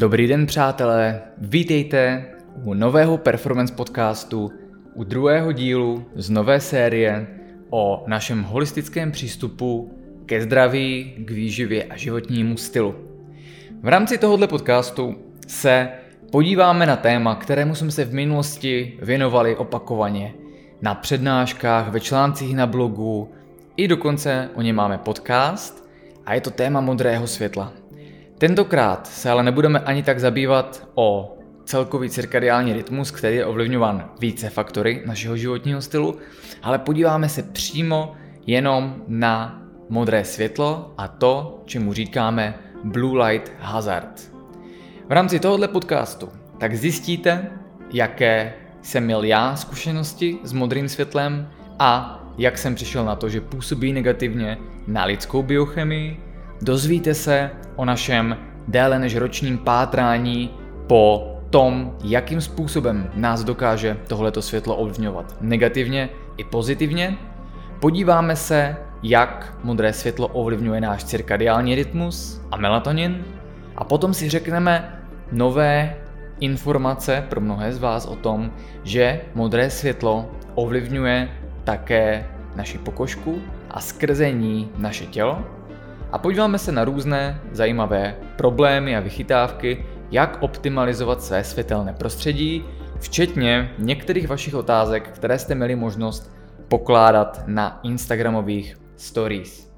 Dobrý den, přátelé, vítejte u nového performance podcastu, u druhého dílu z nové série o našem holistickém přístupu ke zdraví, k výživě a životnímu stylu. V rámci tohoto podcastu se podíváme na téma, kterému jsme se v minulosti věnovali opakovaně na přednáškách, ve článcích na blogu, i dokonce o něm máme podcast a je to téma modrého světla. Tentokrát se ale nebudeme ani tak zabývat o celkový cirkadiální rytmus, který je ovlivňován více faktory našeho životního stylu, ale podíváme se přímo jenom na modré světlo a to, čemu říkáme Blue Light Hazard. V rámci tohoto podcastu tak zjistíte, jaké jsem měl já zkušenosti s modrým světlem a jak jsem přišel na to, že působí negativně na lidskou biochemii, dozvíte se o našem déle než ročním pátrání po tom, jakým způsobem nás dokáže tohleto světlo ovlivňovat negativně i pozitivně. Podíváme se, jak modré světlo ovlivňuje náš cirkadiální rytmus a melatonin a potom si řekneme nové informace pro mnohé z vás o tom, že modré světlo ovlivňuje také naši pokožku a skrze ní naše tělo. A podíváme se na různé zajímavé problémy a vychytávky, jak optimalizovat své světelné prostředí, včetně některých vašich otázek, které jste měli možnost pokládat na Instagramových stories.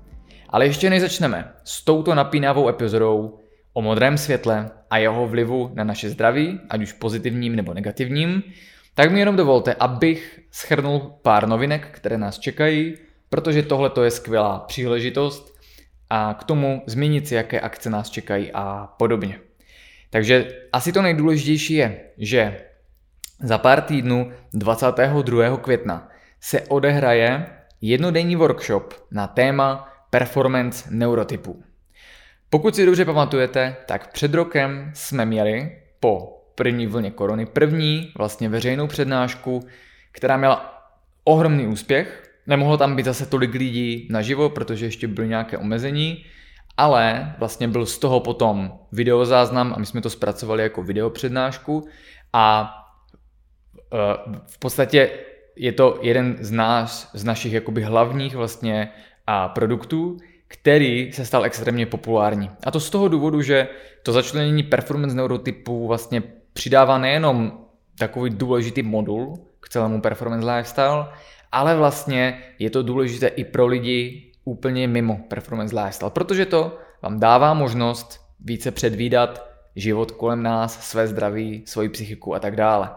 Ale ještě než začneme s touto napínavou epizodou o modrém světle a jeho vlivu na naše zdraví, ať už pozitivním nebo negativním, tak mi jenom dovolte, abych schrnul pár novinek, které nás čekají, protože tohle je skvělá příležitost a k tomu zmínit si, jaké akce nás čekají a podobně. Takže asi to nejdůležitější je, že za pár týdnů 22. května se odehraje jednodenní workshop na téma performance neurotypů. Pokud si dobře pamatujete, tak před rokem jsme měli po první vlně korony první vlastně veřejnou přednášku, která měla ohromný úspěch. Nemohlo tam být zase tolik lidí naživo, protože ještě byly nějaké omezení, ale vlastně byl z toho potom videozáznam a my jsme to zpracovali jako videopřednášku a e, v podstatě je to jeden z nás, z našich jakoby hlavních vlastně a produktů, který se stal extrémně populární. A to z toho důvodu, že to začlenění performance neurotypů vlastně přidává nejenom takový důležitý modul k celému performance lifestyle, ale vlastně je to důležité i pro lidi úplně mimo performance lifestyle, protože to vám dává možnost více předvídat život kolem nás, své zdraví, svoji psychiku a tak dále.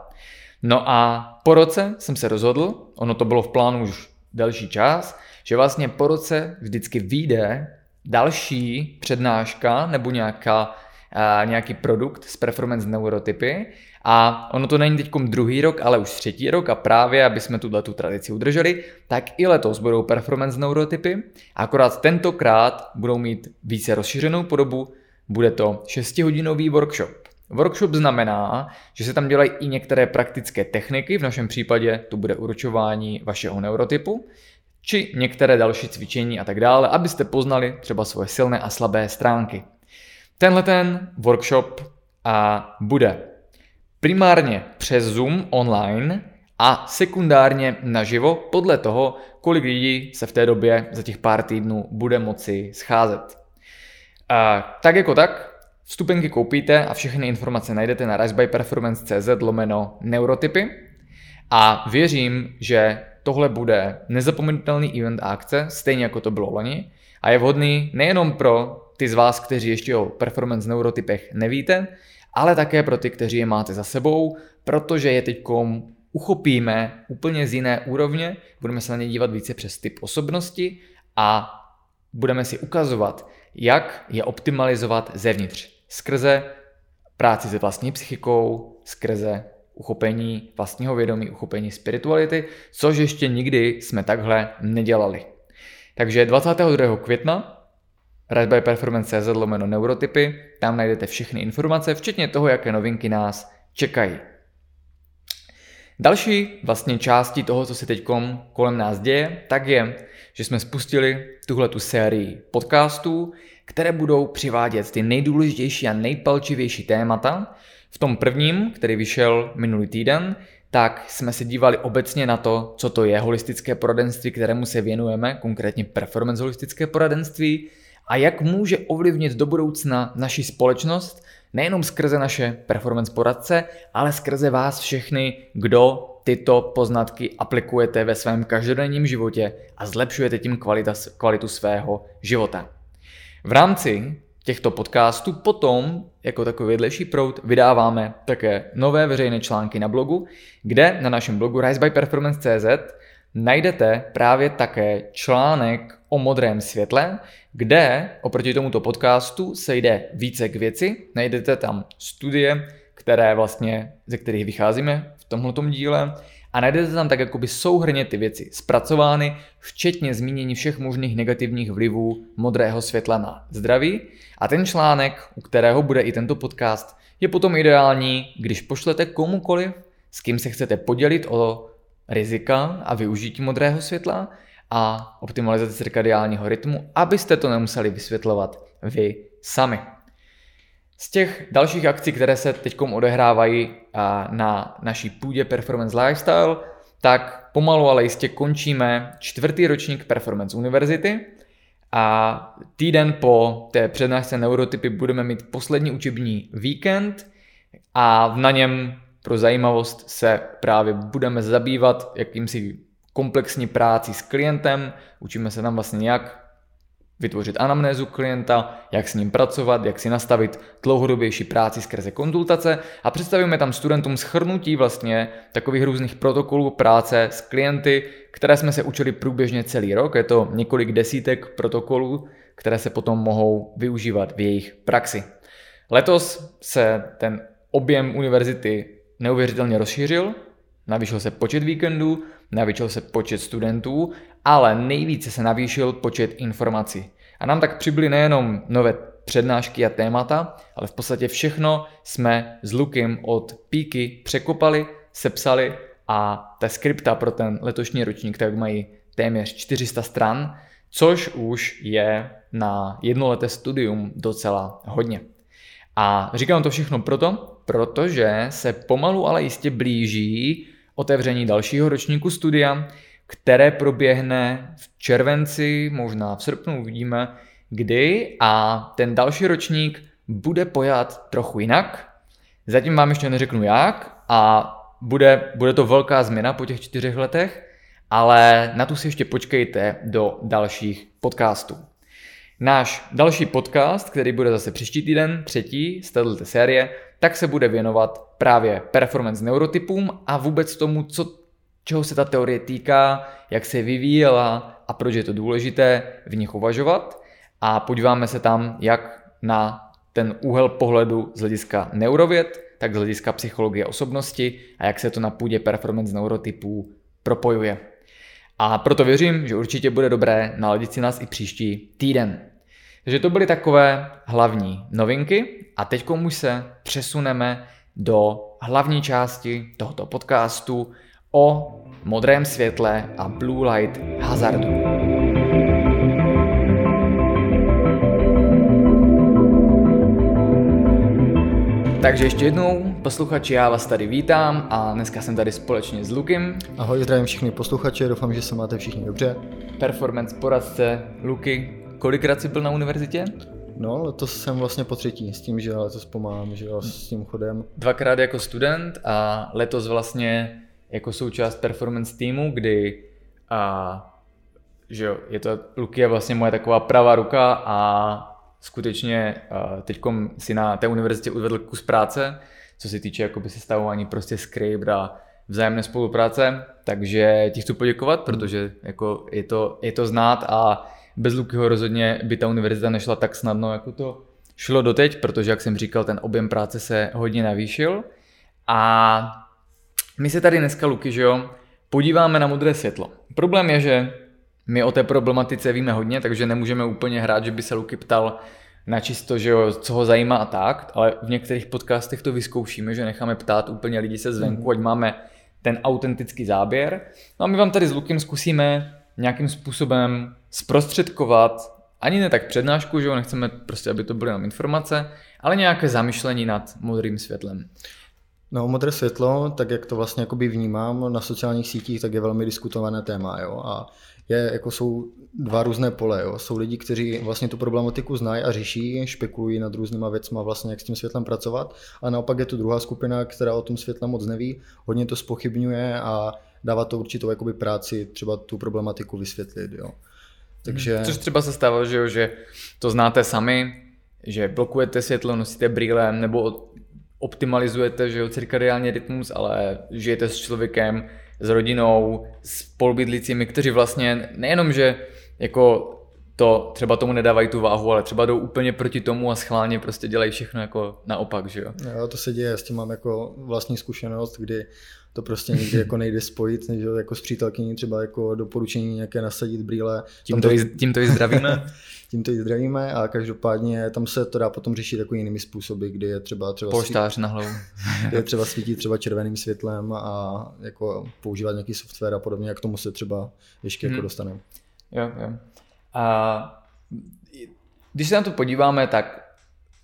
No a po roce jsem se rozhodl, ono to bylo v plánu už delší čas, že vlastně po roce vždycky vyjde další přednáška nebo nějaká, a, nějaký produkt z performance neurotypy a ono to není teď druhý rok, ale už třetí rok a právě, aby jsme tuhle tu tradici udrželi, tak i letos budou performance neurotypy, akorát tentokrát budou mít více rozšířenou podobu, bude to 6-hodinový workshop. Workshop znamená, že se tam dělají i některé praktické techniky, v našem případě to bude určování vašeho neurotypu, či některé další cvičení a tak dále, abyste poznali třeba svoje silné a slabé stránky. Tenhle ten workshop a bude primárně přes Zoom online a sekundárně naživo podle toho, kolik lidí se v té době za těch pár týdnů bude moci scházet. A tak jako tak, vstupenky koupíte a všechny informace najdete na risebyperformance.cz lomeno neurotypy a věřím, že tohle bude nezapomenutelný event a akce, stejně jako to bylo loni, a je vhodný nejenom pro ty z vás, kteří ještě o performance neurotypech nevíte, ale také pro ty, kteří je máte za sebou, protože je teď uchopíme úplně z jiné úrovně, budeme se na ně dívat více přes typ osobnosti a budeme si ukazovat, jak je optimalizovat zevnitř skrze práci se vlastní psychikou, skrze uchopení vlastního vědomí, uchopení spirituality, což ještě nikdy jsme takhle nedělali. Takže 22. května By Performance CZ lomeno neurotypy, tam najdete všechny informace, včetně toho, jaké novinky nás čekají. Další vlastně částí toho, co se teď kolem nás děje, tak je, že jsme spustili tuhle tu sérii podcastů, které budou přivádět ty nejdůležitější a nejpalčivější témata. V tom prvním, který vyšel minulý týden, tak jsme se dívali obecně na to, co to je holistické poradenství, kterému se věnujeme, konkrétně performance holistické poradenství, a jak může ovlivnit do budoucna naši společnost, nejenom skrze naše performance poradce, ale skrze vás všechny, kdo tyto poznatky aplikujete ve svém každodenním životě a zlepšujete tím kvalita, kvalitu svého života. V rámci těchto podcastů potom, jako takový vedlejší proud, vydáváme také nové veřejné články na blogu, kde na našem blogu risebyperformance.cz najdete právě také článek o modrém světle, kde oproti tomuto podcastu se jde více k věci, najdete tam studie, které vlastně, ze kterých vycházíme v tomto díle a najdete tam tak jakoby souhrně ty věci zpracovány, včetně zmínění všech možných negativních vlivů modrého světla na zdraví. A ten článek, u kterého bude i tento podcast, je potom ideální, když pošlete komukoliv, s kým se chcete podělit o rizika a využití modrého světla a optimalizaci cirkadiálního rytmu, abyste to nemuseli vysvětlovat vy sami. Z těch dalších akcí, které se teď odehrávají na naší půdě Performance Lifestyle, tak pomalu ale jistě končíme čtvrtý ročník Performance Univerzity a týden po té přednášce neurotypy budeme mít poslední učební víkend a na něm pro zajímavost se právě budeme zabývat jakýmsi komplexní práci s klientem, učíme se tam vlastně jak vytvořit anamnézu klienta, jak s ním pracovat, jak si nastavit dlouhodobější práci skrze konzultace a představíme tam studentům schrnutí vlastně takových různých protokolů práce s klienty, které jsme se učili průběžně celý rok. Je to několik desítek protokolů, které se potom mohou využívat v jejich praxi. Letos se ten objem univerzity neuvěřitelně rozšířil, navýšil se počet víkendů, navýšil se počet studentů, ale nejvíce se navýšil počet informací. A nám tak přibyly nejenom nové přednášky a témata, ale v podstatě všechno jsme s Lukem od píky překopali, sepsali a ta skripta pro ten letošní ročník tak mají téměř 400 stran, což už je na jednoleté studium docela hodně. A říkám to všechno proto, protože se pomalu ale jistě blíží otevření dalšího ročníku studia, které proběhne v červenci, možná v srpnu, uvidíme kdy a ten další ročník bude pojat trochu jinak. Zatím vám ještě neřeknu jak a bude, bude to velká změna po těch čtyřech letech, ale na tu si ještě počkejte do dalších podcastů. Náš další podcast, který bude zase příští týden, třetí z této série, tak se bude věnovat právě performance neurotypům a vůbec tomu, co, čeho se ta teorie týká, jak se vyvíjela a proč je to důležité v nich uvažovat. A podíváme se tam jak na ten úhel pohledu z hlediska neurověd, tak z hlediska psychologie osobnosti a jak se to na půdě performance neurotypů propojuje. A proto věřím, že určitě bude dobré naladit si nás i příští týden. Takže to byly takové hlavní novinky a teď už se přesuneme do hlavní části tohoto podcastu o modrém světle a blue light hazardu. Takže ještě jednou, posluchači, já vás tady vítám a dneska jsem tady společně s Lukem. Ahoj, zdravím všechny posluchače, doufám, že se máte všichni dobře. Performance poradce Luky, kolikrát jsi byl na univerzitě? No, letos jsem vlastně po třetí s tím, že letos pomáhám, že jo, s tím chodem. Dvakrát jako student a letos vlastně jako součást performance týmu, kdy a, že jo, je to, Luky je vlastně moje taková pravá ruka a skutečně teď si na té univerzitě uvedl kus práce, co se týče jakoby sestavování prostě script a vzájemné spolupráce, takže ti chci poděkovat, protože jako je, to, je to znát a bez Lukyho rozhodně by ta univerzita nešla tak snadno, jako to šlo doteď, protože, jak jsem říkal, ten objem práce se hodně navýšil. A my se tady dneska, Luky, že jo, podíváme na modré světlo. Problém je, že my o té problematice víme hodně, takže nemůžeme úplně hrát, že by se Luky ptal na čisto, že jo, co ho zajímá a tak, ale v některých podcastech to vyzkoušíme, že necháme ptát úplně lidi se zvenku, ať máme ten autentický záběr. No a my vám tady s Lukem zkusíme nějakým způsobem zprostředkovat ani ne tak přednášku, že jo, nechceme prostě, aby to byly jenom informace, ale nějaké zamyšlení nad modrým světlem. No, modré světlo, tak jak to vlastně jakoby vnímám na sociálních sítích, tak je velmi diskutované téma, jo. A je, jako jsou dva různé pole, jo. Jsou lidi, kteří vlastně tu problematiku znají a řeší, špekulují nad různýma věcma, vlastně jak s tím světlem pracovat. A naopak je tu druhá skupina, která o tom světle moc neví, hodně to spochybňuje a dává to určitou jakoby práci třeba tu problematiku vysvětlit, jo. Takže... Což třeba se stává, že, jo, že to znáte sami, že blokujete světlo, nosíte brýle, nebo optimalizujete že jo, cirkadiální rytmus, ale žijete s člověkem, s rodinou, s polbydlicími, kteří vlastně nejenom, že jako to třeba tomu nedávají tu váhu, ale třeba jdou úplně proti tomu a schválně prostě dělají všechno jako naopak, že jo? Jo, to se děje, s tím mám jako vlastní zkušenost, kdy to prostě nikdy jako nejde spojit, že jako s přítelkyní třeba jako doporučení nějaké nasadit brýle. Tím to, i, tím to i zdravíme? tím to i zdravíme a každopádně tam se to dá potom řešit jako jinými způsoby, kdy je třeba třeba Polštář svít, na hlavu. kdy je třeba svítit třeba červeným světlem a jako používat nějaký software a podobně, jak k tomu se třeba ještě jako hmm. jako dostaneme. Jo, jo. A když se na to podíváme, tak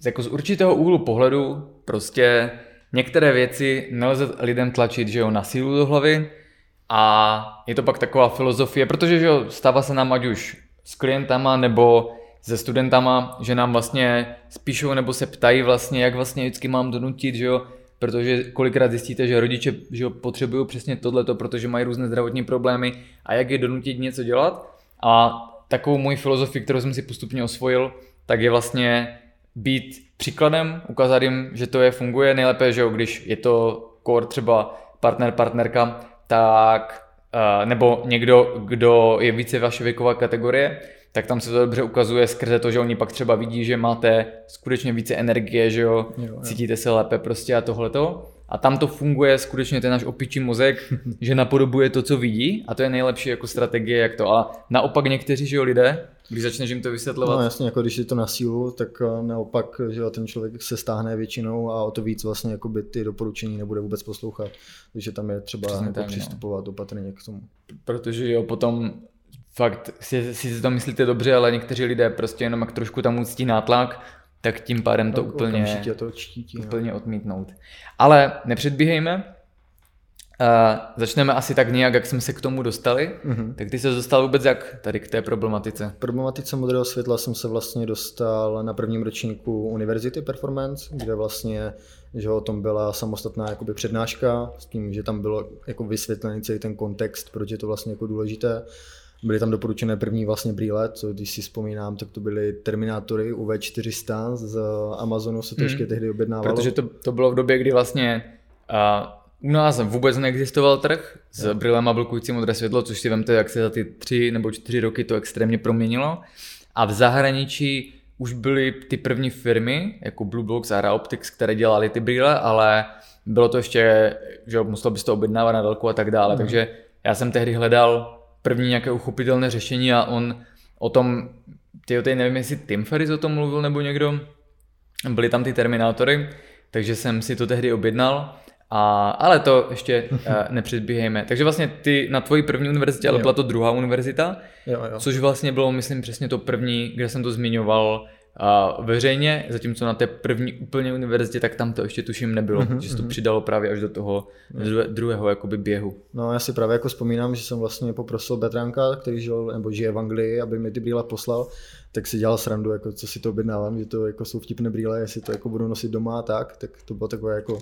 jako z určitého úhlu pohledu prostě některé věci nelze lidem tlačit, že jo, na sílu do hlavy a je to pak taková filozofie, protože že jo, stává se nám ať už s klientama nebo se studentama, že nám vlastně spíšou nebo se ptají vlastně, jak vlastně vždycky mám donutit, že jo, protože kolikrát zjistíte, že rodiče že jo, potřebují přesně tohleto, protože mají různé zdravotní problémy a jak je donutit něco dělat. A takovou moji filozofii, kterou jsem si postupně osvojil, tak je vlastně být příkladem, ukázat jim, že to je, funguje nejlépe, že jo, když je to core třeba partner, partnerka, tak uh, nebo někdo, kdo je více vaše věková kategorie, tak tam se to dobře ukazuje skrze to, že oni pak třeba vidí, že máte skutečně více energie, že jo, jo, jo. cítíte se lépe prostě a tohleto. A tam to funguje skutečně ten náš opičí mozek, že napodobuje to, co vidí a to je nejlepší jako strategie, jak to. A naopak někteří, že jo, lidé, když začneš jim to vysvětlovat. No jasně, jako když je to na sílu, tak eh, naopak, že ten člověk se stáhne většinou a o to víc vlastně jako by ty doporučení nebude vůbec poslouchat. Takže tam je třeba jako tak, no. přistupovat no. opatrně k tomu. Protože jo, potom fakt si, si to myslíte dobře, ale někteří lidé prostě jenom jak trošku tam uctí nátlak, tak tím pádem to tak úplně, to čtítí, no. úplně odmítnout. Ale nepředbíhejme, Uh, začneme asi tak nějak, jak jsme se k tomu dostali. Mm-hmm. Tak ty se dostal vůbec jak tady k té problematice? Problematice modrého světla jsem se vlastně dostal na prvním ročníku Univerzity Performance, kde vlastně že o tom byla samostatná jakoby přednáška s tím, že tam bylo jako vysvětlený celý ten kontext, proč je to vlastně jako důležité. Byly tam doporučené první vlastně brýle, co když si vzpomínám, tak to byly Terminátory UV400 z Amazonu se to mm. ještě tehdy objednávalo. Protože to, to bylo v době, kdy vlastně uh, u nás vůbec neexistoval trh s yeah. brýlema blokující modré světlo, což si vemte, jak se za ty tři nebo čtyři roky to extrémně proměnilo. A v zahraničí už byly ty první firmy, jako Blue Box a Raoptics, které dělali ty brýle, ale bylo to ještě, že muselo bys to objednávat na dálku a tak dále. Mm. Takže já jsem tehdy hledal první nějaké uchopitelné řešení a on o tom, ty ty nevím, jestli Tim Ferris o tom mluvil nebo někdo, byly tam ty Terminátory, takže jsem si to tehdy objednal a, ale to ještě uh, nepředbíhejme. Takže vlastně ty na tvoji první univerzitě, ale jo. byla to druhá univerzita, jo, jo. což vlastně bylo, myslím, přesně to první, kde jsem to zmiňoval uh, veřejně, zatímco na té první úplně univerzitě, tak tam to ještě tuším nebylo, mm-hmm, že se to mhm. přidalo právě až do toho druhé, druhého jakoby běhu. No já si právě jako vzpomínám, že jsem vlastně poprosil Betránka, který žil, nebo žije v Anglii, aby mi ty brýle poslal, tak si dělal srandu, jako co si to objednávám, že to jako jsou vtipné brýle, jestli to jako budu nosit doma a tak, tak to bylo takové jako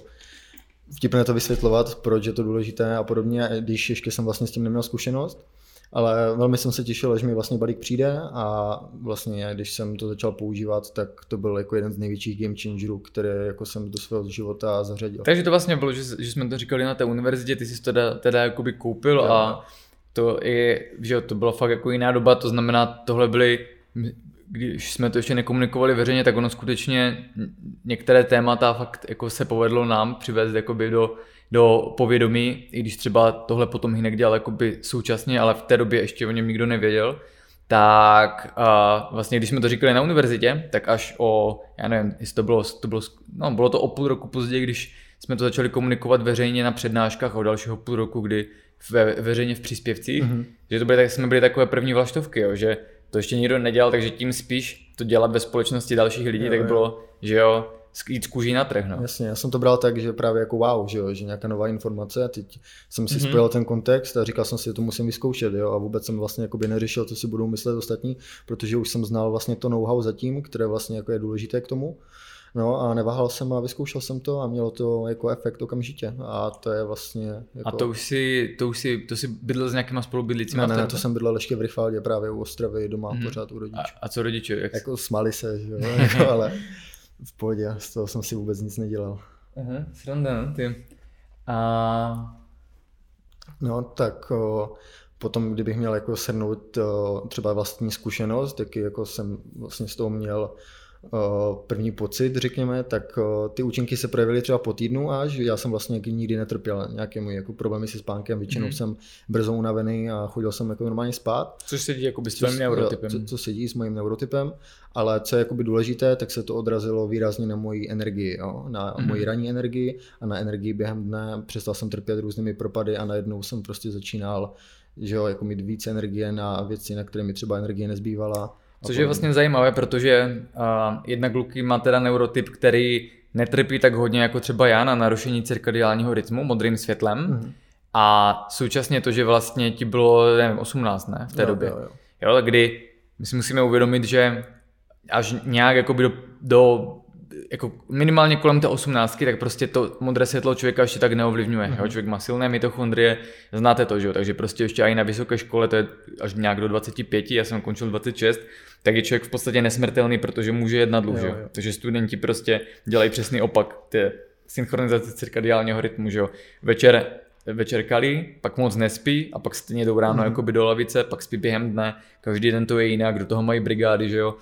vtipné to vysvětlovat, proč je to důležité a podobně, když ještě jsem vlastně s tím neměl zkušenost. Ale velmi jsem se těšil, až mi vlastně balík přijde a vlastně když jsem to začal používat, tak to byl jako jeden z největších game changerů, které jako jsem do svého života zařadil. Takže to vlastně bylo, že, že jsme to říkali na té univerzitě, ty jsi to teda, teda jakoby koupil jo. a to je, že to bylo fakt jako jiná doba, to znamená, tohle byly když jsme to ještě nekomunikovali veřejně, tak ono skutečně některé témata fakt jako se povedlo nám přivést jakoby do, do povědomí, i když třeba tohle potom Hinek dělal jakoby současně, ale v té době ještě o něm nikdo nevěděl, tak uh, vlastně když jsme to říkali na univerzitě, tak až o, já nevím, jestli to bylo, to bylo, no bylo to o půl roku později, když jsme to začali komunikovat veřejně na přednáškách o dalšího půl roku, kdy ve, veřejně v příspěvcích, mm-hmm. že to byly, tak jsme byli takové první vlaštovky, jo, že to ještě nikdo nedělal, takže tím spíš to dělat ve společnosti dalších lidí, jo, tak jo. bylo, že jo, jít z kůží na trh. No. Jasně, já jsem to bral tak, že právě jako wow, že, jo, že nějaká nová informace a teď jsem si mm-hmm. spojil ten kontext a říkal jsem si, že to musím vyzkoušet jo, a vůbec jsem vlastně jakoby neřešil, co si budou myslet ostatní, protože už jsem znal vlastně to know-how zatím, které vlastně jako je důležité k tomu. No a neváhal jsem a vyzkoušel jsem to a mělo to jako efekt okamžitě a to je vlastně... Jako... A to už si, to už si, to si bydlel s nějakýma spolubydlícíma? Ne, ne, to jsem bydlel ještě v Rychvaldě právě u Ostravy doma mm-hmm. pořád u rodičů. A, a co rodiče? Jak... Jako smali se, že jo, jako, ale v pohodě, z toho jsem si vůbec nic nedělal. Aha, sranda, no, ty. A... No, tak o, potom, kdybych měl jako shrnout o, třeba vlastní zkušenost, taky jako jsem vlastně z toho měl první pocit, řekněme, tak eh, ty účinky se projevily třeba po týdnu až. Já jsem vlastně nikdy netrpěl nějaké můj jako problémy se spánkem, většinou mm. jsem brzo unavený a chodil jsem jako normálně spát. Což sedí jako s tvým neurotypem. Co, co sedí s mojím neurotypem, ale co je jakoby důležité, tak se to odrazilo výrazně na moji energii, jo? na mm. moji ranní energii a na energii během dne. Přestal jsem trpět různými propady a najednou jsem prostě začínal že jo, jako mít více energie na věci, na které mi třeba energie nezbývala Což je vlastně zajímavé, protože uh, jednak Luky má teda neurotyp, který netrpí tak hodně jako třeba já na narušení cirkadiálního rytmu modrým světlem. Mm. A současně to, že vlastně ti bylo, nevím, 18, ne, v té jo, době. Jo, jo. jo, kdy my si musíme uvědomit, že až nějak jakoby do, do jako minimálně kolem té 18, tak prostě to modré světlo člověka ještě tak neovlivňuje. Mm-hmm. Jo? Člověk má silné mitochondrie, znáte to, že jo? takže prostě ještě i na vysoké škole, to je až nějak do 25, já jsem končil 26, tak je člověk v podstatě nesmrtelný, protože může jet na dluh, jo, jo. takže studenti prostě dělají přesný opak, ty synchronizace cirkadiálního rytmu, že jo? Večer večer kalí, pak moc nespí a pak stejně jdou ráno mm. jakoby do lavice, pak spí během dne, každý den to je jinak, do toho mají brigády, že jo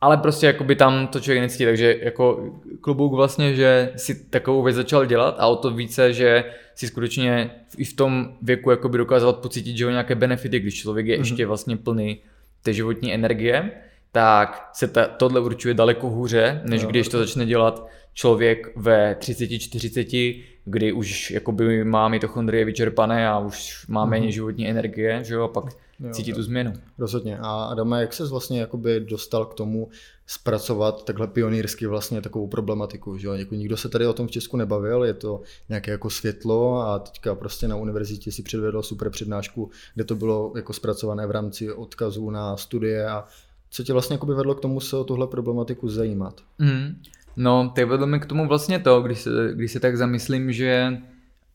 ale prostě jakoby tam to člověk necítí, takže jako klobouk vlastně, že si takovou věc začal dělat a o to více, že si skutečně i v tom věku jakoby dokázal pocítit, že ho nějaké benefity, když člověk je mm-hmm. ještě vlastně plný té životní energie, tak se ta, tohle určuje daleko hůře, než no, když to začne dělat člověk ve 30-40, kdy už jakoby má mitochondrie vyčerpané a už má méně mm-hmm. životní energie, že jo, a pak jo, cítí jo. tu změnu. Rozhodně. A Adame, jak se vlastně jakoby dostal k tomu zpracovat takhle pionýrsky vlastně takovou problematiku, že jo? Jako nikdo se tady o tom v Česku nebavil, je to nějaké jako světlo a teďka prostě na univerzitě si předvedl super přednášku, kde to bylo jako zpracované v rámci odkazů na studie a co tě vlastně jakoby vedlo k tomu se o tuhle problematiku zajímat? Mm. No, tak vedlo mi k tomu vlastně to, když se, když se tak zamyslím, že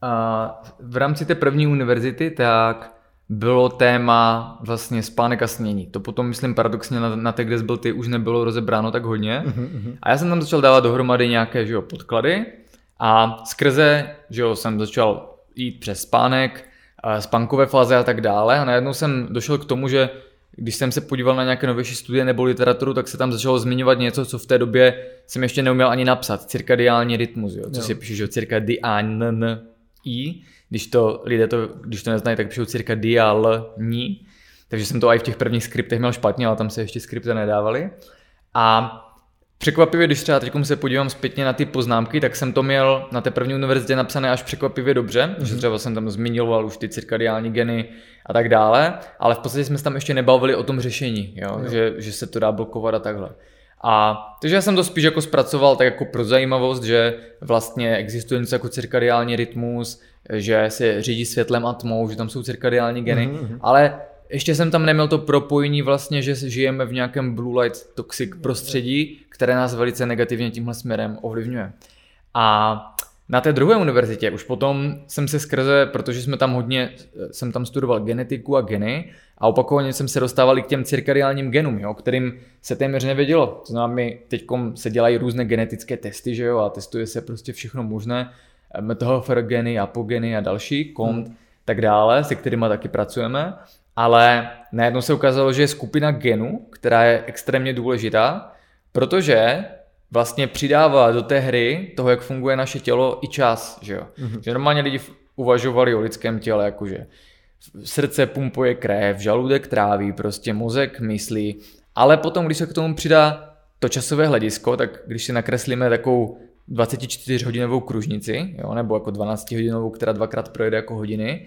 a v rámci té první univerzity, tak bylo téma vlastně spánek a snění. To potom, myslím, paradoxně na, na té, kde byl ty, už nebylo rozebráno tak hodně. Uh-huh. A já jsem tam začal dávat dohromady nějaké že jo, podklady a skrze že jo, jsem začal jít přes spánek, spánkové fáze a tak dále a najednou jsem došel k tomu, že když jsem se podíval na nějaké novější studie nebo literaturu, tak se tam začalo zmiňovat něco, co v té době jsem ještě neuměl ani napsat. Cirkadiální rytmus, jo, co jo. si píše, že cirkadiální, když to lidé to, když to neznají, tak píšou cirkadiální, takže jsem to i v těch prvních skriptech měl špatně, ale tam se ještě skripty nedávaly. A Překvapivě, když třeba teď se podívám zpětně na ty poznámky, tak jsem to měl na té první univerzitě napsané až překvapivě dobře, mm-hmm. že třeba jsem tam zmiňoval už ty cirkadiální geny a tak dále, ale v podstatě jsme se tam ještě nebavili o tom řešení, jo? Jo. Že, že se to dá blokovat a takhle. A takže já jsem to spíš jako zpracoval tak jako pro zajímavost, že vlastně existuje něco jako cirkadiální rytmus, že se řídí světlem a tmou, že tam jsou cirkadiální geny, mm-hmm. ale ještě jsem tam neměl to propojení vlastně, že žijeme v nějakém blue light toxic prostředí, které nás velice negativně tímhle směrem ovlivňuje. A na té druhé univerzitě už potom jsem se skrze, protože jsme tam hodně, jsem tam studoval genetiku a geny a opakovaně jsem se dostával i k těm cirkadiálním genům, jo, kterým se téměř nevědělo. To znamená, my teď se dělají různé genetické testy, že jo, a testuje se prostě všechno možné, metohoferogeny, apogeny a další, kont, hmm. tak dále, se kterými taky pracujeme ale najednou se ukázalo, že je skupina genů, která je extrémně důležitá, protože vlastně přidává do té hry toho, jak funguje naše tělo, i čas. Že, jo? Mm-hmm. že normálně lidi uvažovali o lidském těle, jakože srdce pumpuje krev, žaludek tráví, prostě mozek myslí, ale potom, když se k tomu přidá to časové hledisko, tak když si nakreslíme takovou 24-hodinovou kružnici, jo, nebo jako 12-hodinovou, která dvakrát projede jako hodiny,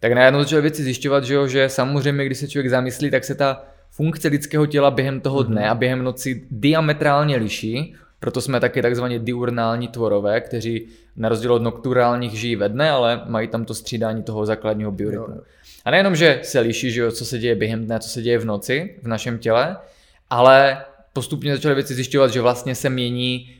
tak najednou začal věci zjišťovat, že, jo, že samozřejmě, když se člověk zamyslí, tak se ta funkce lidského těla během toho dne mhm. a během noci diametrálně liší, proto jsme taky takzvaně diurnální tvorové, kteří na rozdíl od nocturálních žijí ve dne, ale mají tam to střídání toho základního biorytmu. A nejenom, že se liší, že jo, co se děje během dne, co se děje v noci v našem těle, ale postupně začaly věci zjišťovat, že vlastně se mění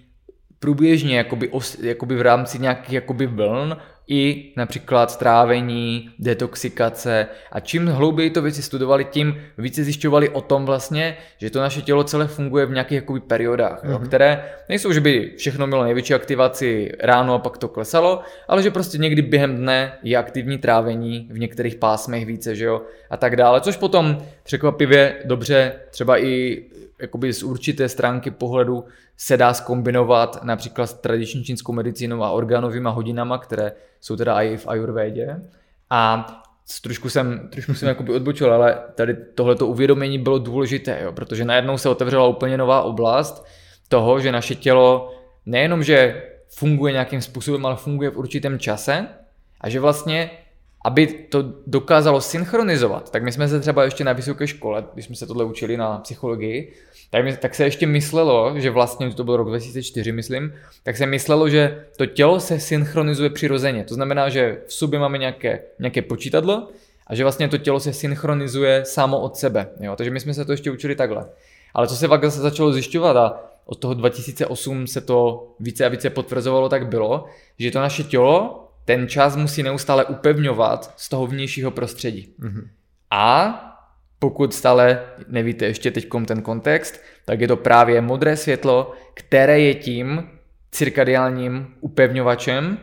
průběžně jakoby, os, jakoby v rámci nějakých jakoby vln i například strávení, detoxikace a čím hlouběji to věci studovali, tím více zjišťovali o tom vlastně, že to naše tělo celé funguje v nějakých jakoby periodách, mm-hmm. jo, mhm. které nejsou, že by všechno mělo největší aktivaci ráno a pak to klesalo, ale že prostě někdy během dne je aktivní trávení v některých pásmech více, že jo, a tak dále, což potom překvapivě dobře třeba i jakoby z určité stránky pohledu se dá skombinovat například s tradiční čínskou medicínou a orgánovými hodinama, které jsou teda i v ayurvédě. A trošku jsem, trošku jsem jakoby odbočil, ale tady tohleto uvědomění bylo důležité, jo, protože najednou se otevřela úplně nová oblast toho, že naše tělo nejenom, že funguje nějakým způsobem, ale funguje v určitém čase a že vlastně aby to dokázalo synchronizovat, tak my jsme se třeba ještě na vysoké škole, když jsme se tohle učili na psychologii, tak, tak se ještě myslelo, že vlastně, to byl rok 2004, myslím, tak se myslelo, že to tělo se synchronizuje přirozeně. To znamená, že v sobě máme nějaké, nějaké počítadlo a že vlastně to tělo se synchronizuje samo od sebe. Jo? Takže my jsme se to ještě učili takhle. Ale co se pak zase začalo zjišťovat a od toho 2008 se to více a více potvrzovalo, tak bylo, že to naše tělo ten čas musí neustále upevňovat z toho vnějšího prostředí. Mm-hmm. A pokud stále nevíte ještě teď ten kontext, tak je to právě modré světlo, které je tím cirkadiálním upevňovačem,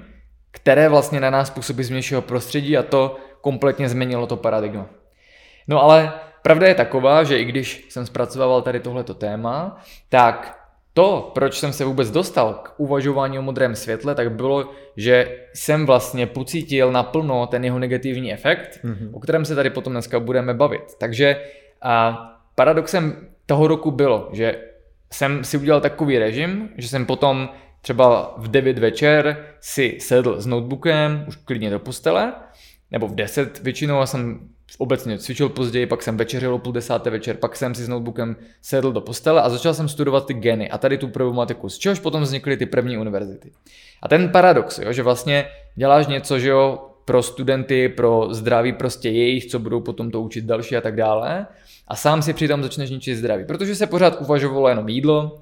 které vlastně na nás působí z vnějšího prostředí a to kompletně změnilo to paradigma. No ale pravda je taková, že i když jsem zpracovával tady tohleto téma, tak to, proč jsem se vůbec dostal k uvažování o modrém světle, tak bylo, že jsem vlastně pocítil naplno ten jeho negativní efekt, mm-hmm. o kterém se tady potom dneska budeme bavit. Takže a paradoxem toho roku bylo, že jsem si udělal takový režim, že jsem potom třeba v 9 večer si sedl s notebookem, už klidně do postele, nebo v 10 většinou a jsem obecně cvičil později, pak jsem večeřil o půl desáté večer, pak jsem si s notebookem sedl do postele a začal jsem studovat ty geny a tady tu problematiku, z čehož potom vznikly ty první univerzity. A ten paradox, jo, že vlastně děláš něco, že jo, pro studenty, pro zdraví prostě jejich, co budou potom to učit další a tak dále. A sám si přitom začneš ničit zdraví, protože se pořád uvažovalo jenom jídlo,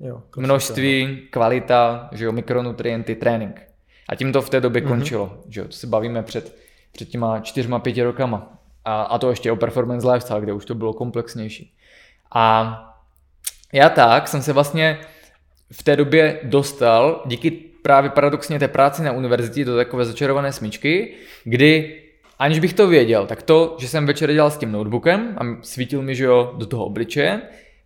jo, množství, no. kvalita, že jo, mikronutrienty, trénink. A tím to v té době mm-hmm. končilo, že jo, to se bavíme před před těma čtyřma, pěti rokama. A, a to ještě o performance lifestyle, kde už to bylo komplexnější. A já tak jsem se vlastně v té době dostal díky právě paradoxně té práci na univerzitě do takové začarované smyčky, kdy aniž bych to věděl, tak to, že jsem večer dělal s tím notebookem a svítil mi, že jo, do toho obličeje,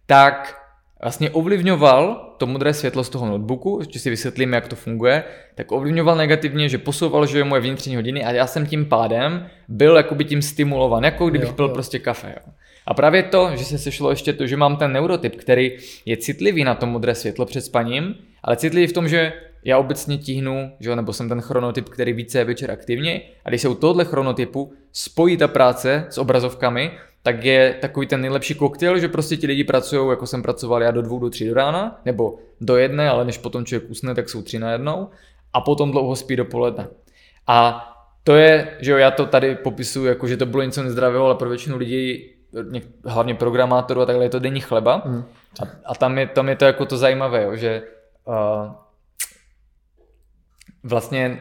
tak vlastně ovlivňoval to modré světlo z toho notebooku, ještě si vysvětlím, jak to funguje, tak ovlivňoval negativně, že posouval, že je moje vnitřní hodiny a já jsem tím pádem byl jakoby tím stimulovan, jako kdybych pil prostě kafe. Jo. A právě to, že se sešlo ještě to, že mám ten neurotyp, který je citlivý na to modré světlo před spaním, ale citlivý v tom, že já obecně tíhnu, že, nebo jsem ten chronotyp, který více je večer aktivně a když se u tohohle chronotypu spojí ta práce s obrazovkami, tak je takový ten nejlepší koktejl, že prostě ti lidi pracují, jako jsem pracoval já do dvou, do tří do rána, nebo do jedné, ale než potom člověk usne, tak jsou tři na jednou a potom dlouho spí dopoledne. A to je, že jo, já to tady popisuju jako, že to bylo něco nezdravého, ale pro většinu lidí, hlavně programátorů a takhle, je to denní chleba. Mm. A, a tam, je, tam je to jako to zajímavé, jo, že uh, vlastně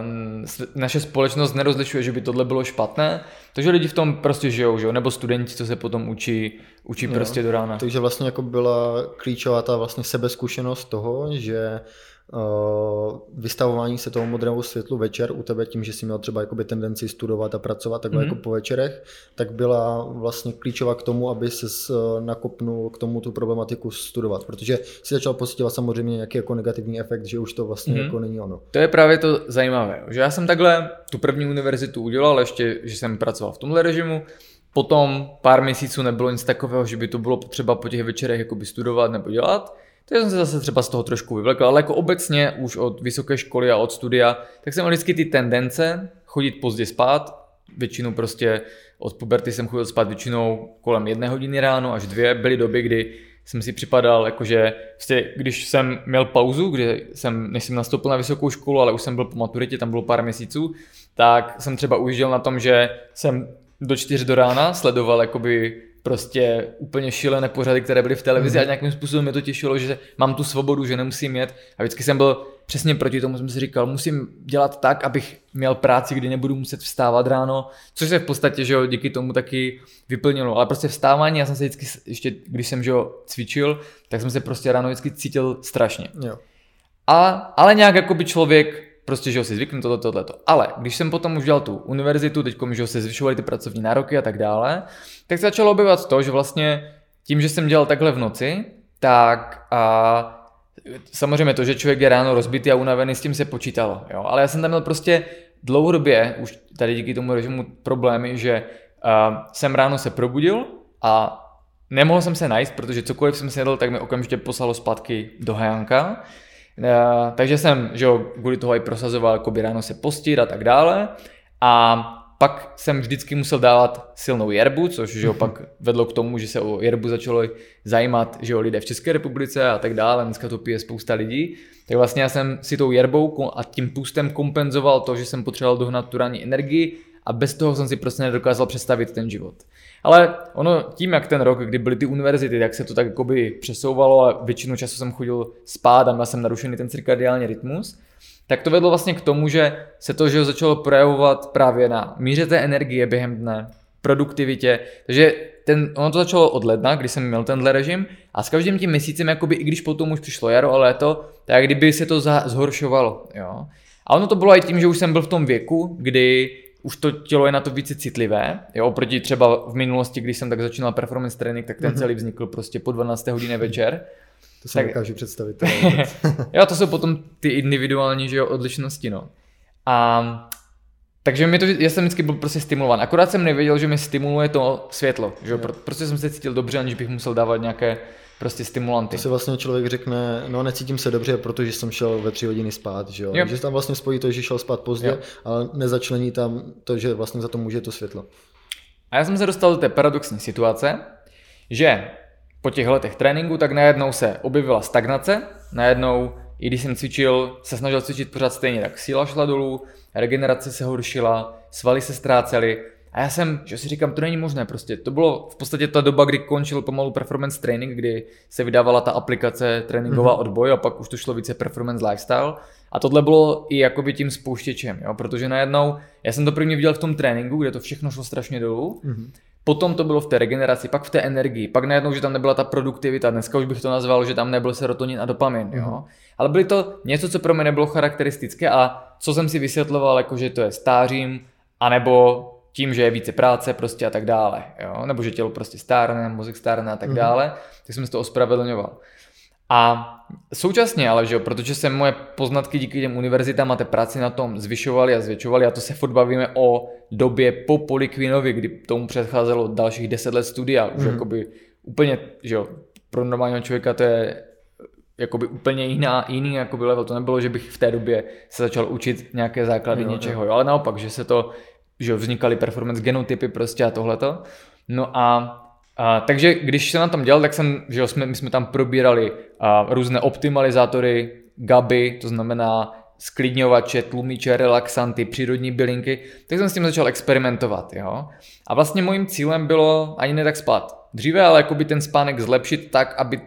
uh, naše společnost nerozlišuje, že by tohle bylo špatné, takže lidi v tom prostě žijou, že? nebo studenti, co se potom učí, učí jo, prostě do rána. Takže vlastně jako byla klíčová ta vlastně sebezkušenost toho, že vystavování se toho modrému světlu večer u tebe tím, že jsi měl třeba jakoby tendenci studovat a pracovat takhle mm-hmm. jako po večerech, tak byla vlastně klíčová k tomu, aby se uh, nakopnul k tomu tu problematiku studovat, protože si začal pocitovat samozřejmě nějaký jako negativní efekt, že už to vlastně mm-hmm. jako není ono. To je právě to zajímavé, že já jsem takhle tu první univerzitu udělal, ještě, že jsem pracoval v tomhle režimu, Potom pár měsíců nebylo nic takového, že by to bylo potřeba po těch večerech jakoby studovat nebo dělat To jsem se zase třeba z toho trošku vyvlekl, ale jako obecně už od vysoké školy a od studia, tak jsem měl vždycky ty tendence chodit pozdě spát, většinou prostě od puberty jsem chodil spát většinou kolem jedné hodiny ráno až dvě. Byly doby, kdy jsem si připadal, jakože vlastně, když jsem měl pauzu, kdy jsem, než jsem nastoupil na vysokou školu, ale už jsem byl po maturitě, tam bylo pár měsíců, tak jsem třeba ujížděl na tom, že jsem do čtyř do rána sledoval jakoby prostě úplně šílené pořady, které byly v televizi mm. a nějakým způsobem mě to těšilo, že mám tu svobodu, že nemusím jet. A vždycky jsem byl přesně proti tomu, jsem si říkal, musím dělat tak, abych měl práci, kdy nebudu muset vstávat ráno, což se v podstatě, že jo, díky tomu taky vyplnilo. Ale prostě vstávání, já jsem se vždycky, ještě když jsem, že jo, cvičil, tak jsem se prostě ráno vždycky cítil strašně. Jo. A, ale nějak jako by člověk prostě, že ho si zvyknu toto, tohleto. Ale když jsem potom už dělal tu univerzitu, teď že se zvyšovaly ty pracovní nároky a tak dále, tak se začalo objevovat to, že vlastně tím, že jsem dělal takhle v noci, tak a samozřejmě to, že člověk je ráno rozbitý a unavený, s tím se počítalo, jo. Ale já jsem tam měl prostě dlouhodobě, už tady díky tomu režimu problémy, že uh, jsem ráno se probudil a nemohl jsem se najít, protože cokoliv jsem si jedl, tak mi okamžitě poslalo zpátky do hajánka. Uh, takže jsem, že jo, kvůli toho i prosazoval, jako by ráno se postit a tak dále. A pak jsem vždycky musel dávat silnou jerbu, což že jo, pak vedlo k tomu, že se o jerbu začalo zajímat že jo, lidé v České republice a tak dále, dneska to pije spousta lidí. Tak vlastně já jsem si tou jerbou a tím pustem kompenzoval to, že jsem potřeboval dohnat tu ranní energii a bez toho jsem si prostě nedokázal představit ten život. Ale ono tím, jak ten rok, kdy byly ty univerzity, jak se to tak jakoby přesouvalo a většinu času jsem chodil spát a měl jsem narušený ten cirkadiální rytmus, tak to vedlo vlastně k tomu, že se to že začalo projevovat právě na míře té energie během dne, produktivitě, takže ten, ono to začalo od ledna, kdy jsem měl tenhle režim a s každým tím měsícem, jakoby, i když potom už přišlo jaro a léto, tak kdyby se to zhoršovalo. Jo. A ono to bylo i tím, že už jsem byl v tom věku, kdy už to tělo je na to více citlivé, jo, oproti třeba v minulosti, když jsem tak začínal performance training, tak ten mhm. celý vznikl prostě po 12. hodině večer. To si tak, dokážu představit. jo, to jsou potom ty individuální že jo, odlišnosti, no. A takže mi to, já jsem vždycky byl prostě stimulovan. Akorát jsem nevěděl, že mi stimuluje to světlo. Že jo? Prostě jsem se cítil dobře, aniž bych musel dávat nějaké prostě stimulanty. To se vlastně člověk řekne, no necítím se dobře, protože jsem šel ve tři hodiny spát, že jo? jo. Že tam vlastně spojí to, že šel spát pozdě, jo. ale nezačlení tam to, že vlastně za to může to světlo. A já jsem se dostal do té paradoxní situace, že po těch letech tréninku tak najednou se objevila stagnace, najednou i když jsem cvičil, se snažil cvičit pořád stejně, tak síla šla dolů, regenerace se horšila, svaly se ztrácely a já jsem, že si říkám, to není možné prostě. To bylo v podstatě ta doba, kdy končil pomalu performance training, kdy se vydávala ta aplikace tréninková mm-hmm. odboj a pak už to šlo více performance lifestyle. A tohle bylo i jakoby tím spouštěčem, jo? protože najednou, já jsem to první viděl v tom tréninku, kde to všechno šlo strašně dolů, mm-hmm. potom to bylo v té regeneraci, pak v té energii, pak najednou, že tam nebyla ta produktivita, dneska už bych to nazval, že tam nebyl serotonin a dopamin, mm-hmm. jo? Ale bylo to něco, co pro mě nebylo charakteristické a co jsem si vysvětloval, jako že to je stářím, anebo tím, že je více práce prostě a tak dále, jo? nebo že tělo prostě stárne, mozek stárne a tak mm-hmm. dále, tak jsem si to ospravedlňoval. A současně ale, že jo, protože se moje poznatky díky těm univerzitám a té práci na tom zvyšovaly a zvětšovaly a to se furt bavíme o době po Polikvinovi, kdy tomu předcházelo dalších deset let studia, už mm. jakoby úplně, že jo, pro normálního člověka to je jakoby úplně jiná, jiný jakoby level. To nebylo, že bych v té době se začal učit nějaké základy jo, něčeho, jo. ale naopak, že se to, že vznikaly performance genotypy prostě a tohleto. No a a, takže když jsem na tom dělal, tak jsem, že jo, jsme, my jsme tam probírali a, různé optimalizátory, GABy, to znamená sklidňovače, tlumiče, relaxanty, přírodní bylinky, tak jsem s tím začal experimentovat, jo. A vlastně mojím cílem bylo ani ne tak spát. Dříve, ale jakoby ten spánek zlepšit tak, aby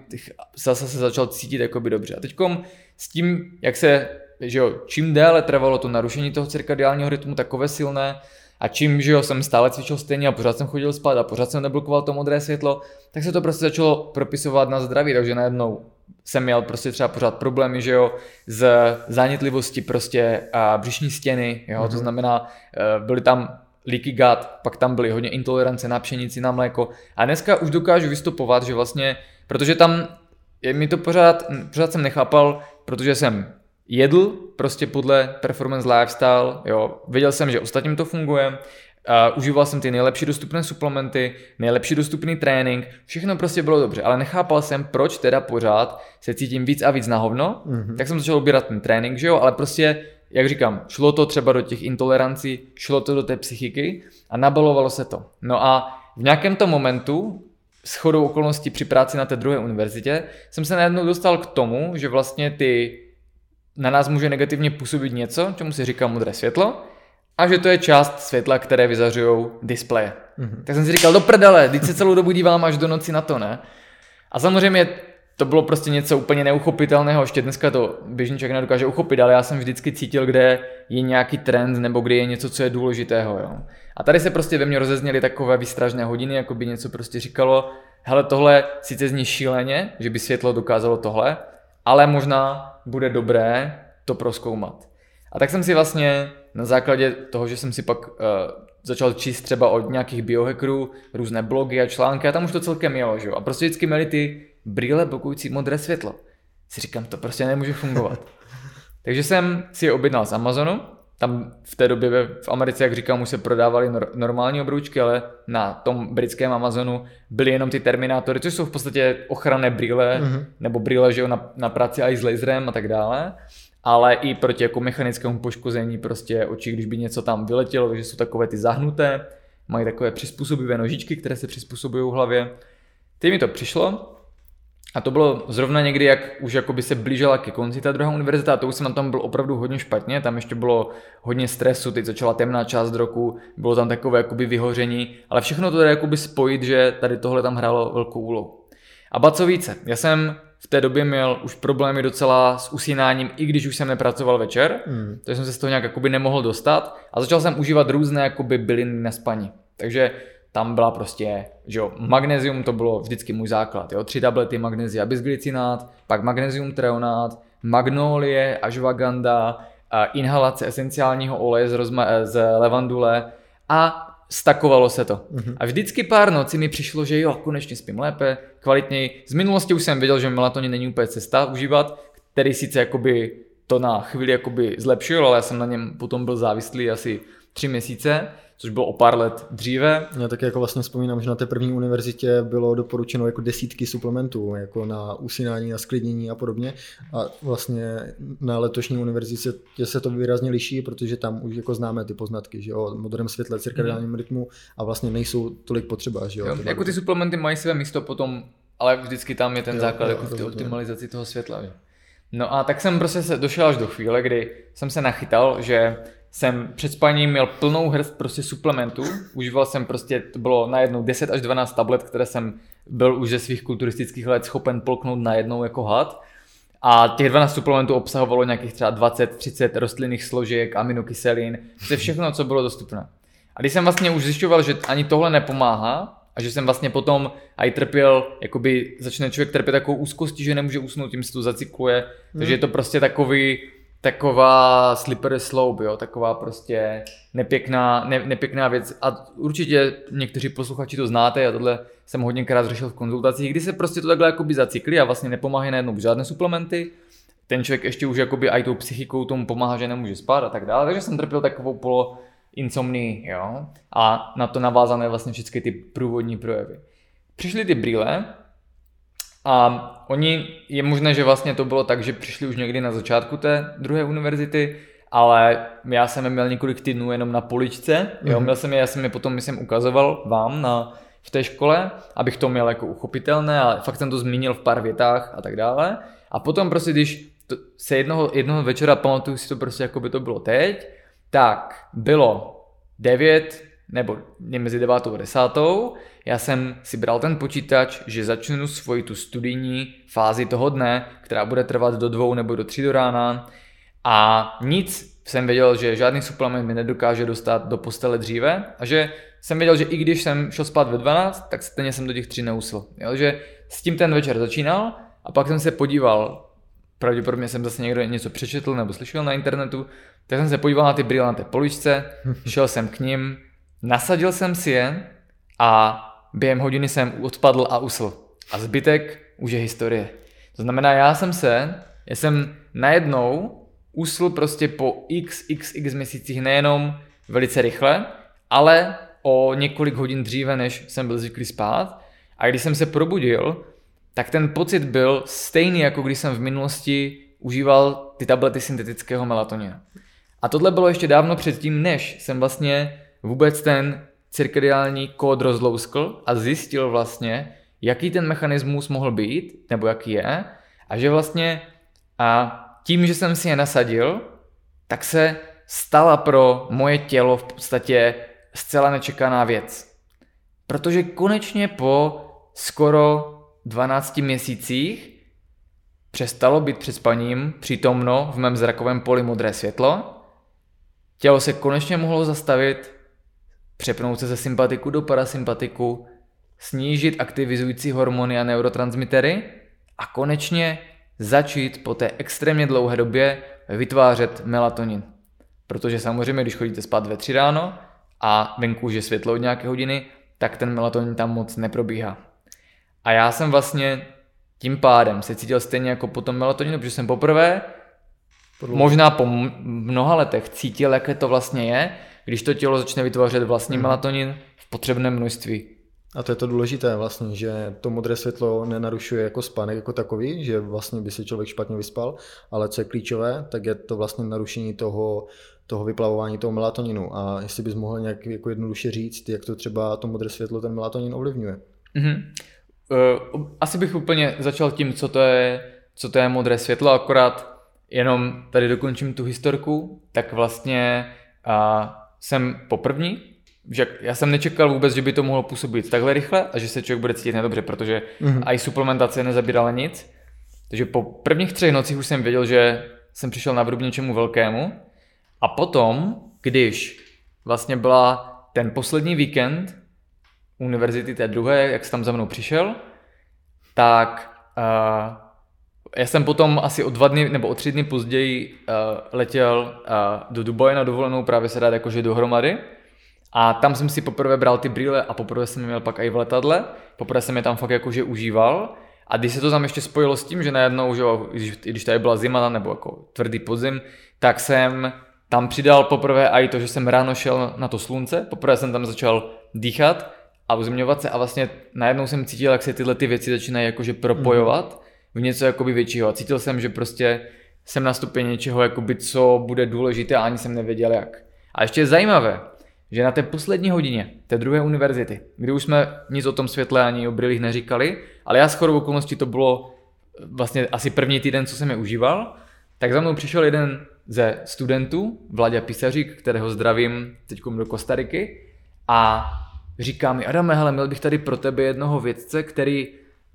zase se začal cítit jakoby dobře. A teďkom s tím, jak se, že jo, čím déle trvalo to narušení toho cirkadiálního rytmu takové silné, a čím, že jo, jsem stále cvičil stejně a pořád jsem chodil spát a pořád jsem neblokoval to modré světlo, tak se to prostě začalo propisovat na zdraví, takže najednou jsem měl prostě třeba pořád problémy, že jo, z zánětlivosti prostě a břišní stěny, jo, mm-hmm. to mhm. znamená, eh, byly tam leaky gut, pak tam byly hodně intolerance na pšenici, na mléko. A dneska už dokážu vystupovat, že vlastně, protože tam je mi to pořád, pořád jsem nechápal, protože jsem jedl prostě podle performance lifestyle, jo, věděl jsem, že ostatním to funguje, Uh, užíval jsem ty nejlepší dostupné suplementy, nejlepší dostupný trénink, všechno prostě bylo dobře, ale nechápal jsem, proč teda pořád se cítím víc a víc na hovno, mm-hmm. tak jsem začal ubírat ten trénink, že jo, ale prostě, jak říkám, šlo to třeba do těch intolerancí, šlo to do té psychiky a nabalovalo se to. No a v nějakém tom momentu, s chodou okolností při práci na té druhé univerzitě, jsem se najednou dostal k tomu, že vlastně ty na nás může negativně působit něco, čemu se říká modré světlo, a že to je část světla, které vyzařují displeje. Mm-hmm. Tak jsem si říkal, do prdele, teď se celou dobu dívám až do noci na to, ne? A samozřejmě to bylo prostě něco úplně neuchopitelného, ještě dneska to běžný člověk nedokáže uchopit, ale já jsem vždycky cítil, kde je nějaký trend nebo kde je něco, co je důležitého. Jo. A tady se prostě ve mně rozezněly takové výstražné hodiny, jako by něco prostě říkalo, hele tohle sice zní šíleně, že by světlo dokázalo tohle, ale možná bude dobré to proskoumat. A tak jsem si vlastně na základě toho, že jsem si pak uh, začal číst třeba od nějakých biohackerů, různé blogy a články a tam už to celkem jelo, že jo. A prostě vždycky měli ty brýle blokující modré světlo. Si říkám, to prostě nemůže fungovat. Takže jsem si je objednal z Amazonu, tam v té době v Americe, jak říkám, už se prodávaly normální obroučky, ale na tom britském Amazonu byly jenom ty terminátory, což jsou v podstatě ochranné brýle, mm-hmm. nebo brýle, že jo, na, na práci i s laserem a tak dále ale i proti jako mechanickému poškození prostě očí, když by něco tam vyletělo, takže jsou takové ty zahnuté, mají takové přizpůsobivé nožičky, které se přizpůsobují hlavě. Teď mi to přišlo a to bylo zrovna někdy, jak už by se blížila ke konci ta druhá univerzita a to už jsem na tom byl opravdu hodně špatně, tam ještě bylo hodně stresu, teď začala temná část roku, bylo tam takové jakoby vyhoření, ale všechno to jde jakoby spojit, že tady tohle tam hrálo velkou úlohu. A ba co více, já jsem v té době měl už problémy docela s usínáním, i když už jsem nepracoval večer, mm. takže jsem se z toho nějak jakoby nemohl dostat a začal jsem užívat různé jakoby byliny na spaní. Takže tam byla prostě, že jo, magnézium to bylo vždycky můj základ, jo, tři tablety magnézia bisglycinát, pak magnézium treonát, magnolie, ashwagandha, inhalace esenciálního oleje z, rozma- z levandule a stakovalo se to. Mm-hmm. A vždycky pár nocí mi přišlo, že jo, konečně spím lépe, kvalitněji. Z minulosti už jsem věděl, že melatonin není úplně cesta užívat, který sice jakoby to na chvíli jakoby zlepšil, ale já jsem na něm potom byl závislý asi tři měsíce což bylo o pár let dříve. Já taky jako vlastně vzpomínám, že na té první univerzitě bylo doporučeno jako desítky suplementů, jako na usínání, na sklidnění a podobně. A vlastně na letošní univerzitě se to výrazně liší, protože tam už jako známe ty poznatky, že jo, o modrém světle, cirkadiálním rytmu a vlastně nejsou tolik potřeba, že jo. jo jako ty suplementy mají své místo potom, ale vždycky tam je ten jo, základ jo, jako v té optimalizaci toho světla. Že? No a tak jsem prostě se došel až do chvíle, kdy jsem se nachytal, že jsem před spaním měl plnou hrst prostě suplementů. Užíval jsem prostě, to bylo najednou 10 až 12 tablet, které jsem byl už ze svých kulturistických let schopen polknout najednou jako had. A těch 12 suplementů obsahovalo nějakých třeba 20-30 rostlinných složek, aminokyselin, to je všechno, co bylo dostupné. A když jsem vlastně už zjišťoval, že ani tohle nepomáhá, a že jsem vlastně potom i trpěl, jakoby začne člověk trpět takovou úzkostí, že nemůže usnout, tím se to zacykluje, hmm. takže je to prostě takový, taková slippery slope, jo, taková prostě nepěkná, ne, nepěkná věc. A určitě někteří posluchači to znáte, a tohle jsem hodněkrát řešil v konzultacích, kdy se prostě to takhle jakoby zacykli a vlastně nepomáhají najednou žádné suplementy, ten člověk ještě už jakoby i tou psychikou tomu pomáhá, že nemůže spát a tak dále, takže jsem trpěl takovou polo insomnii, jo, a na to navázané vlastně všechny ty průvodní projevy. Přišly ty brýle, a oni, je možné, že vlastně to bylo tak, že přišli už někdy na začátku té druhé univerzity, ale já jsem je měl několik týdnů jenom na poličce, jo, mm-hmm. měl jsem je, já jsem je potom, myslím, ukazoval vám na, v té škole, abych to měl jako uchopitelné a fakt jsem to zmínil v pár větách a tak dále. A potom prostě, když to, se jednoho, jednoho večera pamatuju si to prostě, jako by to bylo teď, tak bylo 9 nebo mezi 9 a 10 já jsem si bral ten počítač, že začnu svoji tu studijní fázi toho dne, která bude trvat do dvou nebo do tří do rána a nic jsem věděl, že žádný suplement mi nedokáže dostat do postele dříve a že jsem věděl, že i když jsem šel spát ve 12, tak stejně jsem do těch tří neusl. Jo? Že s tím ten večer začínal a pak jsem se podíval, pravděpodobně jsem zase někdo něco přečetl nebo slyšel na internetu, tak jsem se podíval na ty brýle na té poličce, šel jsem k ním, nasadil jsem si je a během hodiny jsem odpadl a usl. A zbytek už je historie. To znamená, já jsem se, já jsem najednou usl prostě po x, x, x měsících nejenom velice rychle, ale o několik hodin dříve, než jsem byl zvyklý spát. A když jsem se probudil, tak ten pocit byl stejný, jako když jsem v minulosti užíval ty tablety syntetického melatonina. A tohle bylo ještě dávno předtím, než jsem vlastně vůbec ten cirkadiální kód rozlouskl a zjistil vlastně, jaký ten mechanismus mohl být, nebo jaký je, a že vlastně a tím, že jsem si je nasadil, tak se stala pro moje tělo v podstatě zcela nečekaná věc. Protože konečně po skoro 12 měsících přestalo být před spaním přítomno v mém zrakovém poli modré světlo, tělo se konečně mohlo zastavit, přepnout se ze sympatiku do parasympatiku, snížit aktivizující hormony a neurotransmitery a konečně začít po té extrémně dlouhé době vytvářet melatonin. Protože samozřejmě, když chodíte spát ve tři ráno a venku už je světlo od nějaké hodiny, tak ten melatonin tam moc neprobíhá. A já jsem vlastně tím pádem se cítil stejně jako po tom melatoninu, protože jsem poprvé, Podlouho. možná po mnoha letech, cítil, jaké to vlastně je, když to tělo začne vytvářet vlastní mm. melatonin v potřebném množství. A to je to důležité vlastně, že to modré světlo nenarušuje jako spánek jako takový, že vlastně by se člověk špatně vyspal, ale co je klíčové, tak je to vlastně narušení toho, toho vyplavování toho melatoninu. A jestli bys mohl nějak jako jednoduše říct, jak to třeba to modré světlo ten melatonin ovlivňuje. Mm-hmm. Uh, asi bych úplně začal tím, co to je, co to je modré světlo, akorát jenom tady dokončím tu historku, tak vlastně uh, jsem poprvní že já jsem nečekal vůbec, že by to mohlo působit takhle rychle a že se člověk bude cítit nedobře, protože mm-hmm. i suplementace nezabírala nic. Takže po prvních třech nocích už jsem věděl, že jsem přišel na vrub něčemu velkému. A potom, když vlastně byla ten poslední víkend univerzity té druhé, jak jsi tam za mnou přišel, tak uh, já jsem potom asi o dva dny nebo o tři dny později uh, letěl uh, do Dubaje na dovolenou právě se dát jakože dohromady. A tam jsem si poprvé bral ty brýle a poprvé jsem je měl pak i v letadle. Poprvé jsem je tam fakt jakože užíval. A když se to tam ještě spojilo s tím, že najednou, že když, když tady byla zima nebo jako tvrdý podzim, tak jsem tam přidal poprvé i to, že jsem ráno šel na to slunce, poprvé jsem tam začal dýchat a uzemňovat se a vlastně najednou jsem cítil, jak se tyhle ty věci začínají jakože propojovat mm. V něco jakoby většího a cítil jsem, že prostě jsem na stupě něčeho, jakoby, co bude důležité a ani jsem nevěděl jak. A ještě je zajímavé, že na té poslední hodině té druhé univerzity, kdy už jsme nic o tom světle ani o brýlích neříkali, ale já s chodou okolností to bylo vlastně asi první týden, co jsem je užíval, tak za mnou přišel jeden ze studentů, Vladě Pisařík, kterého zdravím teď do Kostariky a říká mi, Adame, hele, měl bych tady pro tebe jednoho vědce, který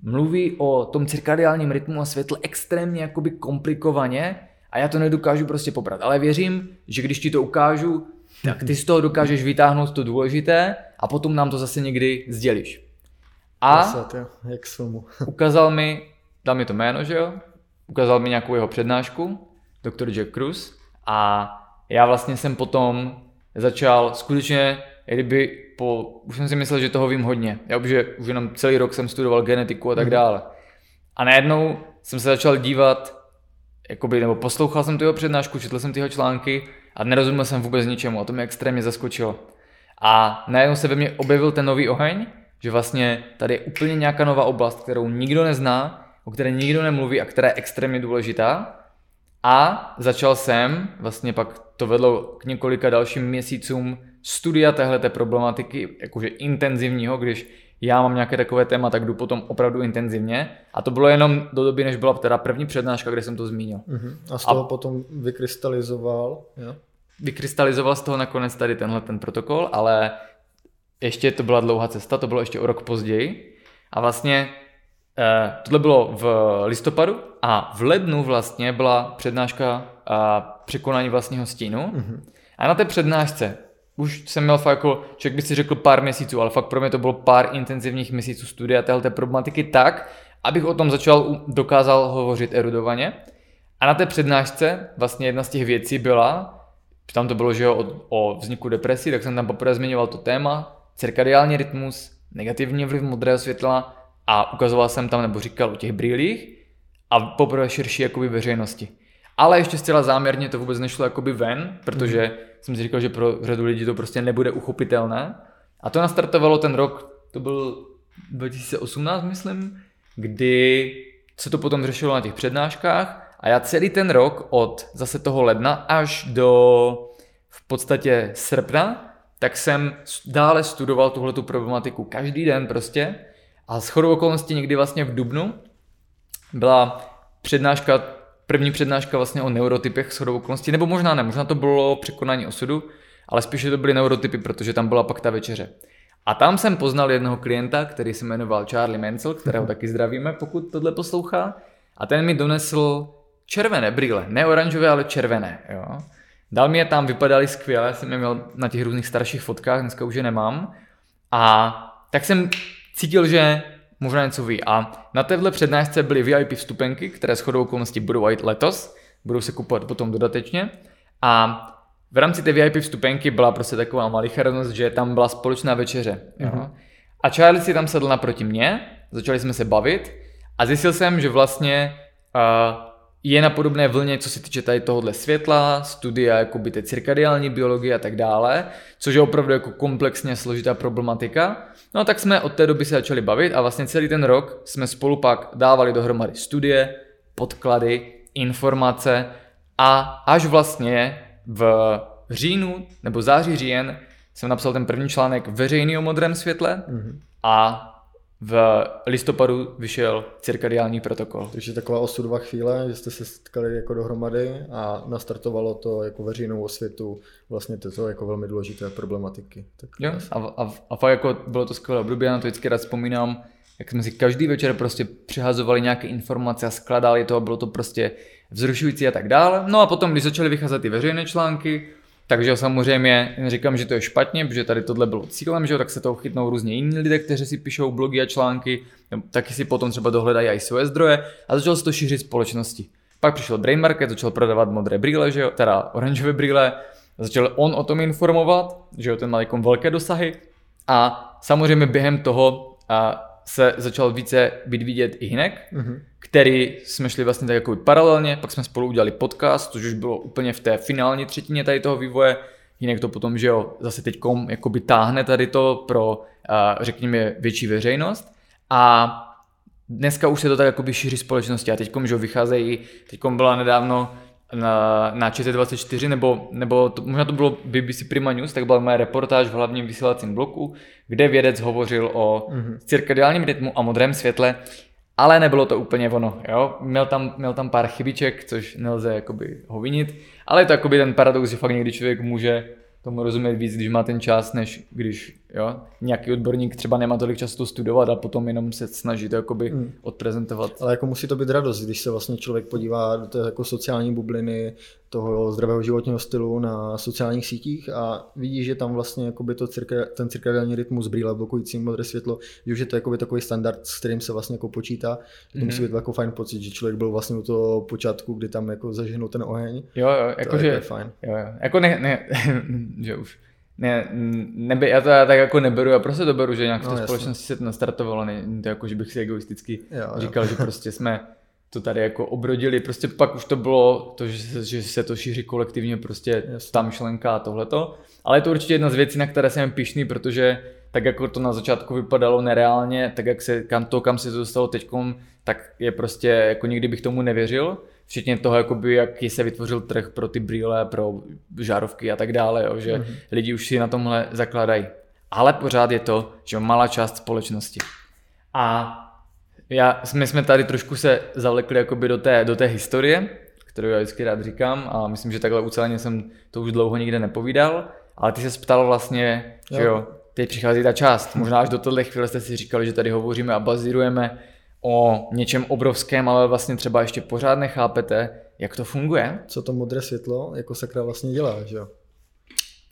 mluví o tom cirkadiálním rytmu a světle extrémně jakoby komplikovaně a já to nedokážu prostě pobrat. Ale věřím, že když ti to ukážu, tak ty z toho dokážeš vytáhnout to důležité a potom nám to zase někdy sdělíš. A ukázal mi, dal mi to jméno, že jo? Ukázal mi nějakou jeho přednášku, doktor Jack Cruz a já vlastně jsem potom začal skutečně, kdyby po, už jsem si myslel, že toho vím hodně. Já už, už jenom celý rok jsem studoval genetiku a tak mhm. dále. A najednou jsem se začal dívat, jakoby, nebo poslouchal jsem tu jeho přednášku, četl jsem ty jeho články a nerozuměl jsem vůbec ničemu a to mě extrémně zaskočilo. A najednou se ve mně objevil ten nový oheň, že vlastně tady je úplně nějaká nová oblast, kterou nikdo nezná, o které nikdo nemluví a která je extrémně důležitá. A začal jsem, vlastně pak to vedlo k několika dalším měsícům studia téhleté problematiky, jakože intenzivního, když já mám nějaké takové téma, tak jdu potom opravdu intenzivně. A to bylo jenom do doby, než byla teda první přednáška, kde jsem to zmínil. Uh-huh. A z toho a potom vykrystalizoval? Jo? Vykrystalizoval z toho nakonec tady tenhle ten protokol, ale ještě to byla dlouhá cesta, to bylo ještě o rok později. A vlastně eh, tohle bylo v listopadu a v lednu vlastně byla přednáška a překonání vlastního stínu. Uh-huh. A na té přednášce už jsem měl fakt jako, člověk by si řekl pár měsíců, ale fakt pro mě to bylo pár intenzivních měsíců studia téhle problematiky tak, abych o tom začal, dokázal hovořit erudovaně. A na té přednášce vlastně jedna z těch věcí byla, tam to bylo, že jo, o, o vzniku depresí, tak jsem tam poprvé zmiňoval to téma, cirkadiální rytmus, negativní vliv modrého světla a ukazoval jsem tam, nebo říkal o těch brýlích a poprvé širší jakoby veřejnosti. Ale ještě zcela záměrně to vůbec nešlo jakoby ven, protože mm. jsem si říkal, že pro řadu lidí to prostě nebude uchopitelné. A to nastartovalo ten rok, to byl 2018, myslím, kdy se to potom řešilo na těch přednáškách a já celý ten rok od zase toho ledna až do v podstatě srpna, tak jsem dále studoval tuhle tu problematiku každý den prostě a s chodou okolností někdy vlastně v Dubnu byla přednáška, první přednáška vlastně o neurotypech s okolností, nebo možná ne, možná to bylo překonání osudu, ale spíše to byly neurotypy, protože tam byla pak ta večeře. A tam jsem poznal jednoho klienta, který se jmenoval Charlie Mansell, kterého taky zdravíme, pokud tohle poslouchá. A ten mi donesl červené brýle, ne oranžové, ale červené. Jo. Dal mi je tam, vypadaly skvěle, jsem je měl na těch různých starších fotkách, dneska už je nemám. A tak jsem cítil, že možná něco ví. A na téhle přednášce byly VIP vstupenky, které s chodou okolností budou i letos, budou se kupovat potom dodatečně. A v rámci té VIP vstupenky byla prostě taková malichernost, že tam byla společná večeře. Jo? Mm-hmm. A Charlie si tam sedl naproti mě, začali jsme se bavit a zjistil jsem, že vlastně uh, je na podobné vlně, co se týče tady tohohle světla, studia jakoby té cirkadiální biologie a tak dále, což je opravdu jako komplexně složitá problematika. No a tak jsme od té doby se začali bavit a vlastně celý ten rok jsme spolu pak dávali dohromady studie, podklady, informace a až vlastně v říjnu nebo září říjen jsem napsal ten první článek veřejný o modrém světle mm-hmm. a v listopadu vyšel cirkadiální protokol. Takže taková osudová chvíle, že jste se setkali jako dohromady a nastartovalo to jako veřejnou osvětu vlastně této jako velmi důležité problematiky. Tak jo, a, a, a fakt jako bylo to skvělé období, já na to vždycky rád vzpomínám, jak jsme si každý večer prostě přihazovali nějaké informace a skladali to a bylo to prostě vzrušující a tak dále. No a potom, když začaly vycházet ty veřejné články, takže samozřejmě říkám, že to je špatně, protože tady tohle bylo cílem, že tak se toho chytnou různě jiní lidé, kteří si píšou blogy a články, taky si potom třeba dohledají i své zdroje a začalo se to šířit společnosti. Pak přišel Brain Market, začal prodávat modré brýle, že jo, teda oranžové brýle, začal on o tom informovat, že jo, ten má jako velké dosahy a samozřejmě během toho a se začal více být vidět i Hinek, mm-hmm. který jsme šli vlastně tak jako paralelně, pak jsme spolu udělali podcast, což už bylo úplně v té finální třetině tady toho vývoje. Hinek to potom, že jo, zase teďkom jakoby táhne tady to pro, řekněme, větší veřejnost. A dneska už se to tak jakoby šíří společnosti a teďkom, že jo, vycházejí, teďkom byla nedávno na, na ČT24, nebo, nebo to, možná to bylo BBC Prima News, tak byla moje reportáž v hlavním vysílacím bloku, kde vědec hovořil o mm-hmm. cirkadiálním rytmu a modrém světle, ale nebylo to úplně ono, jo. Měl tam, měl tam pár chybiček, což nelze jakoby ho vinit, ale je to jakoby ten paradox, že fakt někdy člověk může tomu rozumět víc, když má ten čas, než když jo, nějaký odborník třeba nemá tolik času to studovat a potom jenom se snaží to jakoby mm. odprezentovat. Ale jako musí to být radost, když se vlastně člověk podívá do té jako sociální bubliny, toho zdravého životního stylu na sociálních sítích a vidí, že tam vlastně jakoby to cirka, ten cirkadiální rytmus brýle blokující modré světlo, že už je to jakoby takový standard, s kterým se vlastně jako počítá. To mm. musí být jako fajn pocit, že člověk byl vlastně u toho počátku, kdy tam jako zažehnul ten oheň. Jo, jo, jako že, je fajn. Jo, jo. Jako ne, ne že už ne, neby, já to já tak jako neberu, já prostě to beru, že nějak v té no, společnosti se to nastartovalo, není to jako, že bych si egoisticky jo, říkal, jo. že prostě jsme to tady jako obrodili, prostě pak už to bylo to, že se, že se to šíří kolektivně, prostě Jasně. ta myšlenka a tohleto. Ale je to určitě jedna z věcí, na které jsem pišný, protože tak jako to na začátku vypadalo nereálně, tak jak se kam to, kam se to dostalo teďkom, tak je prostě, jako nikdy bych tomu nevěřil. Včetně toho, jakoby, jaký se vytvořil trh pro ty brýle, pro žárovky a tak dále, jo, že mm-hmm. lidi už si na tomhle zakládají. Ale pořád je to, že malá část společnosti. A já, my jsme tady trošku se zavlekli jakoby do té, do té historie, kterou já vždycky rád říkám a myslím, že takhle uceleně jsem to už dlouho nikde nepovídal, ale ty se ptal vlastně, jo. že jo, teď přichází ta část. Možná až do tohle chvíle jste si říkali, že tady hovoříme a bazírujeme o něčem obrovském, ale vlastně třeba ještě pořád nechápete, jak to funguje. Co to modré světlo jako sakra vlastně dělá, že jo?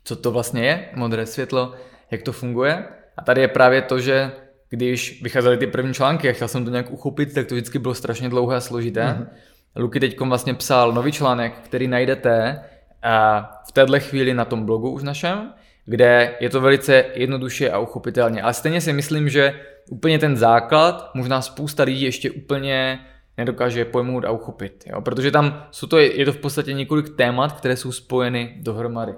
Co to vlastně je, modré světlo, jak to funguje. A tady je právě to, že když vycházely ty první články a chtěl jsem to nějak uchopit, tak to vždycky bylo strašně dlouhé a složité. Mm-hmm. Luky teď vlastně psal nový článek, který najdete v téhle chvíli na tom blogu už našem, kde je to velice jednoduše a uchopitelně. Ale stejně si myslím, že úplně ten základ, možná spousta lidí ještě úplně nedokáže pojmout a uchopit. Jo? Protože tam jsou to, je to v podstatě několik témat, které jsou spojeny dohromady.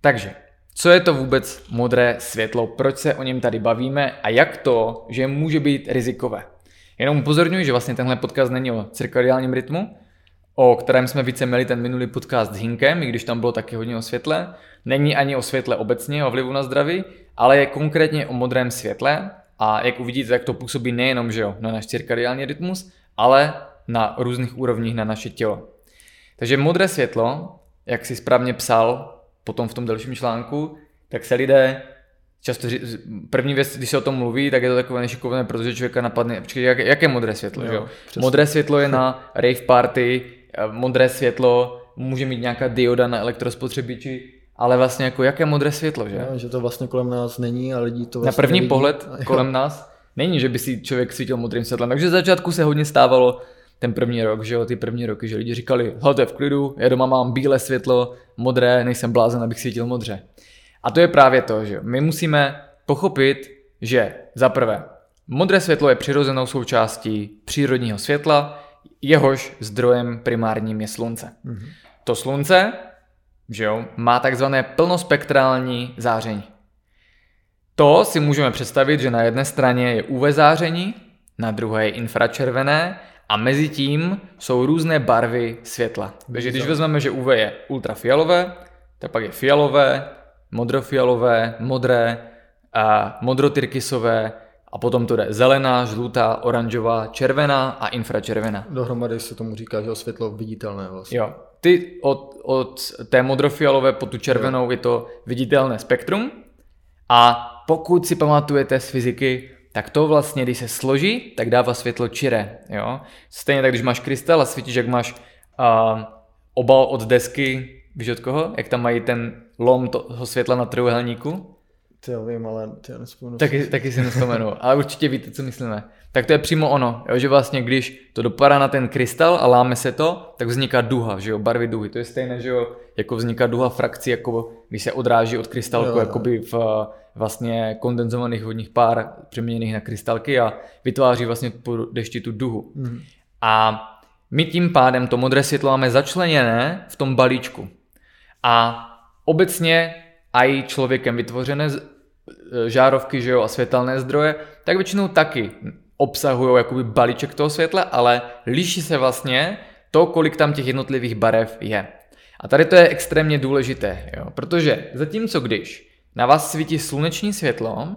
Takže, co je to vůbec modré světlo, proč se o něm tady bavíme a jak to, že může být rizikové. Jenom upozorňuji, že vlastně tenhle podcast není o cirkadiálním rytmu, o kterém jsme více měli ten minulý podcast s Hinkem, i když tam bylo taky hodně o světle. Není ani o světle obecně, o vlivu na zdraví, ale je konkrétně o modrém světle a jak uvidíte, tak to působí nejenom že jo, na náš cirkadiální rytmus, ale na různých úrovních na naše tělo. Takže modré světlo, jak si správně psal potom v tom dalším článku, tak se lidé často ří, první věc, když se o tom mluví, tak je to takové nešikovné, protože člověka napadne, počkej, jak, jak je modré světlo, jo, že jo? Modré světlo je na rave party, modré světlo může mít nějaká dioda na elektrospotřebiči, ale vlastně jako jaké modré světlo, že? Jo, že to vlastně kolem nás není a lidi to vlastně Na první nevidí. pohled kolem nás není, že by si člověk svítil modrým světlem. Takže z začátku se hodně stávalo ten první rok, že jo, ty první roky, že lidi říkali, hele, to je v klidu, já doma mám bílé světlo, modré, nejsem blázen, abych svítil modře. A to je právě to, že my musíme pochopit, že za prvé, modré světlo je přirozenou součástí přírodního světla, jehož zdrojem primárním je slunce. Mm-hmm. To slunce, že jo, má takzvané plnospektrální záření. To si můžeme představit, že na jedné straně je UV záření, na druhé je infračervené a mezi tím jsou různé barvy světla. Takže když vezmeme, že UV je ultrafialové, tak pak je fialové, modrofialové, modré, a modrotyrkysové a potom to jde zelená, žlutá, oranžová, červená a infračervená. Dohromady se tomu říká, že světlo viditelné vlastně. Jo. Ty od, od té modrofialové po tu červenou jo. je to viditelné spektrum a pokud si pamatujete z fyziky, tak to vlastně, když se složí, tak dává světlo čiré. Jo? Stejně tak, když máš krystal a svítíš, jak máš uh, obal od desky, víš od koho? Jak tam mají ten lom toho světla na trojuhelníku? Ty jo, vím, ale ty já nespomenu. Taky, taky si nespomenu, ale určitě víte, co myslíme. Tak to je přímo ono, jo, že vlastně když to dopadá na ten krystal a láme se to, tak vzniká duha, že jo, barvy duhy. To je stejné, že jo, jako vzniká duha frakcí, jako když se odráží od krystalku, jo, jo. jakoby v vlastně kondenzovaných vodních pár přeměněných na krystalky a vytváří vlastně po dešti tu duhu. Mm. A my tím pádem to modré světlo máme začleněné v tom balíčku. A obecně i člověkem vytvořené žárovky že jo, a světelné zdroje, tak většinou taky obsahují jakoby balíček toho světla, ale liší se vlastně to, kolik tam těch jednotlivých barev je. A tady to je extrémně důležité, jo? protože zatímco když na vás svítí sluneční světlo,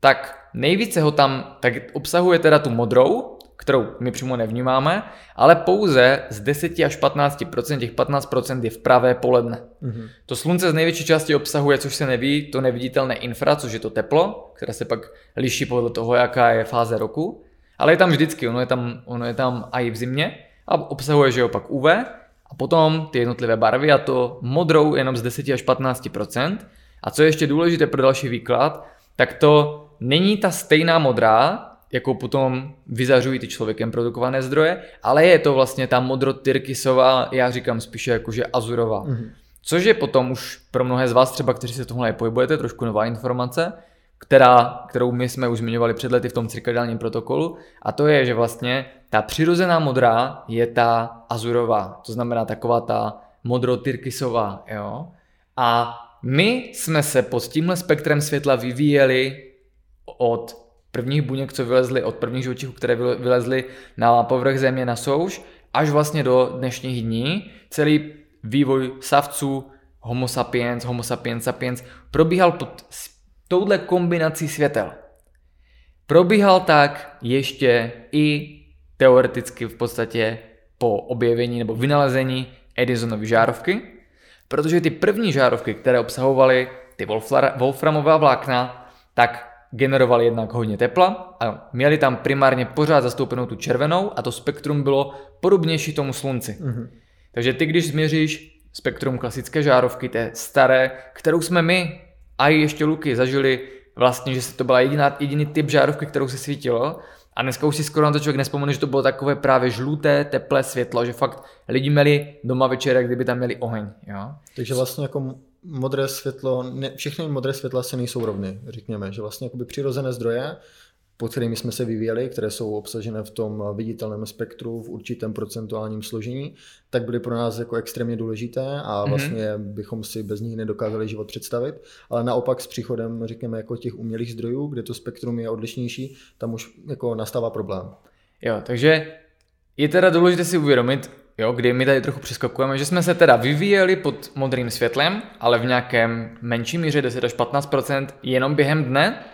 tak nejvíce ho tam tak obsahuje teda tu modrou, kterou my přímo nevnímáme, ale pouze z 10 až 15%, těch 15% je v pravé poledne. Mm-hmm. To slunce z největší části obsahuje, což se neví, to neviditelné infra, což je to teplo, které se pak liší podle toho, jaká je fáze roku, ale je tam vždycky, ono je tam, ono je tam i v zimě a obsahuje, že opak UV a potom ty jednotlivé barvy a to modrou jenom z 10 až 15%. A co je ještě důležité pro další výklad, tak to není ta stejná modrá, jakou potom vyzařují ty člověkem produkované zdroje, ale je to vlastně ta modrotyrkysová, já říkám spíše jakože azurová. Mm-hmm. Což je potom už pro mnohé z vás třeba, kteří se tohle pohybujete, trošku nová informace, která, kterou my jsme už zmiňovali před lety v tom cirkadiálním protokolu, a to je, že vlastně ta přirozená modrá je ta azurová, to znamená taková ta modrotyrkysová, jo. A my jsme se pod tímhle spektrem světla vyvíjeli od prvních buněk, co vylezly, od prvních živočichů, které vylezly na povrch země na souš, až vlastně do dnešních dní. Celý vývoj savců, homo sapiens, homo sapiens sapiens, probíhal pod touhle kombinací světel. Probíhal tak ještě i teoreticky v podstatě po objevení nebo vynalezení Edisonovy žárovky, protože ty první žárovky, které obsahovaly ty wolframové vlákna, tak generovali jednak hodně tepla a měli tam primárně pořád zastoupenou tu červenou a to spektrum bylo podobnější tomu slunci. Mm-hmm. Takže ty, když změříš spektrum klasické žárovky, té staré, kterou jsme my a i ještě Luky zažili vlastně, že to byla jediná, jediný typ žárovky, kterou se svítilo, a dneska už si skoro na to člověk nespomene, že to bylo takové právě žluté, teplé světlo, že fakt lidi měli doma večer, kdyby tam měli oheň. Jo? Takže vlastně jako modré světlo, ne, všechny modré světla se nejsou rovny, řekněme, že vlastně jakoby přirozené zdroje pod kterými jsme se vyvíjeli, které jsou obsažené v tom viditelném spektru v určitém procentuálním složení, tak byly pro nás jako extrémně důležité a mhm. vlastně mm-hmm. bychom si bez nich nedokázali život představit. Ale naopak s příchodem, řekněme, jako těch umělých zdrojů, kde to spektrum je odlišnější, tam už jako nastává problém. Jo, takže je teda důležité si uvědomit, jo, kdy my tady trochu přeskakujeme, že jsme se teda vyvíjeli pod modrým světlem, ale v nějakém menší míře 10 až 15% jenom během dne.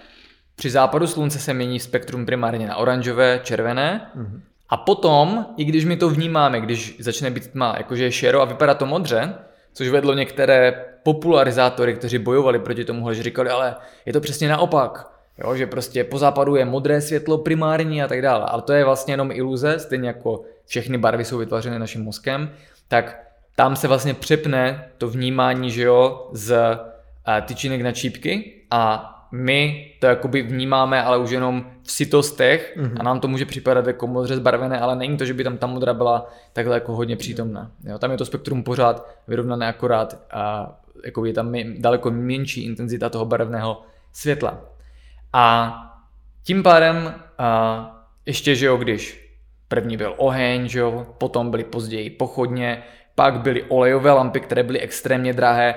Při západu slunce se mění spektrum primárně na oranžové, červené. Mm-hmm. A potom, i když my to vnímáme, když začne být tma, jakože je šero a vypadá to modře, což vedlo některé popularizátory, kteří bojovali proti tomu, že říkali, ale je to přesně naopak. Jo, že prostě po západu je modré světlo primární a tak dále. Ale to je vlastně jenom iluze, stejně jako všechny barvy jsou vytvořeny naším mozkem, tak tam se vlastně přepne to vnímání, že jo, z uh, tyčinek na čípky a my to jakoby vnímáme, ale už jenom v sitostech mm-hmm. a nám to může připadat jako modře zbarvené, ale není to, že by tam ta modra byla takhle jako hodně přítomná. Jo, tam je to spektrum pořád vyrovnané akorát a jako je tam daleko menší intenzita toho barevného světla. A tím pádem a ještě, že jo, když první byl oheň, že jo, potom byly později pochodně, pak byly olejové lampy, které byly extrémně drahé,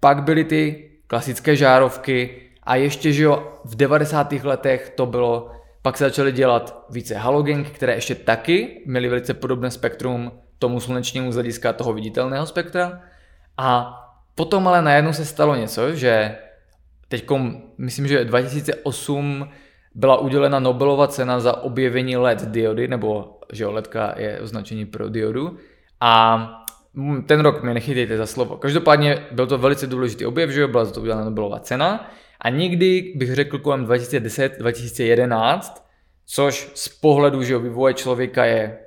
pak byly ty klasické žárovky a ještě, že jo, v 90. letech to bylo, pak se začaly dělat více halogenky, které ještě taky měly velice podobné spektrum tomu slunečnímu z hlediska toho viditelného spektra. A potom ale najednou se stalo něco, že teď myslím, že 2008 byla udělena Nobelova cena za objevení LED diody, nebo že jo, je označení pro diodu. A ten rok mě nechytejte za slovo. Každopádně byl to velice důležitý objev, že jo, byla za to udělána Nobelová cena. A nikdy bych řekl kolem 2010-2011, což z pohledu že jo, vývoje člověka je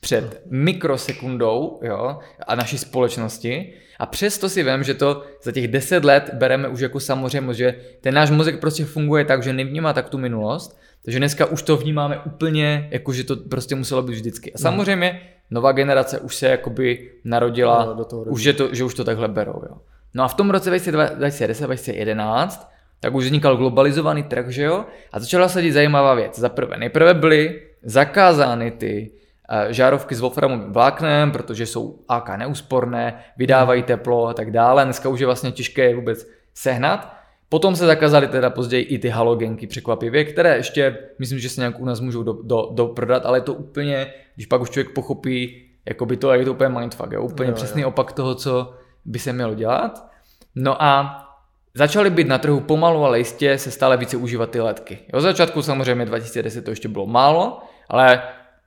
před mikrosekundou jo, a naší společnosti. A přesto si vím, že to za těch 10 let bereme už jako samozřejmost, že ten náš mozek prostě funguje tak, že nevnímá tak tu minulost, takže dneska už to vnímáme úplně, jako že to prostě muselo být vždycky. A samozřejmě nová generace už se jakoby narodila, no, do toho už je to, že už to takhle berou. Jo. No a v tom roce 2010-2011 tak už vznikal globalizovaný trh, že jo? A začala se dít zajímavá věc. Za prvé, nejprve byly zakázány ty Eh, žárovky s wolframovým vláknem, protože jsou AK neúsporné, vydávají teplo a tak dále. Dneska už je vlastně těžké je vůbec sehnat. Potom se zakazaly teda později i ty halogenky překvapivě, které ještě, myslím, že se nějak u nás můžou do, do, do prodat, ale je to úplně, když pak už člověk pochopí, jako by to, je to úplně mindfuck, je úplně jo, přesný jo. opak toho, co by se mělo dělat. No a Začaly být na trhu pomalu, ale jistě se stále více užívat ty letky. Jo, začátku samozřejmě 2010 to ještě bylo málo, ale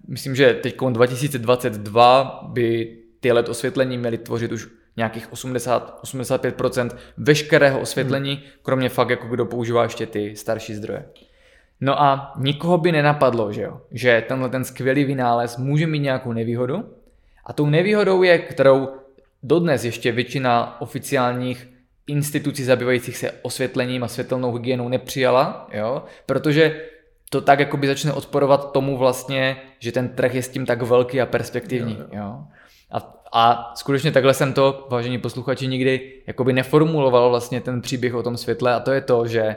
myslím, že teď 2022 by ty LED osvětlení měly tvořit už nějakých 80-85% veškerého osvětlení, hmm. kromě fakt, jako kdo používá ještě ty starší zdroje. No a nikoho by nenapadlo, že jo, že tenhle ten skvělý vynález může mít nějakou nevýhodu. A tou nevýhodou je, kterou dodnes ještě většina oficiálních institucí zabývajících se osvětlením a světelnou hygienou nepřijala, jo, protože to tak jakoby začne odporovat tomu vlastně, že ten trh je s tím tak velký a perspektivní. Jo, jo. Jo? A, skutečně takhle jsem to, vážení posluchači, nikdy jakoby neformuloval vlastně ten příběh o tom světle a to je to, že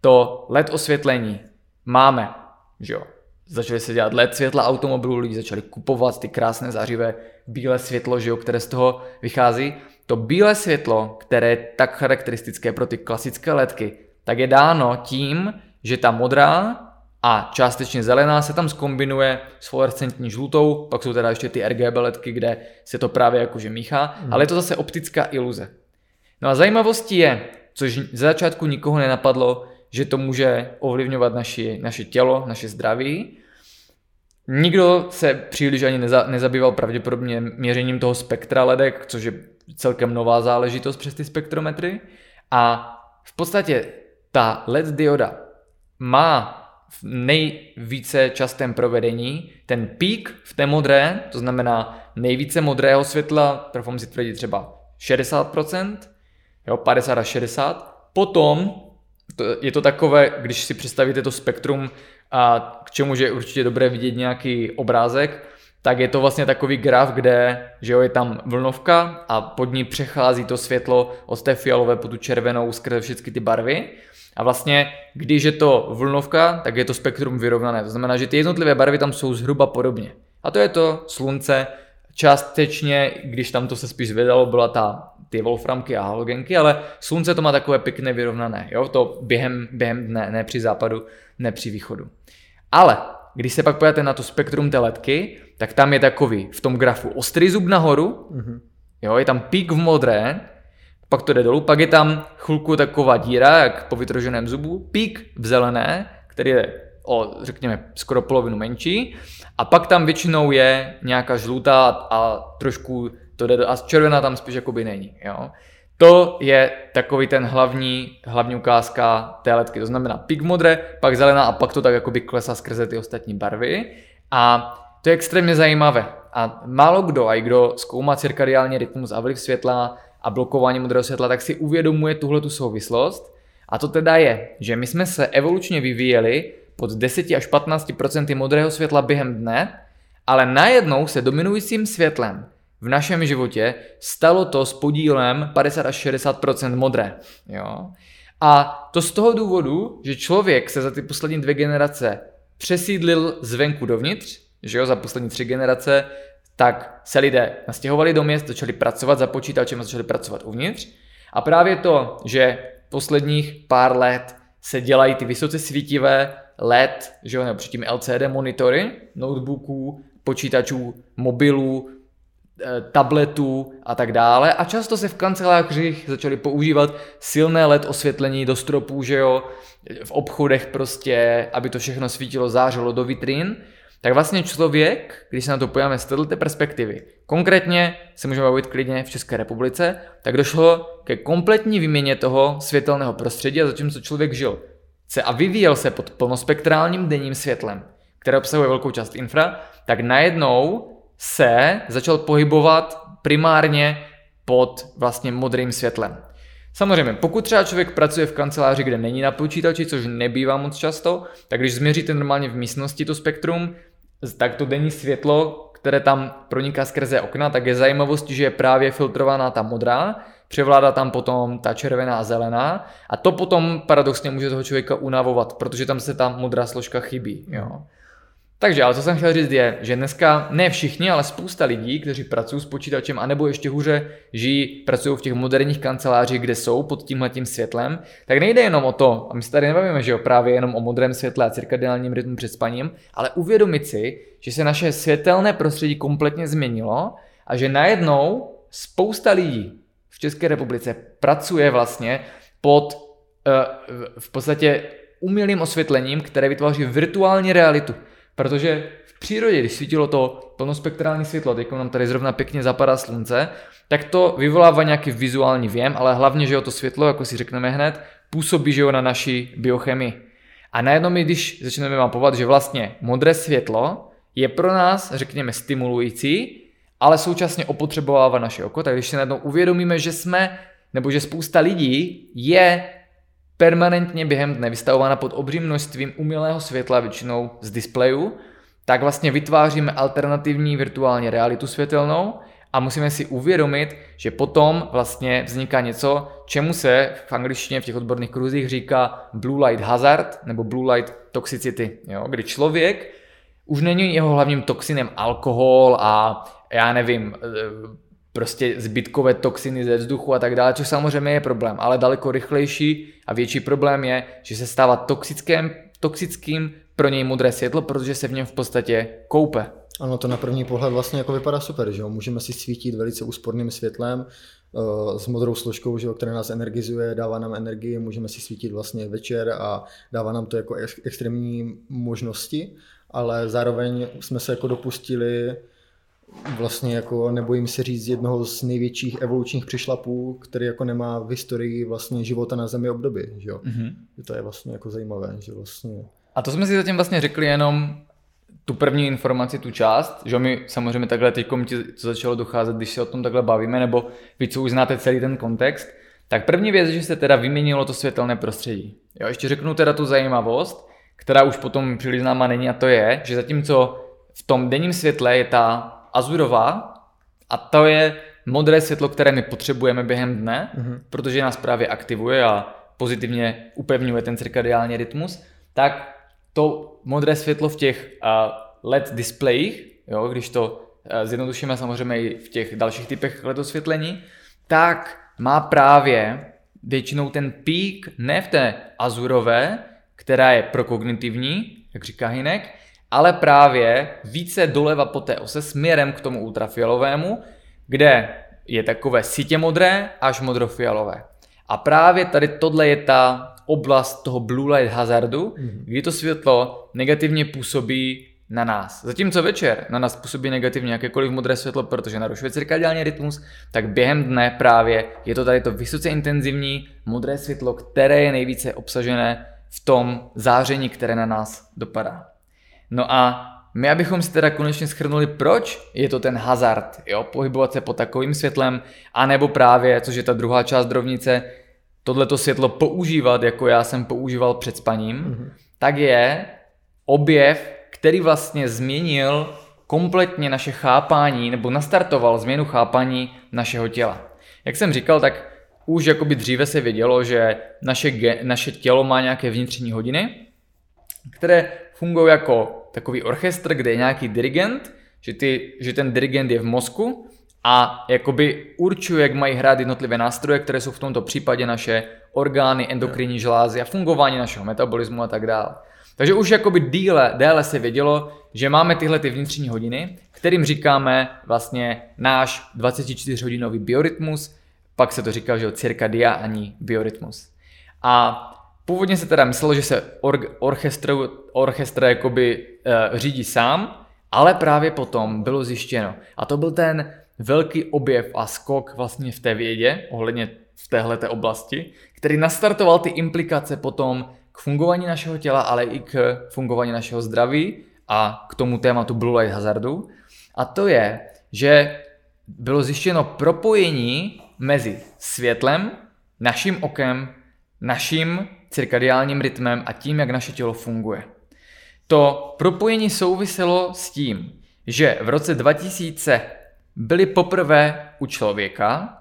to LED osvětlení máme, že jo, začaly se dělat LED světla automobilů, lidi začali kupovat ty krásné zářivé bílé světlo, že jo, které z toho vychází. To bílé světlo, které je tak charakteristické pro ty klasické ledky, tak je dáno tím, že ta modrá a částečně zelená se tam skombinuje s fluorescentní žlutou, pak jsou teda ještě ty RGB ledky, kde se to právě jakože míchá, mm. ale je to zase optická iluze. No a zajímavostí je, což ze začátku nikoho nenapadlo, že to může ovlivňovat naši, naše tělo, naše zdraví. Nikdo se příliš ani neza, nezabýval pravděpodobně měřením toho spektra ledek, což je celkem nová záležitost přes ty spektrometry. A v podstatě ta LED dioda má v nejvíce častém provedení ten pík v té modré, to znamená nejvíce modrého světla, trofám si tvrdit třeba 60%, jo, 50 až 60. Potom to, je to takové, když si představíte to spektrum, a k čemu je určitě dobré vidět nějaký obrázek, tak je to vlastně takový graf, kde že jo, je tam vlnovka a pod ní přechází to světlo od té fialové po tu červenou skrze všechny ty barvy A vlastně, když je to vlnovka, tak je to spektrum vyrovnané. To znamená, že ty jednotlivé barvy tam jsou zhruba podobně. A to je to slunce, částečně, když tam to se spíš zvedalo, byla ta, ty wolframky a halogenky, ale slunce to má takové pěkné vyrovnané, jo, to během, během dne, ne při západu, ne při východu. Ale když se pak pojáte na to spektrum té letky, tak tam je takový v tom grafu ostrý zub nahoru, mm-hmm. jo, je tam pík v modré, pak to jde dolů, pak je tam chvilku taková díra, jak po vytroženém zubu, pík v zelené, který je o, řekněme, skoro polovinu menší, a pak tam většinou je nějaká žlutá a trošku to jde do, a červená tam spíš jakoby není, jo. To je takový ten hlavní, hlavní ukázka té letky. To znamená pik modré, pak zelená a pak to tak jakoby klesá skrze ty ostatní barvy. A to je extrémně zajímavé. A málo kdo, a i kdo zkoumá cirkadiální rytmus a vliv světla a blokování modrého světla, tak si uvědomuje tuhle tu souvislost. A to teda je, že my jsme se evolučně vyvíjeli pod 10 až 15 modrého světla během dne, ale najednou se dominujícím světlem v našem životě stalo to s podílem 50 až 60% modré. Jo? A to z toho důvodu, že člověk se za ty poslední dvě generace přesídlil zvenku dovnitř, že jo, za poslední tři generace, tak se lidé nastěhovali do měst, začali pracovat za počítačem a začali pracovat uvnitř. A právě to, že posledních pár let se dělají ty vysoce svítivé LED, že jo, nebo předtím LCD monitory, notebooků, počítačů, mobilů, Eh, tabletů a tak dále a často se v kancelářích začaly používat silné LED osvětlení do stropů, že jo, v obchodech prostě, aby to všechno svítilo, zářilo do vitrín, tak vlastně člověk, když se na to pojáme z této perspektivy, konkrétně se můžeme bavit klidně v České republice, tak došlo ke kompletní výměně toho světelného prostředí a zatímco člověk žil se a vyvíjel se pod plnospektrálním denním světlem, které obsahuje velkou část infra, tak najednou se začal pohybovat primárně pod vlastně modrým světlem. Samozřejmě, pokud třeba člověk pracuje v kanceláři, kde není na počítači, což nebývá moc často, tak když změříte normálně v místnosti to spektrum, tak to denní světlo, které tam proniká skrze okna, tak je zajímavostí, že je právě filtrovaná ta modrá, převládá tam potom ta červená a zelená a to potom paradoxně může toho člověka unavovat, protože tam se ta modrá složka chybí. Jo. Takže, ale co jsem chtěl říct je, že dneska ne všichni, ale spousta lidí, kteří pracují s počítačem, anebo ještě hůře žijí, pracují v těch moderních kancelářích, kde jsou pod tímhletím světlem, tak nejde jenom o to, a my se tady nebavíme, že jo, právě jenom o modrém světle a cirkadiálním rytmu před spaním, ale uvědomit si, že se naše světelné prostředí kompletně změnilo a že najednou spousta lidí v České republice pracuje vlastně pod uh, v podstatě umělým osvětlením, které vytváří virtuální realitu. Protože v přírodě, když svítilo to plnospektrální světlo, teď nám tady zrovna pěkně zapadá slunce, tak to vyvolává nějaký vizuální věm, ale hlavně, že jo, to světlo, jako si řekneme hned, působí, že jo, na naší biochemii. A najednou my, když začneme mapovat, že vlastně modré světlo je pro nás, řekněme, stimulující, ale současně opotřebovává naše oko, tak když si najednou uvědomíme, že jsme, nebo že spousta lidí je permanentně během dne vystavována pod obřím množstvím umělého světla, většinou z displeju, tak vlastně vytváříme alternativní virtuální realitu světelnou a musíme si uvědomit, že potom vlastně vzniká něco, čemu se v angličtině v těch odborných kruzích říká blue light hazard nebo blue light toxicity, jo? kdy člověk už není jeho hlavním toxinem alkohol a já nevím, prostě zbytkové toxiny ze vzduchu a tak dále, což samozřejmě je problém, ale daleko rychlejší a větší problém je, že se stává toxickým, toxickým pro něj modré světlo, protože se v něm v podstatě koupe. Ano, to na první pohled vlastně jako vypadá super, že jo? Můžeme si svítit velice úsporným světlem, uh, s modrou složkou, že jo, která nás energizuje, dává nám energii, můžeme si svítit vlastně večer a dává nám to jako extrémní možnosti, ale zároveň jsme se jako dopustili vlastně jako nebojím se říct jednoho z největších evolučních přišlapů, který jako nemá v historii vlastně života na Zemi obdoby, že jo. Mm-hmm. To je vlastně jako zajímavé, že vlastně... A to jsme si zatím vlastně řekli jenom tu první informaci, tu část, že mi samozřejmě takhle teď ti to začalo docházet, když se o tom takhle bavíme, nebo vy, co už znáte celý ten kontext, tak první věc, že se teda vyměnilo to světelné prostředí. Jo, ještě řeknu teda tu zajímavost, která už potom příliš známa není a to je, že zatímco v tom denním světle je ta azurová a to je modré světlo, které my potřebujeme během dne, mm-hmm. protože nás právě aktivuje a pozitivně upevňuje ten cirkadiální rytmus, tak to modré světlo v těch uh, LED displejích, jo, když to uh, zjednodušíme samozřejmě i v těch dalších typech LED osvětlení, tak má právě většinou ten pík ne v té azurové, která je prokognitivní, jak říká Hinek, ale právě více doleva po té ose směrem k tomu ultrafialovému, kde je takové sítě modré až modrofialové. A právě tady tohle je ta oblast toho blue light hazardu, mm-hmm. kdy to světlo negativně působí na nás. Zatímco večer na nás působí negativně jakékoliv modré světlo, protože narušuje cirkadiální rytmus, tak během dne právě je to tady to vysoce intenzivní modré světlo, které je nejvíce obsažené v tom záření, které na nás dopadá. No a my, abychom si teda konečně schrnuli, proč je to ten hazard, jo, pohybovat se pod takovým světlem, anebo právě, což je ta druhá část rovnice, tohleto světlo používat, jako já jsem používal před spaním, mm-hmm. tak je objev, který vlastně změnil kompletně naše chápání, nebo nastartoval změnu chápání našeho těla. Jak jsem říkal, tak už jakoby dříve se vědělo, že naše, ge, naše tělo má nějaké vnitřní hodiny, které fungují jako takový orchestr, kde je nějaký dirigent, že, ty, že ten dirigent je v mozku a jakoby určuje, jak mají hrát jednotlivé nástroje, které jsou v tomto případě naše orgány, endokrinní žlázy a fungování našeho metabolismu a tak dále. Takže už jakoby díle, déle se vědělo, že máme tyhle ty vnitřní hodiny, kterým říkáme vlastně náš 24-hodinový biorytmus, pak se to říká, že cirkadiální biorytmus. A původně se teda myslelo, že se or- orchestr, orchestr jakoby uh, řídí sám, ale právě potom bylo zjištěno. A to byl ten velký objev a skok vlastně v té vědě, ohledně v téhle oblasti, který nastartoval ty implikace potom k fungování našeho těla, ale i k fungování našeho zdraví a k tomu tématu Blue Light Hazardu. A to je, že bylo zjištěno propojení mezi světlem, naším okem, naším cirkadiálním rytmem a tím, jak naše tělo funguje. To propojení souviselo s tím, že v roce 2000 byly poprvé u člověka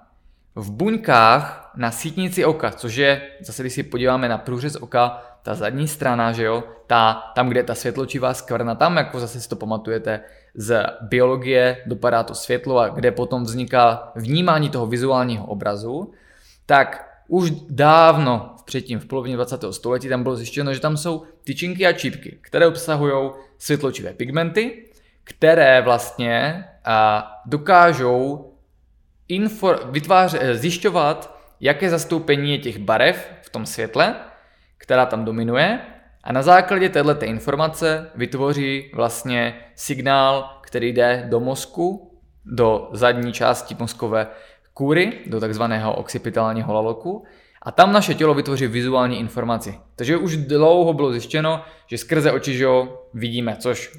v buňkách na sítnici oka, což je, zase když si podíváme na průřez oka, ta zadní strana, že jo, ta, tam, kde je ta světločivá skvrna, tam jako zase si to pamatujete z biologie, dopadá to světlo a kde potom vzniká vnímání toho vizuálního obrazu, tak už dávno předtím, v polovině 20. století, tam bylo zjištěno, že tam jsou tyčinky a čípky, které obsahují světločivé pigmenty, které vlastně a, dokážou infor, vytvářet, eh, zjišťovat, jaké zastoupení je těch barev v tom světle, která tam dominuje a na základě této informace vytvoří vlastně signál, který jde do mozku, do zadní části mozkové kůry, do takzvaného occipitálního laloku a tam naše tělo vytvoří vizuální informaci. Takže už dlouho bylo zjištěno, že skrze oči že jo, vidíme, což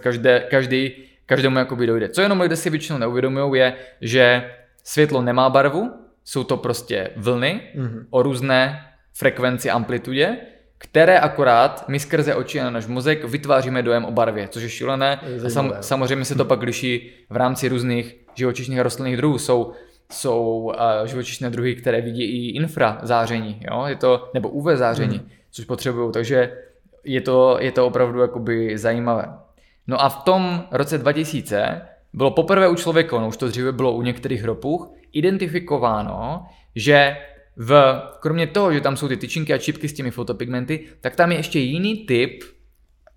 každé, každý, každému jakoby dojde. Co jenom lidé si většinou neuvědomují je, že světlo nemá barvu, jsou to prostě vlny mm-hmm. o různé frekvenci, amplitudě, které akorát my skrze oči a náš mozek vytváříme dojem o barvě, což je šílené. Je a sam, samozřejmě se to pak liší v rámci různých živočišných a rostlinných druhů. Jsou jsou uh, živočišné druhy, které vidí i infra záření, jo? Je to, nebo UV záření, mm. což potřebují, takže je to, je to opravdu jakoby zajímavé. No a v tom roce 2000 bylo poprvé u člověka, no už to dříve bylo u některých hropuch, identifikováno, že v, kromě toho, že tam jsou ty tyčinky a čipky s těmi fotopigmenty, tak tam je ještě jiný typ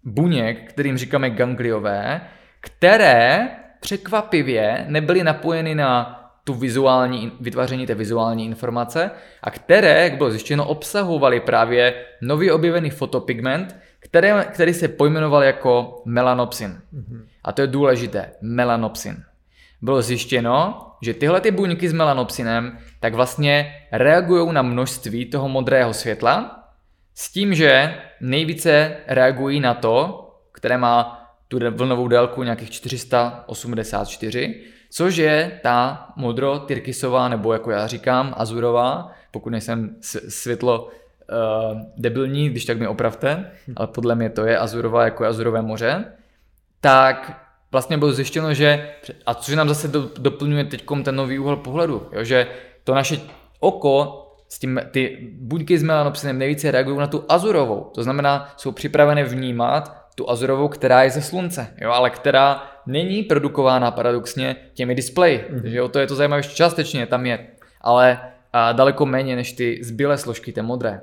buněk, kterým říkáme gangliové, které překvapivě nebyly napojeny na tu vizuální, vytváření té vizuální informace a které, jak bylo zjištěno, obsahovaly právě nový objevený fotopigment, které, který se pojmenoval jako melanopsin. Mm-hmm. A to je důležité, melanopsin. Bylo zjištěno, že tyhle ty buňky s melanopsinem tak vlastně reagují na množství toho modrého světla s tím, že nejvíce reagují na to, které má tu vlnovou délku nějakých 484, což je ta modro-tyrkysová, nebo jako já říkám, azurová, pokud nejsem světlo uh, debilní, když tak mi opravte, ale podle mě to je azurová jako je azurové moře, tak vlastně bylo zjištěno, že, a což nám zase do, doplňuje teď ten nový úhel pohledu, jo, že to naše oko s tím, ty buňky s melanopsinem nejvíce reagují na tu azurovou. To znamená, jsou připravené vnímat tu azurovou, která je ze slunce, jo, ale která není produkována paradoxně těmi displeji. Mm. Takže jo, to je to zajímavé, ještě částečně tam je, ale a daleko méně než ty zbylé složky, té modré.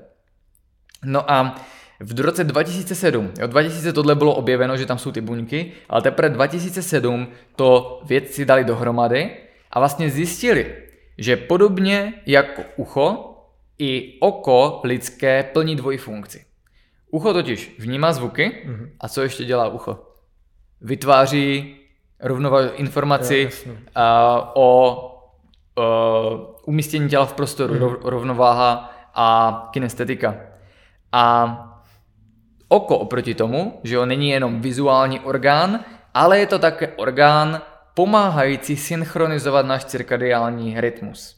No a v roce 2007, jo, 2000 tohle bylo objeveno, že tam jsou ty buňky, ale teprve 2007 to vědci dali dohromady a vlastně zjistili, že podobně jako ucho, i oko lidské plní dvojí funkci. Ucho totiž vnímá zvuky mm-hmm. a co ještě dělá ucho? Vytváří rovnova- informaci jo, uh, o uh, umístění těla v prostoru, mm-hmm. rovnováha a kinestetika. A oko oproti tomu, že jo, není jenom vizuální orgán, ale je to také orgán pomáhající synchronizovat náš cirkadiální rytmus.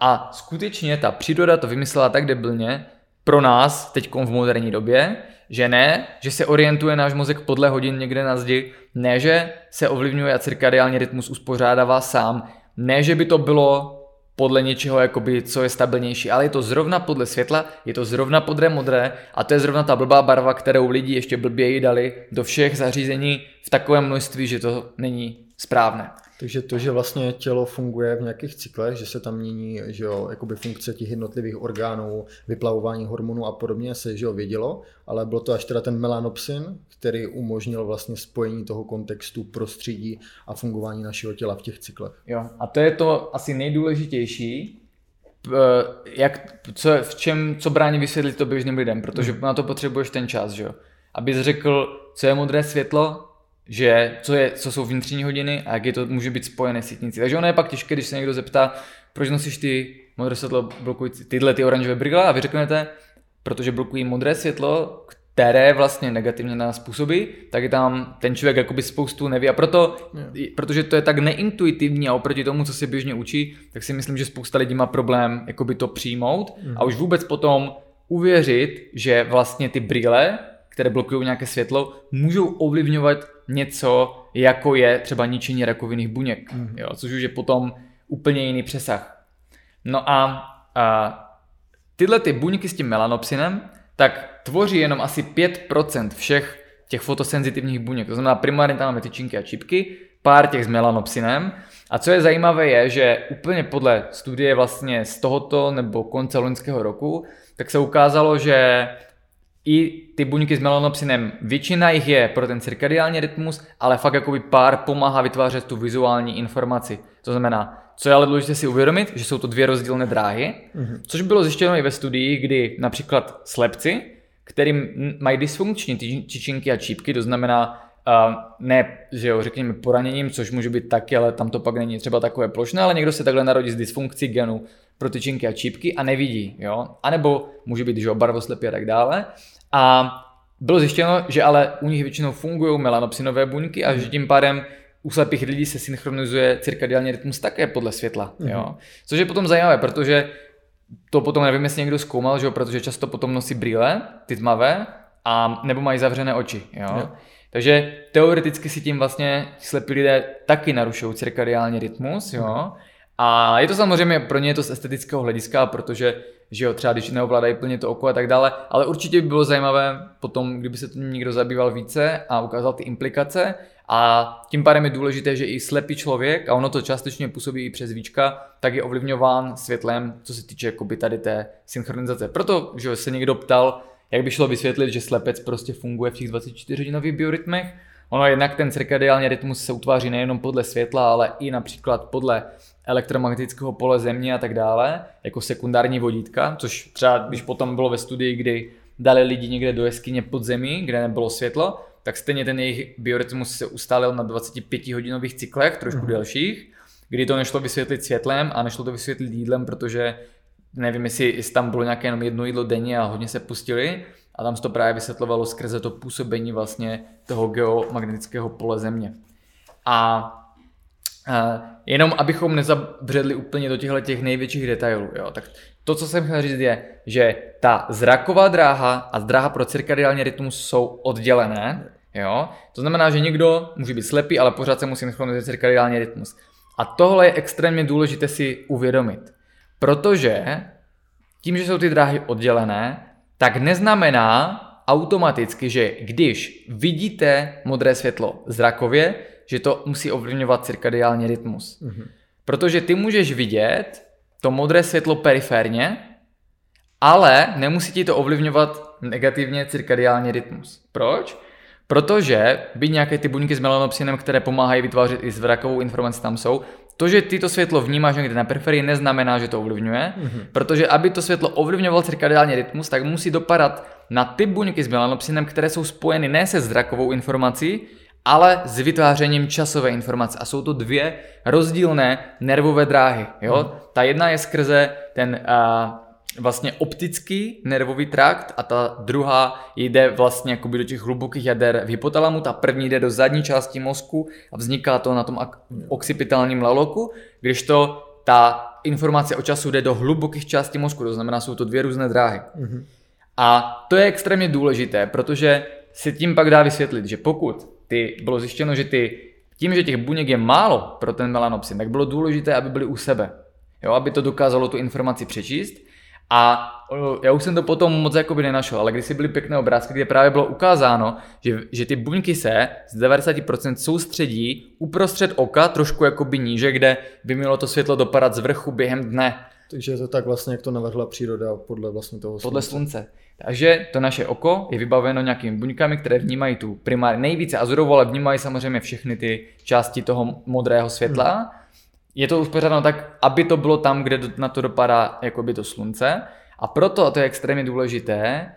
A skutečně ta příroda to vymyslela tak debilně pro nás teď v moderní době, že ne, že se orientuje náš mozek podle hodin někde na zdi, ne, že se ovlivňuje a cirkadiální rytmus uspořádává sám, ne, že by to bylo podle něčeho, jakoby, co je stabilnější, ale je to zrovna podle světla, je to zrovna podle modré a to je zrovna ta blbá barva, kterou lidi ještě blběji dali do všech zařízení v takovém množství, že to není správné. Takže to, že vlastně tělo funguje v nějakých cyklech, že se tam mění že jo, jakoby funkce těch jednotlivých orgánů, vyplavování hormonů a podobně se že jo, vědělo, ale bylo to až teda ten melanopsin, který umožnil vlastně spojení toho kontextu, prostředí a fungování našeho těla v těch cyklech. Jo, a to je to asi nejdůležitější, jak, co, v čem, co brání vysvětlit to běžným lidem, protože hmm. na to potřebuješ ten čas, že jo. Abys řekl, co je modré světlo, že co, je, co jsou vnitřní hodiny a jak je to může být spojené s sítnicí. Takže ono je pak těžké, když se někdo zeptá, proč nosíš ty modré světlo blokující, tyhle ty oranžové brýle a vy řeknete, protože blokují modré světlo, které vlastně negativně nás působí, tak je tam ten člověk jakoby spoustu neví a proto, yeah. protože to je tak neintuitivní a oproti tomu, co se běžně učí, tak si myslím, že spousta lidí má problém jakoby to přijmout mm. a už vůbec potom uvěřit, že vlastně ty brýle, které blokují nějaké světlo, můžou ovlivňovat něco, jako je třeba ničení rakovinných buněk, mm. jo, což už je potom úplně jiný přesah. No a, a tyhle ty buňky s tím melanopsinem, tak tvoří jenom asi 5% všech těch fotosenzitivních buněk. To znamená, primárně tam máme tyčinky a čipky, pár těch s melanopsinem. A co je zajímavé je, že úplně podle studie vlastně z tohoto nebo konce loňského roku, tak se ukázalo, že i ty buňky s melanopsinem, většina jich je pro ten cirkadiální rytmus, ale fakt jakoby pár pomáhá vytvářet tu vizuální informaci. To znamená, co je ale důležité si uvědomit, že jsou to dvě rozdílné dráhy, mm-hmm. což bylo zjištěno i ve studii, kdy například slepci, kterým mají dysfunkční tyčinky a čípky, to znamená uh, ne, že jo, řekněme poraněním, což může být taky, ale tam to pak není třeba takové plošné, ale někdo se takhle narodí s dysfunkcí genu pro tyčinky a čípky a nevidí, jo, anebo může být, že jo, barvoslepý a tak dále, a bylo zjištěno, že ale u nich většinou fungují melanopsinové buňky a že tím pádem u slepých lidí se synchronizuje cirkadiální rytmus také podle světla. Mm-hmm. Jo? Což je potom zajímavé, protože to potom nevím, jestli někdo zkoumal, že jo? protože často potom nosí brýle, ty tmavé, a nebo mají zavřené oči. Jo? Jo. Takže teoreticky si tím vlastně slepí lidé taky narušují cirkadiální rytmus. Jo? A je to samozřejmě pro ně to z estetického hlediska, protože že jo, třeba když neovládají plně to oko a tak dále, ale určitě by bylo zajímavé potom, kdyby se tím někdo zabýval více a ukázal ty implikace a tím pádem je důležité, že i slepý člověk, a ono to částečně působí i přes víčka, tak je ovlivňován světlem, co se týče jakoby tady té synchronizace. Proto, že se někdo ptal, jak by šlo vysvětlit, že slepec prostě funguje v těch 24 hodinových biorytmech, Ono jednak ten cirkadiální rytmus se utváří nejenom podle světla, ale i například podle elektromagnetického pole země a tak dále, jako sekundární vodítka, což třeba když potom bylo ve studii, kdy dali lidi někde do jeskyně pod zemí, kde nebylo světlo, tak stejně ten jejich biorytmus se ustálil na 25 hodinových cyklech, trošku mm. delších, kdy to nešlo vysvětlit světlem a nešlo to vysvětlit jídlem, protože nevím, jestli, jestli tam bylo nějaké jenom jedno jídlo denně a hodně se pustili, a tam se to právě vysvětlovalo skrze to působení vlastně toho geomagnetického pole Země. A Uh, jenom abychom nezabředli úplně do těchto těch největších detailů, jo, tak to, co jsem chtěl říct, je, že ta zraková dráha a dráha pro cirkadiální rytmus jsou oddělené, jo. To znamená, že někdo může být slepý, ale pořád se musí synchronizovat cirkadiální rytmus. A tohle je extrémně důležité si uvědomit, protože tím, že jsou ty dráhy oddělené, tak neznamená automaticky, že když vidíte modré světlo zrakově, že to musí ovlivňovat cirkadiální rytmus. Mm-hmm. Protože ty můžeš vidět to modré světlo periférně, ale nemusí ti to ovlivňovat negativně cirkadiální rytmus. Proč? Protože by nějaké ty buňky s melanopsinem, které pomáhají vytvářet i zrakovou informaci tam jsou, to, že ty to světlo vnímáš někde na periferii, neznamená, že to ovlivňuje, mm-hmm. protože aby to světlo ovlivňovalo cirkadiální rytmus, tak musí dopadat na ty buňky s melanopsinem, které jsou spojeny ne se zrakovou informací, ale s vytvářením časové informace. A jsou to dvě rozdílné nervové dráhy. Jo? Mm. Ta jedna je skrze ten uh, vlastně optický nervový trakt a ta druhá jde vlastně jakoby do těch hlubokých jader v hypotalamu, ta první jde do zadní části mozku a vzniká to na tom occipitálním laloku, když to ta informace o času jde do hlubokých částí mozku, to znamená, jsou to dvě různé dráhy. Mm-hmm. A to je extrémně důležité, protože si tím pak dá vysvětlit, že pokud ty, bylo zjištěno, že ty, tím, že těch buněk je málo pro ten melanopsin, tak bylo důležité, aby byly u sebe. Jo, aby to dokázalo tu informaci přečíst a já už jsem to potom moc jakoby nenašel, ale když si byly pěkné obrázky, kde právě bylo ukázáno, že, že ty buňky se z 90% soustředí uprostřed oka, trošku jakoby níže, kde by mělo to světlo dopadat z vrchu během dne. Takže je to tak vlastně, jak to navrhla příroda podle vlastně toho slunce. Podle slunce. Takže to naše oko je vybaveno nějakými buňkami, které vnímají tu primárně nejvíce azurovou, ale vnímají samozřejmě všechny ty části toho modrého světla. Hmm je to uspořádáno tak, aby to bylo tam, kde na to dopadá by to slunce. A proto, a to je extrémně důležité,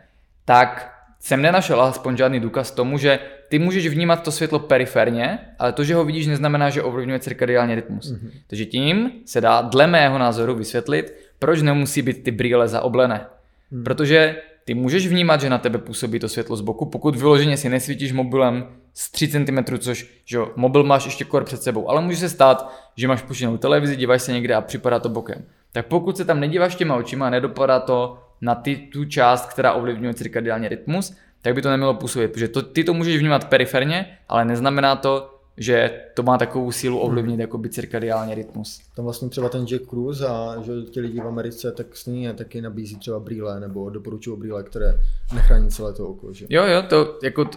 tak jsem nenašel aspoň žádný důkaz tomu, že ty můžeš vnímat to světlo periferně, ale to, že ho vidíš, neznamená, že ovlivňuje cirkadiální rytmus. Mm-hmm. Takže tím se dá, dle mého názoru, vysvětlit, proč nemusí být ty brýle zaoblené. Mm. Protože ty můžeš vnímat, že na tebe působí to světlo z boku, pokud vyloženě si nesvítíš mobilem z 3 cm, což že jo, mobil máš ještě kor před sebou, ale může se stát, že máš puštěnou televizi, díváš se někde a připadá to bokem. Tak pokud se tam nedíváš těma očima a nedopadá to na ty, tu část, která ovlivňuje cirkadiální rytmus, tak by to nemělo působit, protože to, ty to můžeš vnímat periferně, ale neznamená to, že to má takovou sílu ovlivnit hmm. jako by cirkadiální rytmus. Tam vlastně třeba ten Jack Cruz a že ti lidi v Americe tak s ní taky nabízí třeba brýle nebo doporučují brýle, které nechrání celé to oko. Že? Jo, jo, to, jako,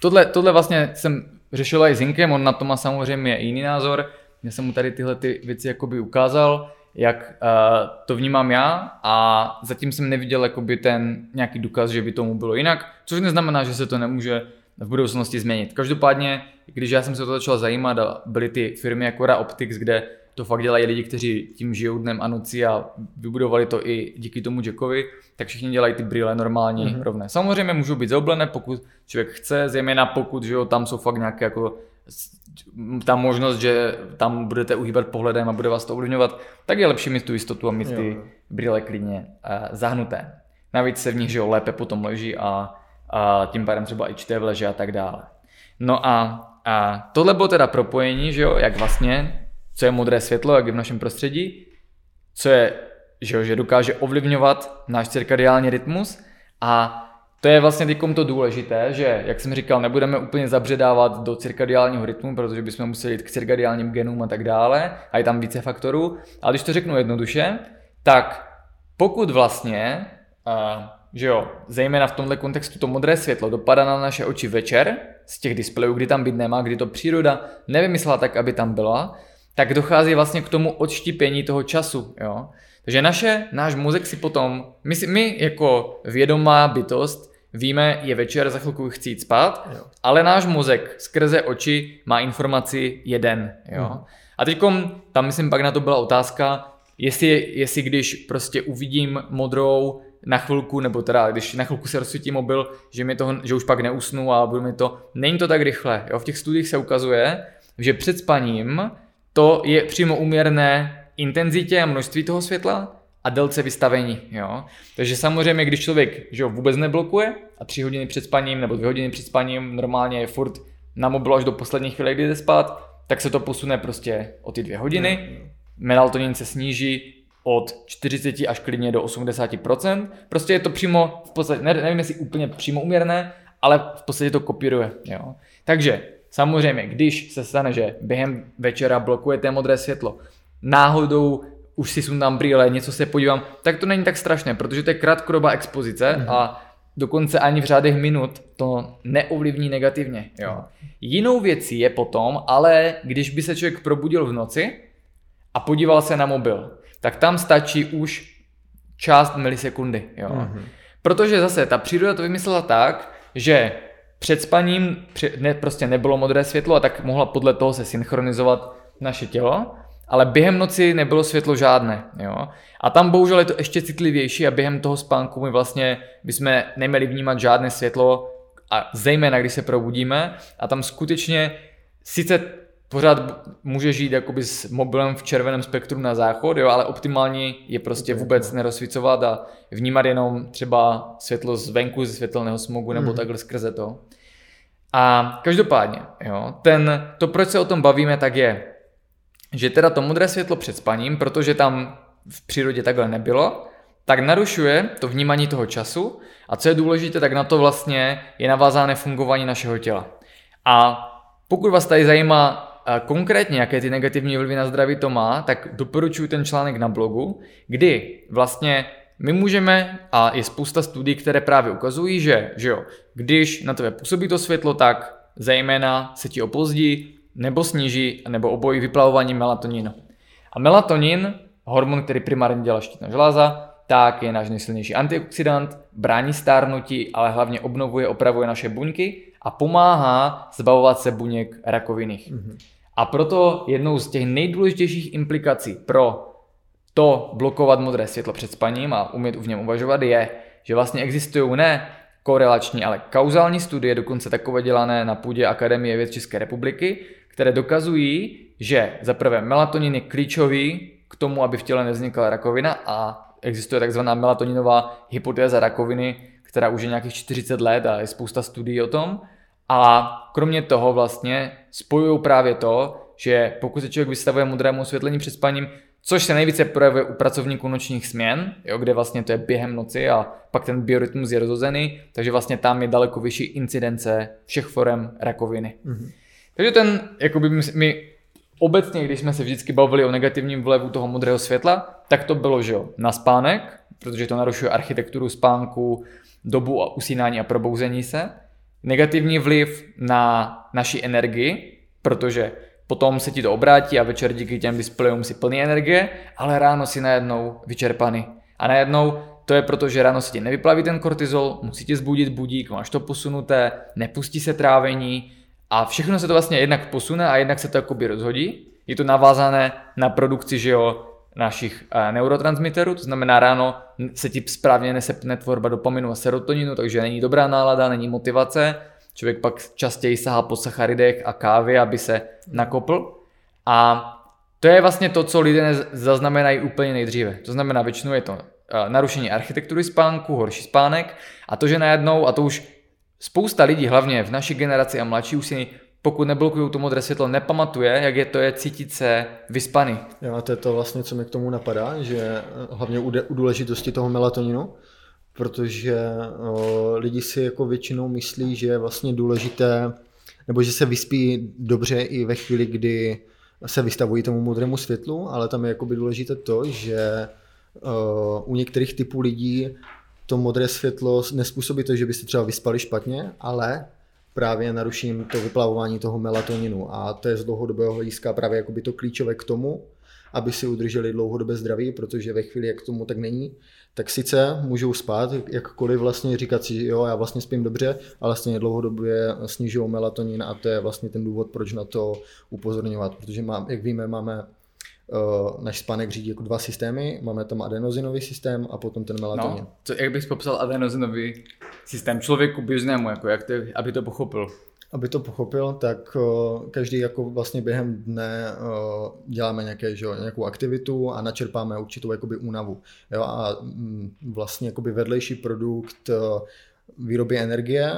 tohle, tohle vlastně jsem řešil i s Inkem, on na to má samozřejmě jiný názor. Já jsem mu tady tyhle ty věci jakoby ukázal, jak uh, to vnímám já a zatím jsem neviděl jakoby ten nějaký důkaz, že by tomu bylo jinak, což neznamená, že se to nemůže v budoucnosti změnit. Každopádně, když já jsem se to začal zajímat a byly ty firmy jako Ra Optics, kde to fakt dělají lidi, kteří tím žijou dnem a noci a vybudovali to i díky tomu Jackovi, tak všichni dělají ty brýle normální, mm-hmm. rovné. Samozřejmě můžou být zaoblené, pokud člověk chce, zejména pokud, že jo, tam jsou fakt nějaké jako ta možnost, že tam budete uhýbat pohledem a bude vás to ovlivňovat, tak je lepší mít tu jistotu a mít jo. ty brýle klidně uh, zahnuté. Navíc se v nich že jo, lépe potom leží a a tím pádem třeba i čte v leže a tak dále. No a, a tohle bylo teda propojení, že jo, jak vlastně, co je modré světlo, jak je v našem prostředí, co je, že, jo, že dokáže ovlivňovat náš cirkadiální rytmus a to je vlastně teď to důležité, že, jak jsem říkal, nebudeme úplně zabředávat do cirkadiálního rytmu, protože bychom museli jít k cirkadiálním genům a tak dále, a je tam více faktorů. Ale když to řeknu jednoduše, tak pokud vlastně uh, že jo, zejména v tomhle kontextu to modré světlo dopadá na naše oči večer z těch displejů, kdy tam být nemá, kdy to příroda nevymyslela tak, aby tam byla, tak dochází vlastně k tomu odštípení toho času, jo. Takže naše, náš mozek si potom, my, si, my jako vědomá bytost víme, je večer, za chvilku chci jít spát, jo. ale náš mozek skrze oči má informaci jeden, jo. Hmm. A teď tam myslím pak na to byla otázka, jestli, jestli když prostě uvidím modrou na chvilku, nebo teda když na chvilku se rozsvítí mobil, že, mi toho, že už pak neusnu a budu mi to, není to tak rychle. Jo? V těch studiích se ukazuje, že před spaním to je přímo uměrné intenzitě a množství toho světla a délce vystavení. Jo? Takže samozřejmě, když člověk že ho vůbec neblokuje a tři hodiny před spaním nebo dvě hodiny před spaním normálně je furt na mobilu až do poslední chvíle, kdy jde spát, tak se to posune prostě o ty dvě hodiny. Melatonin se sníží, od 40 až klidně do 80%. Prostě je to přímo, v podstatě, nevím jestli úplně přímo uměrné, ale v podstatě to kopíruje. Jo. Takže samozřejmě, když se stane, že během večera blokujete modré světlo, náhodou už si sundám brýle, něco se podívám, tak to není tak strašné, protože to je krátkodobá expozice mm-hmm. a dokonce ani v řádech minut to neovlivní negativně. Jo. Jinou věcí je potom, ale když by se člověk probudil v noci a podíval se na mobil, tak tam stačí už část milisekundy. Jo. Mm-hmm. Protože zase ta příroda to vymyslela tak, že před spaním ne, prostě nebylo modré světlo a tak mohla podle toho se synchronizovat naše tělo, ale během noci nebylo světlo žádné. Jo? A tam bohužel je to ještě citlivější a během toho spánku my vlastně bychom neměli vnímat žádné světlo a zejména když se probudíme a tam skutečně sice pořád může žít jakoby s mobilem v červeném spektru na záchod, jo, ale optimální je prostě vůbec nerozsvícovat a vnímat jenom třeba světlo zvenku ze světelného smogu nebo mm. takhle skrze to. A každopádně, jo, ten, to proč se o tom bavíme, tak je, že teda to modré světlo před spaním, protože tam v přírodě takhle nebylo, tak narušuje to vnímání toho času a co je důležité, tak na to vlastně je navázané fungování našeho těla. A pokud vás tady zajímá konkrétně, jaké ty negativní vlivy na zdraví to má, tak doporučuji ten článek na blogu, kdy vlastně my můžeme, a je spousta studií, které právě ukazují, že, že jo, když na tebe působí to světlo, tak zejména se ti opozdí, nebo sníží, nebo obojí vyplavování melatoninu. A melatonin, hormon, který primárně dělá štítná žláza, tak je náš nejsilnější antioxidant, brání stárnutí, ale hlavně obnovuje, opravuje naše buňky a pomáhá zbavovat se buněk rakovinných. Mm-hmm. A proto jednou z těch nejdůležitějších implikací pro to blokovat modré světlo před spaním a umět v něm uvažovat je, že vlastně existují ne korelační, ale kauzální studie, dokonce takové dělané na půdě Akademie věd České republiky, které dokazují, že za prvé melatonin je klíčový k tomu, aby v těle nevznikla rakovina a existuje takzvaná melatoninová hypotéza rakoviny, která už je nějakých 40 let a je spousta studií o tom. A kromě toho vlastně spojují právě to, že pokud se člověk vystavuje modrému osvětlení před spaním, což se nejvíce projevuje u pracovníků nočních směn, jo, kde vlastně to je během noci a pak ten biorytmus je rozhozený, takže vlastně tam je daleko vyšší incidence všech forem rakoviny. Mm-hmm. Takže ten, jakoby my, my obecně, když jsme se vždycky bavili o negativním vlevu toho modrého světla, tak to bylo, že jo, na spánek, protože to narušuje architekturu spánku, dobu a usínání a probouzení se. Negativní vliv na naši energii, protože potom se ti to obrátí a večer díky těm displejům si plný energie, ale ráno si najednou vyčerpaný. A najednou to je proto, že ráno si ti nevyplaví ten kortizol, musí ti zbudit budík, máš to posunuté, nepustí se trávení a všechno se to vlastně jednak posune a jednak se to jakoby rozhodí. Je to navázané na produkci, že jo, našich eh, neurotransmiterů, to znamená ráno se ti správně nesepne tvorba dopaminu a serotoninu, takže není dobrá nálada, není motivace, člověk pak častěji sahá po sacharidech a kávě, aby se nakopl. A to je vlastně to, co lidé zaznamenají úplně nejdříve. To znamená, většinou je to eh, narušení architektury spánku, horší spánek. A to, že najednou, a to už spousta lidí, hlavně v naší generaci a mladší, už si pokud neblokují to modré světlo, nepamatuje, jak je to je cítit se vyspaný. Jo, a to je to vlastně, co mi k tomu napadá, že eh, hlavně u, u důležitosti toho melatoninu, protože o, lidi si jako většinou myslí, že je vlastně důležité, nebo že se vyspí dobře i ve chvíli, kdy se vystavují tomu modrému světlu, ale tam je jakoby důležité to, že o, u některých typů lidí to modré světlo nespůsobí to, že byste třeba vyspali špatně, ale právě naruším to vyplavování toho melatoninu. A to je z dlouhodobého hlediska právě jakoby to klíčové k tomu, aby si udrželi dlouhodobé zdraví, protože ve chvíli, jak tomu tak není, tak sice můžou spát, jakkoliv vlastně říkat si, jo, já vlastně spím dobře, ale vlastně dlouhodobě snižují melatonin a to je vlastně ten důvod, proč na to upozorňovat, protože má, jak víme, máme náš spánek řídí jako dva systémy, máme tam adenozinový systém a potom ten melatonin. No, co, jak bys popsal adenozinový systém člověku běžnému, jako jak to, aby to pochopil? Aby to pochopil, tak uh, každý jako vlastně během dne uh, děláme nějaké, že, nějakou aktivitu a načerpáme určitou jakoby únavu. Jo? A mm, vlastně jakoby vedlejší produkt výroby energie,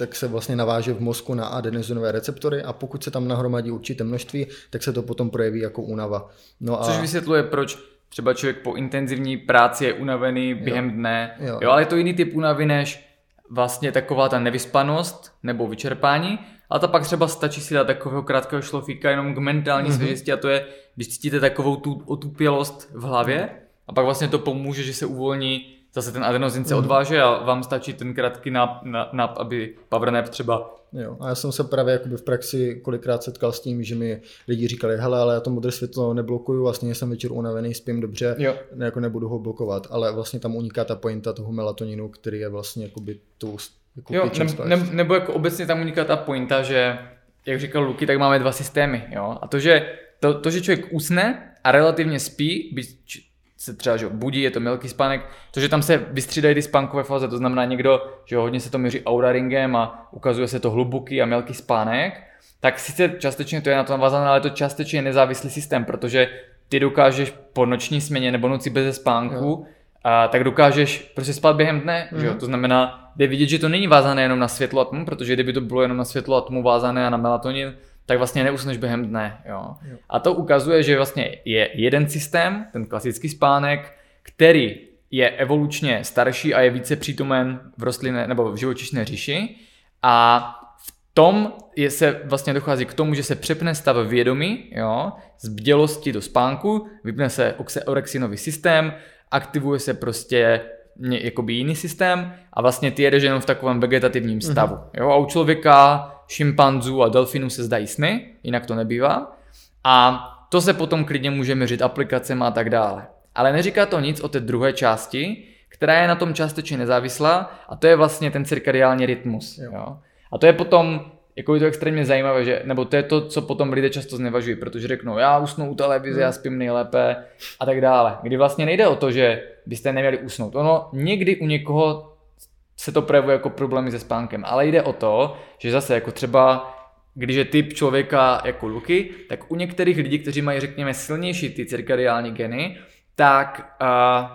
tak se vlastně naváže v mozku na adenozinové receptory a pokud se tam nahromadí určité množství, tak se to potom projeví jako únava. No a... Což vysvětluje, proč třeba člověk po intenzivní práci je unavený během jo. dne, jo. jo, ale je to jiný typ únavy než vlastně taková ta nevyspanost nebo vyčerpání, A to pak třeba stačí si dát takového krátkého šlofíka jenom k mentální mm-hmm. svěžesti a to je, když cítíte takovou tu otupělost v hlavě a pak vlastně to pomůže, že se uvolní zase ten adenozin se mm. odváže a vám stačí ten krátký nap, nap, aby powernap třeba Jo. A já jsem se právě jakoby v praxi kolikrát setkal s tím, že mi lidi říkali, hele, ale já to modré světlo neblokuju, vlastně jsem večer unavený, spím dobře, jo. Ne, jako nebudu ho blokovat, ale vlastně tam uniká ta pointa toho melatoninu, který je vlastně jakoby tu jako jo, ne, ne, nebo jako obecně tam uniká ta pointa, že jak říkal Luky, tak máme dva systémy, jo, a to, že to, to, že člověk usne a relativně spí, byť se třeba že budí, je to mělký spánek, to, že tam se vystřídají ty spánkové fáze, to znamená někdo, že hodně se to měří aura ringem a ukazuje se to hluboký a mělký spánek, tak sice částečně to je na to navazané, ale to částečně nezávislý systém, protože ty dokážeš po noční směně nebo noci bez spánku, a tak dokážeš prostě spát během dne, mm-hmm. že jo? Mhm. to znamená, jde vidět, že to není vázané jenom na světlo a tmu, protože kdyby to bylo jenom na světlo a tmu vázané a na melatonin, tak vlastně neusneš během dne. Jo. Jo. A to ukazuje, že vlastně je jeden systém, ten klasický spánek, který je evolučně starší a je více přítomen v rostlinné nebo v živočišné říši a v tom je se vlastně dochází k tomu, že se přepne stav vědomí jo, z bdělosti do spánku, vypne se orexinový systém, aktivuje se prostě jakoby jiný systém a vlastně ty jedeš jenom v takovém vegetativním stavu. Mm-hmm. Jo? A u člověka, šimpanzů a delfinů se zdají sny, jinak to nebývá. A to se potom klidně může měřit aplikacemi a tak dále. Ale neříká to nic o té druhé části, která je na tom částečně nezávislá a to je vlastně ten cirkadiální rytmus. Jo. Jo? A to je potom jako je to extrémně zajímavé, že, nebo to je to, co potom lidé často znevažují, protože řeknou, já usnu u televize, já spím nejlépe a tak dále. Kdy vlastně nejde o to, že byste neměli usnout. Ono někdy u někoho se to projevuje jako problémy se spánkem, ale jde o to, že zase jako třeba když je typ člověka jako Luky, tak u některých lidí, kteří mají řekněme silnější ty cirkadiální geny, tak uh,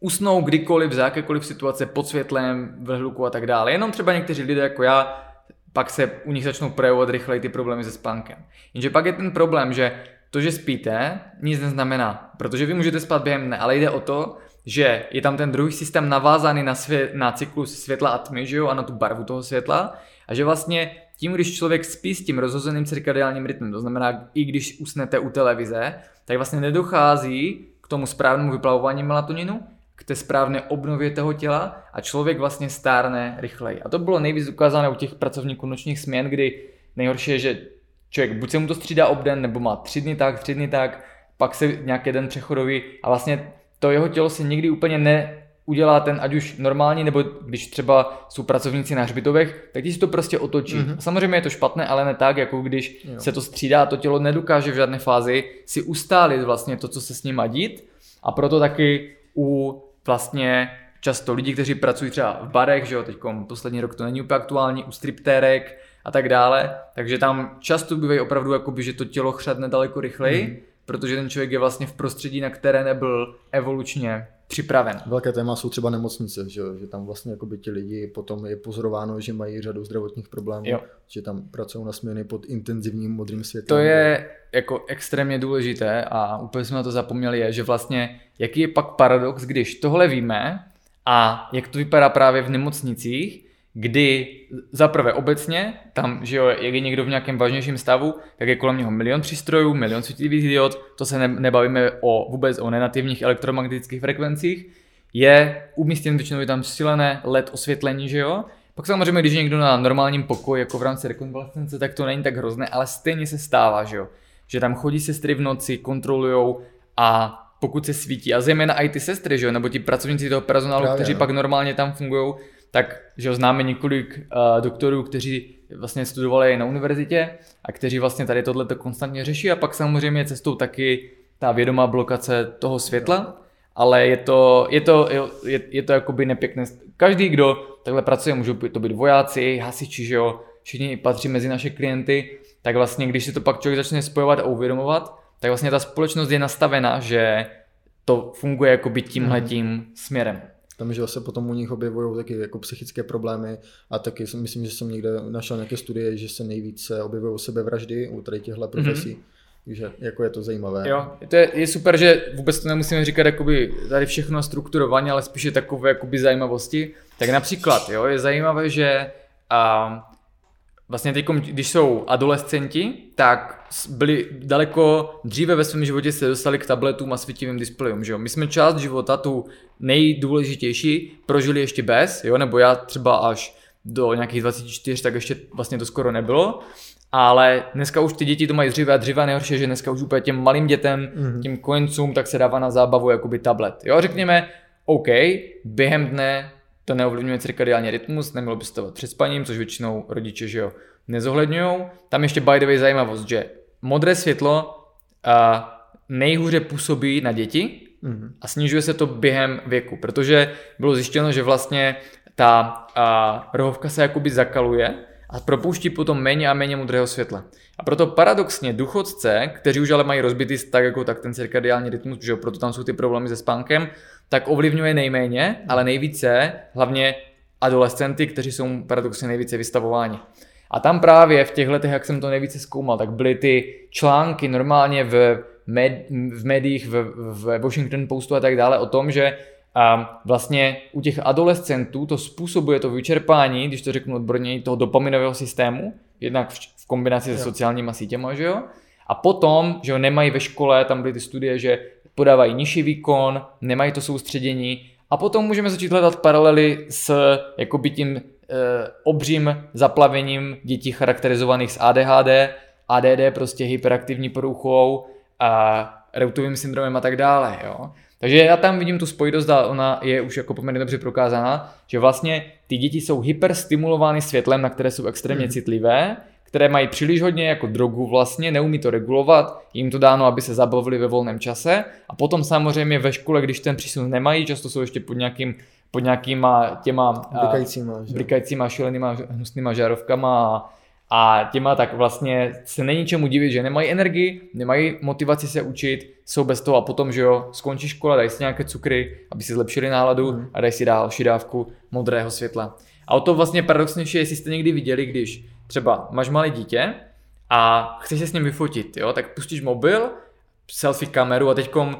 usnou kdykoliv, za jakékoliv situace, pod světlem, v hluku a tak dále. Jenom třeba někteří lidé jako já pak se u nich začnou projevovat rychleji ty problémy se spánkem. Jenže pak je ten problém, že to, že spíte, nic neznamená, protože vy můžete spát během dne, ale jde o to, že je tam ten druhý systém navázaný na, svě- na cyklus světla a tmy, že jo, a na tu barvu toho světla, a že vlastně tím, když člověk spí s tím rozhozeným cirkadiálním rytmem, to znamená, i když usnete u televize, tak vlastně nedochází k tomu správnému vyplavování melatoninu, k té správné obnově toho těla a člověk vlastně stárne rychleji. A to bylo nejvíc ukázané u těch pracovníků nočních směn, kdy nejhorší je, že člověk buď se mu to střídá obden, nebo má tři dny tak, tři dny tak, pak se nějaký den přechodový a vlastně to jeho tělo se nikdy úplně ne, udělá ten, ať už normální, nebo když třeba jsou pracovníci na hřbitovech, tak ti si to prostě otočí. Mm-hmm. Samozřejmě je to špatné, ale ne tak, jako když jo. se to střídá to tělo nedokáže v žádné fázi si ustálit vlastně to, co se s ním má dít a proto taky u vlastně často lidí, kteří pracují třeba v barech, že jo, teď poslední rok to není úplně aktuální, u striptérek a tak dále, takže tam často bývají opravdu jakoby, že to tělo chřadne daleko rychleji, mm. Protože ten člověk je vlastně v prostředí, na které nebyl evolučně připraven. Velké téma jsou třeba nemocnice, že, že tam vlastně jakoby ti lidi potom je pozorováno, že mají řadu zdravotních problémů, jo. že tam pracují na směny pod intenzivním modrým světlem. To je jako extrémně důležité a úplně jsme na to zapomněli, je, že vlastně jaký je pak paradox, když tohle víme a jak to vypadá právě v nemocnicích, kdy zaprvé obecně, tam, že jo, jak je někdo v nějakém vážnějším stavu, tak je kolem něho milion přístrojů, milion světlivých diod, to se ne, nebavíme o vůbec o nenativních elektromagnetických frekvencích, je umístěn většinou je tam silené LED osvětlení, že jo, pak samozřejmě, když je někdo na normálním pokoji, jako v rámci rekonvalescence, tak to není tak hrozné, ale stejně se stává, že jo, že tam chodí sestry v noci, kontrolujou a pokud se svítí, a zejména i ty sestry, že jo, nebo ti pracovníci toho personálu, Právě, kteří no. pak normálně tam fungují, tak že známe několik uh, doktorů, kteří vlastně studovali na univerzitě a kteří vlastně tady tohle konstantně řeší a pak samozřejmě cestou taky ta vědomá blokace toho světla, ale je to, je to, je, je to jakoby nepěkné. Každý, kdo takhle pracuje, můžou to být vojáci, hasiči, že jo, všichni patří mezi naše klienty, tak vlastně když si to pak člověk začne spojovat a uvědomovat, tak vlastně ta společnost je nastavena, že to funguje jakoby tímhletím mm. směrem. Tam, že se potom u nich objevují taky jako psychické problémy a taky myslím, že jsem někde našel nějaké studie, že se nejvíce objevují sebevraždy u tady těchto profesí. Mm-hmm. Takže jako je to zajímavé. Jo, to je, je super, že vůbec to nemusíme říkat jakoby tady všechno strukturovaně, ale spíše takové jakoby zajímavosti. Tak například, jo, je zajímavé, že a, vlastně teď, když jsou adolescenti, tak byli daleko dříve ve svém životě se dostali k tabletům a svítivým displejům, že jo. My jsme část života, tu nejdůležitější, prožili ještě bez, jo, nebo já třeba až do nějakých 24, tak ještě vlastně to skoro nebylo. Ale dneska už ty děti to mají dříve a dříve nejhorší, že dneska už úplně těm malým dětem, mm-hmm. těm kojencům, tak se dává na zábavu jakoby tablet. Jo, řekněme, OK, během dne to neovlivňuje cirkadiální rytmus, nemělo by stovat před spaním, což většinou rodiče že jo, nezohledňují. Tam ještě by the way zajímavost, že modré světlo uh, nejhůře působí na děti mm-hmm. a snižuje se to během věku, protože bylo zjištěno, že vlastně ta uh, rohovka se jakoby zakaluje a propouští potom méně a méně modrého světla. A proto paradoxně duchodce, kteří už ale mají rozbitý tak jako tak ten cirkadiální rytmus, že proto tam jsou ty problémy se spánkem, tak ovlivňuje nejméně, ale nejvíce hlavně adolescenty, kteří jsou paradoxně nejvíce vystavováni. A tam právě v těch letech, jak jsem to nejvíce zkoumal, tak byly ty články normálně v, med, v médiích, v, v Washington Postu a tak dále o tom, že a vlastně u těch adolescentů to způsobuje to vyčerpání, když to řeknu odborně, toho dopaminového systému, jednak v, v kombinaci se sociálníma sítěma, že jo? A potom, že jo, nemají ve škole, tam byly ty studie, že podávají nižší výkon, nemají to soustředění a potom můžeme začít hledat paralely s jakoby tím e, obřím zaplavením dětí charakterizovaných s ADHD, ADD prostě hyperaktivní poruchou a reutovým syndromem a tak dále, jo. Takže já tam vidím tu spojitost a ona je už jako poměrně dobře prokázána, že vlastně ty děti jsou hyperstimulovány světlem, na které jsou extrémně mm. citlivé, které mají příliš hodně jako drogu vlastně, neumí to regulovat, jim to dáno, aby se zabavili ve volném čase a potom samozřejmě ve škole, když ten přísun nemají, často jsou ještě pod nějakým pod nějakýma těma blikajícíma, blikajícíma šílenýma hnusnýma žárovkama a a těma tak vlastně se není čemu divit, že nemají energii, nemají motivaci se učit, jsou bez toho a potom, že jo, skončí škola, dají si nějaké cukry, aby si zlepšili náladu mm. a dají si další dávku modrého světla. A o to vlastně paradoxnější, jestli jste někdy viděli, když třeba máš malé dítě a chceš se s ním vyfotit, jo, tak pustíš mobil, selfie kameru a teďkom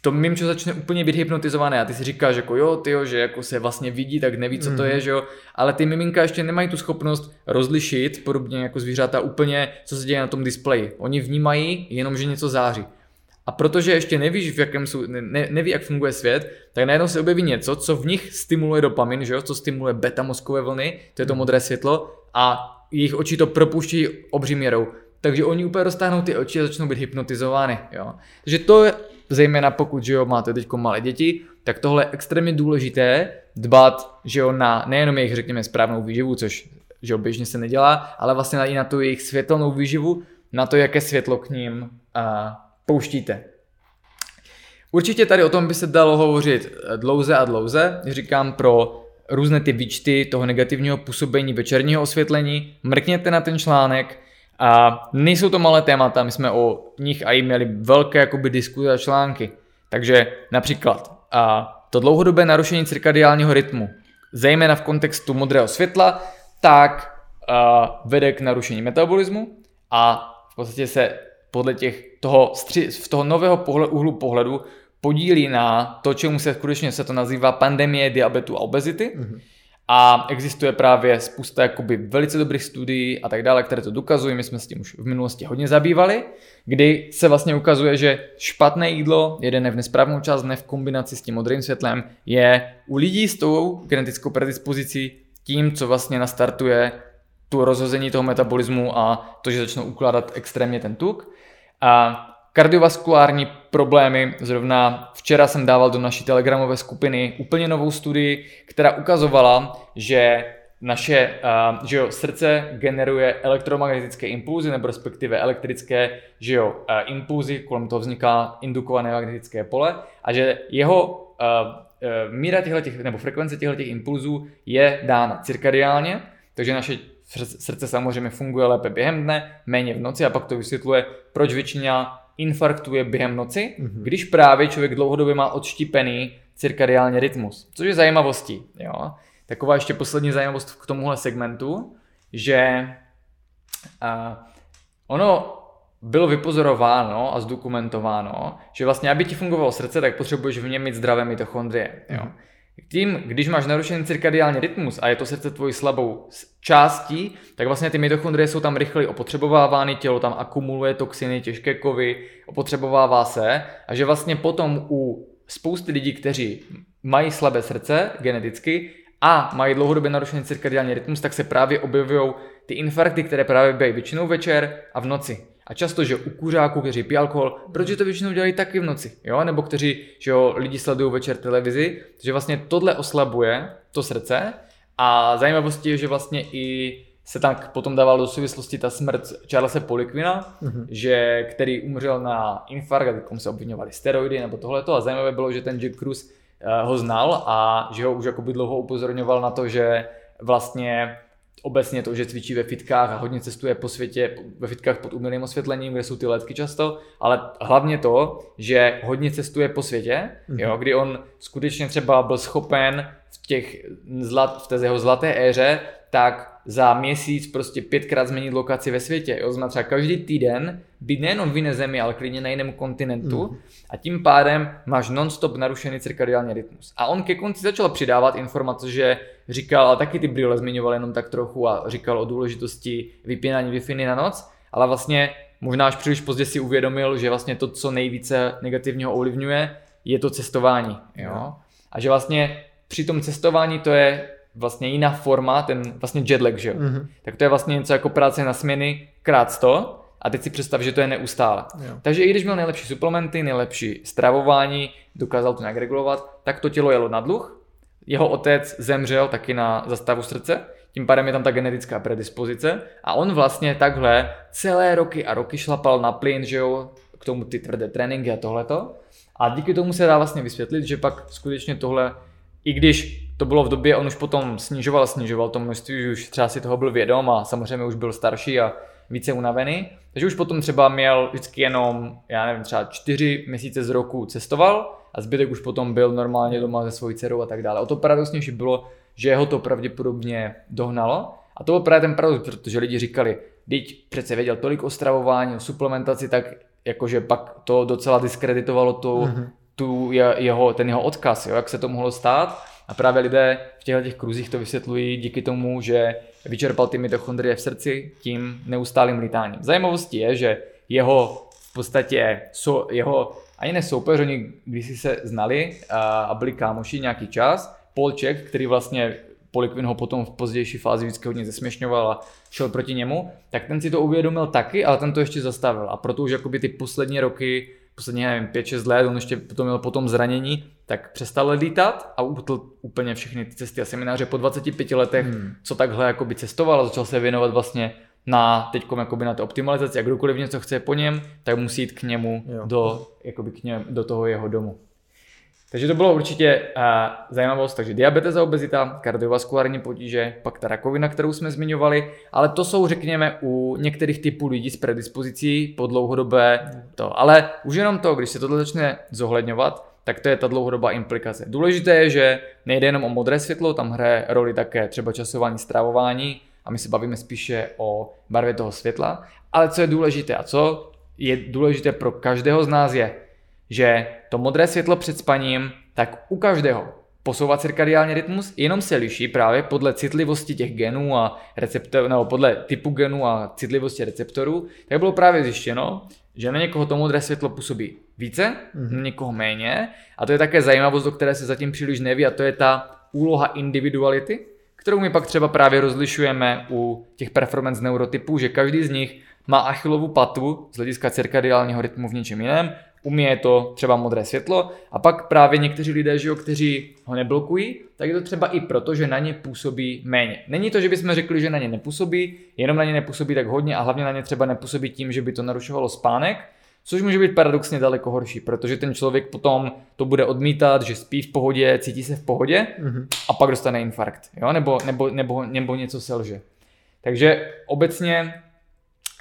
to mimčo začne úplně být hypnotizované a ty si říkáš jako jo, tyjo, že jako se vlastně vidí, tak neví, co to je, mhm. že jo, ale ty miminka ještě nemají tu schopnost rozlišit, podobně jako zvířata, úplně, co se děje na tom displeji. Oni vnímají jenom, že něco září. A protože ještě nevíš, v jakém jsou, ne, neví, jak funguje svět, tak najednou se objeví něco, co v nich stimuluje dopamin, že jo, co stimuluje beta mozkové vlny, to je to mhm. modré světlo, a jejich oči to propouští obří měrou. Takže oni úplně roztáhnou ty oči a začnou být hypnotizovány. Jo. Takže to je, zejména pokud že jo, máte teď malé děti, tak tohle je extrémně důležité dbat že jo, na nejenom jejich, řekněme, správnou výživu, což že jo, běžně se nedělá, ale vlastně i na tu jejich světelnou výživu, na to, jaké světlo k ním a, pouštíte. Určitě tady o tom by se dalo hovořit dlouze a dlouze, říkám pro různé ty výčty toho negativního působení večerního osvětlení, mrkněte na ten článek, a nejsou to malé témata, my jsme o nich i měli velké jakoby diskuze a články. Takže například a to dlouhodobé narušení cirkadiálního rytmu, zejména v kontextu modrého světla, tak a, vede k narušení metabolismu a v podstatě se podle těch toho, stři, v toho nového pohled, úhlu pohledu podílí na to, čemu se skutečně se to nazývá pandemie diabetu a obezity. Mm-hmm. A existuje právě spousta jakoby velice dobrých studií a tak dále, které to dokazují. My jsme s tím už v minulosti hodně zabývali, kdy se vlastně ukazuje, že špatné jídlo, jeden v nesprávnou část dne v kombinaci s tím modrým světlem, je u lidí s tou genetickou predispozicí tím, co vlastně nastartuje tu rozhození toho metabolismu a to, že začnou ukládat extrémně ten tuk. A Kardiovaskulární problémy, zrovna včera jsem dával do naší telegramové skupiny úplně novou studii, která ukazovala, že naše uh, že jo, srdce generuje elektromagnetické impulzy, nebo respektive elektrické že jo, uh, impulzy, kolem toho vzniká indukované magnetické pole a že jeho uh, míra těchto, nebo frekvence těchto impulzů je dána cirkadiálně, takže naše srdce samozřejmě funguje lépe během dne, méně v noci a pak to vysvětluje, proč většina infarktuje během noci, mm-hmm. když právě člověk dlouhodobě má odštípený cirkadiální rytmus, což je zajímavostí. Jo? Taková ještě poslední zajímavost k tomuhle segmentu, že uh, ono bylo vypozorováno a zdokumentováno, že vlastně, aby ti fungovalo srdce, tak potřebuješ v něm mít zdravé mitochondrie. Jo? Mm-hmm. Tím, když máš narušený cirkadiální rytmus a je to srdce tvojí slabou částí, tak vlastně ty mitochondrie jsou tam rychleji opotřebovávány, tělo tam akumuluje toxiny, těžké kovy, opotřebovává se a že vlastně potom u spousty lidí, kteří mají slabé srdce geneticky a mají dlouhodobě narušený cirkadiální rytmus, tak se právě objevují ty infarkty, které právě bývají většinou večer a v noci. A často, že u kuřáků, kteří pijí alkohol, protože to většinou dělají taky v noci, jo? Nebo kteří, že jo, lidi sledují večer televizi, že vlastně tohle oslabuje to srdce a zajímavostí je, že vlastně i se tak potom dával do souvislosti ta smrt Charlesa Polikvina, mm-hmm. že, který umřel na infarkt, a se obvinovali steroidy nebo tohleto a zajímavé bylo, že ten Jack Cruz uh, ho znal a že ho už jakoby dlouho upozorňoval na to, že vlastně obecně to, že cvičí ve fitkách a hodně cestuje po světě, ve fitkách pod umělým osvětlením, kde jsou ty letky často, ale hlavně to, že hodně cestuje po světě, mm-hmm. jo, kdy on skutečně třeba byl schopen v, těch zlat, v té jeho zlaté éře, tak za měsíc prostě pětkrát změnit lokaci ve světě. Jo? Znamená třeba každý týden být nejenom v jiné zemi, ale klidně na jiném kontinentu mm. a tím pádem máš non-stop narušený cirkadiální rytmus. A on ke konci začal přidávat informace, že říkal, a taky ty brýle zmiňoval jenom tak trochu a říkal o důležitosti vypínání wi na noc, ale vlastně možná až příliš pozdě si uvědomil, že vlastně to, co nejvíce negativního ovlivňuje, je to cestování. Jo? A že vlastně při tom cestování to je vlastně jiná forma, ten vlastně jetlag, že jo? Mm-hmm. Tak to je vlastně něco jako práce na směny krát 100 a teď si představ, že to je neustále. Jo. Takže i když měl nejlepší suplementy, nejlepší stravování, dokázal to nějak regulovat, tak to tělo jelo na dluh. Jeho otec zemřel taky na zastavu srdce, tím pádem je tam ta genetická predispozice a on vlastně takhle celé roky a roky šlapal na plyn, že jo, k tomu ty tvrdé tréninky a tohleto. A díky tomu se dá vlastně vysvětlit, že pak skutečně tohle, i když to bylo v době, on už potom snižoval, snižoval to množství, už třeba si toho byl vědom a samozřejmě už byl starší a více unavený. Takže už potom třeba měl vždycky jenom, já nevím, třeba čtyři měsíce z roku cestoval a zbytek už potom byl normálně doma se svojí dcerou a tak dále. O to paradoxnější bylo, že ho to pravděpodobně dohnalo. A to byl právě ten paradox, protože lidi říkali, teď přece věděl tolik o stravování, o suplementaci, tak jakože pak to docela diskreditovalo tu, mm-hmm. tu jeho, ten jeho odkaz, jo, jak se to mohlo stát. A právě lidé v těchto těch kruzích to vysvětlují díky tomu, že vyčerpal ty mitochondrie v srdci tím neustálým lítáním. Zajímavostí je, že jeho v podstatě so, jeho ani ne soupeř, oni když se znali a, a byli kámoši nějaký čas, Polček, který vlastně Polikvin ho potom v pozdější fázi vždycky hodně zesměšňoval a šel proti němu, tak ten si to uvědomil taky, ale ten to ještě zastavil. A proto už jakoby ty poslední roky poslední, nevím, 5-6 let, on ještě potom měl potom zranění, tak přestal lítat a utl úplně všechny ty cesty a semináře po 25 letech, hmm. co takhle jakoby cestoval a začal se věnovat vlastně na teďkom jakoby na té optimalizaci a kdokoliv něco chce po něm, tak musí jít k němu do, jakoby k něm, do toho jeho domu. Takže to bylo určitě uh, zajímavost, takže diabetes a obezita, kardiovaskulární potíže, pak ta rakovina, kterou jsme zmiňovali, ale to jsou řekněme u některých typů lidí s predispozicí po dlouhodobé to. Ale už jenom to, když se tohle začne zohledňovat, tak to je ta dlouhodobá implikace. Důležité je, že nejde jenom o modré světlo, tam hraje roli také třeba časování, stravování a my se bavíme spíše o barvě toho světla. Ale co je důležité a co je důležité pro každého z nás je, že to modré světlo před spaním, tak u každého posouvá cirkadiální rytmus, jenom se liší právě podle citlivosti těch genů a receptorů, nebo podle typu genů a citlivosti receptorů, tak bylo právě zjištěno, že na někoho to modré světlo působí více, mm-hmm. na někoho méně. A to je také zajímavost, do které se zatím příliš neví, a to je ta úloha individuality, kterou my pak třeba právě rozlišujeme u těch performance neurotypů, že každý z nich má achilovu patu z hlediska cirkadiálního rytmu v něčem jiném umí to třeba modré světlo a pak právě někteří lidé, že jo, kteří ho neblokují, tak je to třeba i proto, že na ně působí méně. Není to, že bychom řekli, že na ně nepůsobí, jenom na ně nepůsobí tak hodně a hlavně na ně třeba nepůsobí tím, že by to narušovalo spánek, což může být paradoxně daleko horší, protože ten člověk potom to bude odmítat, že spí v pohodě, cítí se v pohodě mm-hmm. a pak dostane infarkt, jo? Nebo, nebo, nebo, nebo něco selže. Takže obecně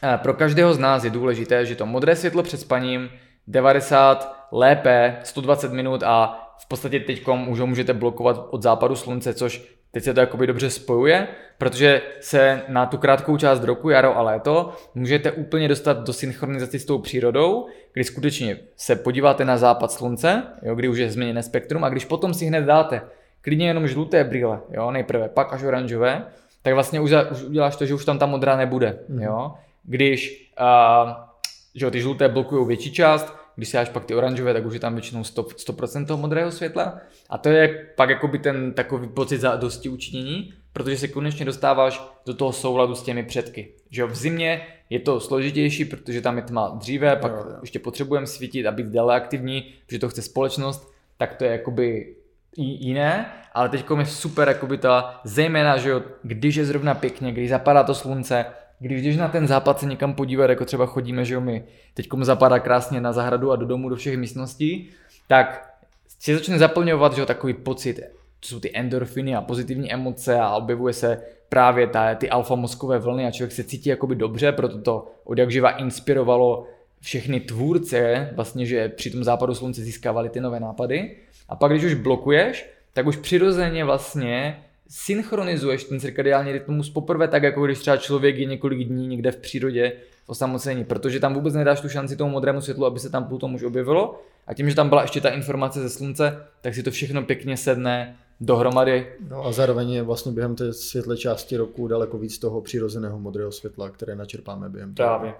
eh, pro každého z nás je důležité, že to modré světlo před spaním 90, lépe 120 minut a v podstatě teď už ho můžete blokovat od západu slunce, což teď se to jakoby dobře spojuje, protože se na tu krátkou část roku, jaro a léto, můžete úplně dostat do synchronizace s tou přírodou, kdy skutečně se podíváte na západ slunce, jo, kdy už je změněné spektrum a když potom si hned dáte klidně jenom žluté brýle, jo, nejprve, pak až oranžové, tak vlastně už, už uděláš to, že už tam ta modrá nebude, mm. jo. Když uh, že jo, ty žluté blokují větší část, když si dáš pak ty oranžové, tak už je tam většinou 100%, 100% toho modrého světla. A to je pak jakoby ten takový pocit za dosti učinění, protože se konečně dostáváš do toho souladu s těmi předky. Že jo, v zimě je to složitější, protože tam je tma dříve, pak jo, jo. ještě potřebujeme svítit a být dále aktivní, protože to chce společnost, tak to je jakoby jiné, ale teď je super jakoby ta, zejména, že jo, když je zrovna pěkně, když zapadá to slunce, když jdeš na ten západ se někam podívat, jako třeba chodíme, že jo, my teď zapadá krásně na zahradu a do domu, do všech místností, tak si začne zaplňovat, že jo, takový pocit, to jsou ty endorfiny a pozitivní emoce a objevuje se právě ta, ty alfa mozkové vlny a člověk se cítí jakoby dobře, proto to od jak živa inspirovalo všechny tvůrce, vlastně, že při tom západu slunce získávali ty nové nápady. A pak, když už blokuješ, tak už přirozeně vlastně synchronizuješ ten cirkadiální rytmus poprvé tak, jako když třeba člověk je několik dní někde v přírodě v osamocení, protože tam vůbec nedáš tu šanci tomu modrému světlu, aby se tam Pluton už objevilo a tím, že tam byla ještě ta informace ze slunce, tak si to všechno pěkně sedne dohromady. No a zároveň je vlastně během té světle části roku daleko víc toho přirozeného modrého světla, které načerpáme během toho. Právě.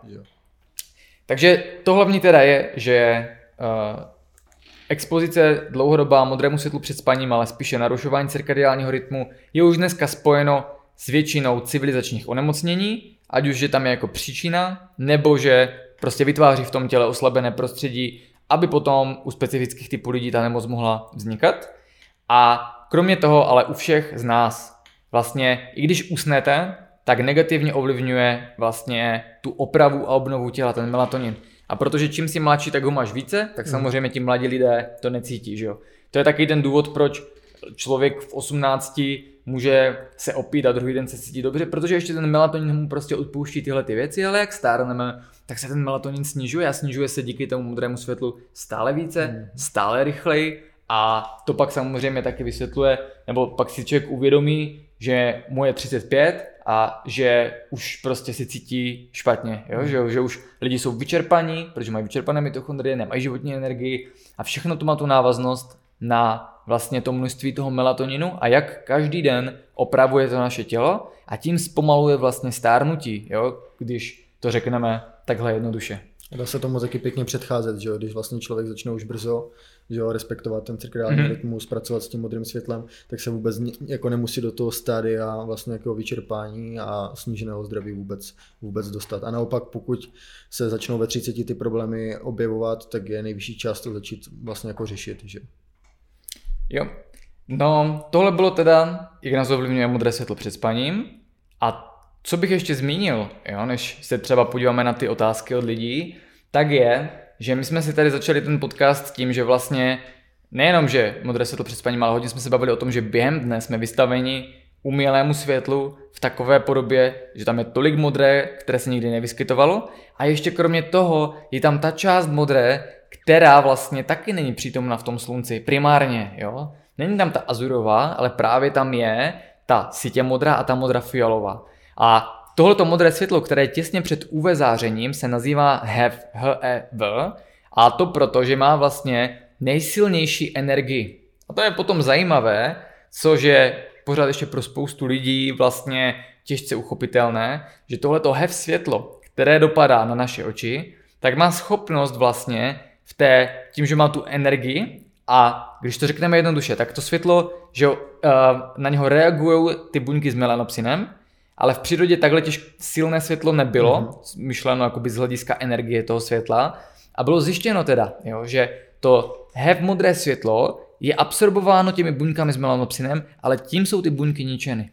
Takže to hlavní teda je, že uh, Expozice dlouhodobá modrému světlu před spaním, ale spíše narušování cirkadiálního rytmu je už dneska spojeno s většinou civilizačních onemocnění, ať už je tam je jako příčina, nebo že prostě vytváří v tom těle oslabené prostředí, aby potom u specifických typů lidí ta nemoc mohla vznikat. A kromě toho ale u všech z nás vlastně, i když usnete, tak negativně ovlivňuje vlastně tu opravu a obnovu těla, ten melatonin. A protože čím si mladší, tak ho máš více, tak hmm. samozřejmě ti mladí lidé to necítí, že jo. To je taky ten důvod, proč člověk v 18 může se opít a druhý den se cítí dobře, protože ještě ten melatonin mu prostě odpouští tyhle ty věci, ale jak stárneme, tak se ten melatonin snižuje a snižuje se díky tomu modrému světlu stále více, hmm. stále rychleji a to pak samozřejmě taky vysvětluje, nebo pak si člověk uvědomí, že mu je 35 a že už prostě si cítí špatně, jo? Že, že už lidi jsou vyčerpaní, protože mají vyčerpané mitochondrie, nemají životní energii a všechno to má tu návaznost na vlastně to množství toho melatoninu a jak každý den opravuje to naše tělo a tím zpomaluje vlastně stárnutí, jo? když to řekneme takhle jednoduše. Dá se tomu taky pěkně předcházet, že jo? když vlastně člověk začne už brzo že jo, respektovat ten cirkadiální mm-hmm. rytmus, pracovat s tím modrým světlem, tak se vůbec jako nemusí do toho stádia vlastně jako vyčerpání a sníženého zdraví vůbec, vůbec dostat. A naopak, pokud se začnou ve 30 ty problémy objevovat, tak je nejvyšší čas to začít vlastně jako řešit. Že? Jo, no tohle bylo teda, jak nás ovlivňuje modré světlo před spaním a co bych ještě zmínil, jo, než se třeba podíváme na ty otázky od lidí, tak je, že my jsme si tady začali ten podcast tím, že vlastně nejenom, že modré světlo před spaním, ale hodně jsme se bavili o tom, že během dne jsme vystaveni umělému světlu v takové podobě, že tam je tolik modré, které se nikdy nevyskytovalo a ještě kromě toho je tam ta část modré, která vlastně taky není přítomna v tom slunci, primárně, jo. Není tam ta azurová, ale právě tam je ta sítě modrá a ta modra fialová. A Tohleto modré světlo, které je těsně před UV zářením, se nazývá HEV, HEV a to proto, že má vlastně nejsilnější energii. A to je potom zajímavé, cože pořád ještě pro spoustu lidí vlastně těžce uchopitelné, že tohleto HEV světlo, které dopadá na naše oči, tak má schopnost vlastně v té, tím, že má tu energii a když to řekneme jednoduše, tak to světlo, že na něho reagují ty buňky s melanopsinem, ale v přírodě takhle těž silné světlo nebylo, mm-hmm. myšleno jakoby z hlediska energie toho světla. A bylo zjištěno teda, jo, že to hev modré světlo je absorbováno těmi buňkami s melanopsinem, ale tím jsou ty buňky ničeny.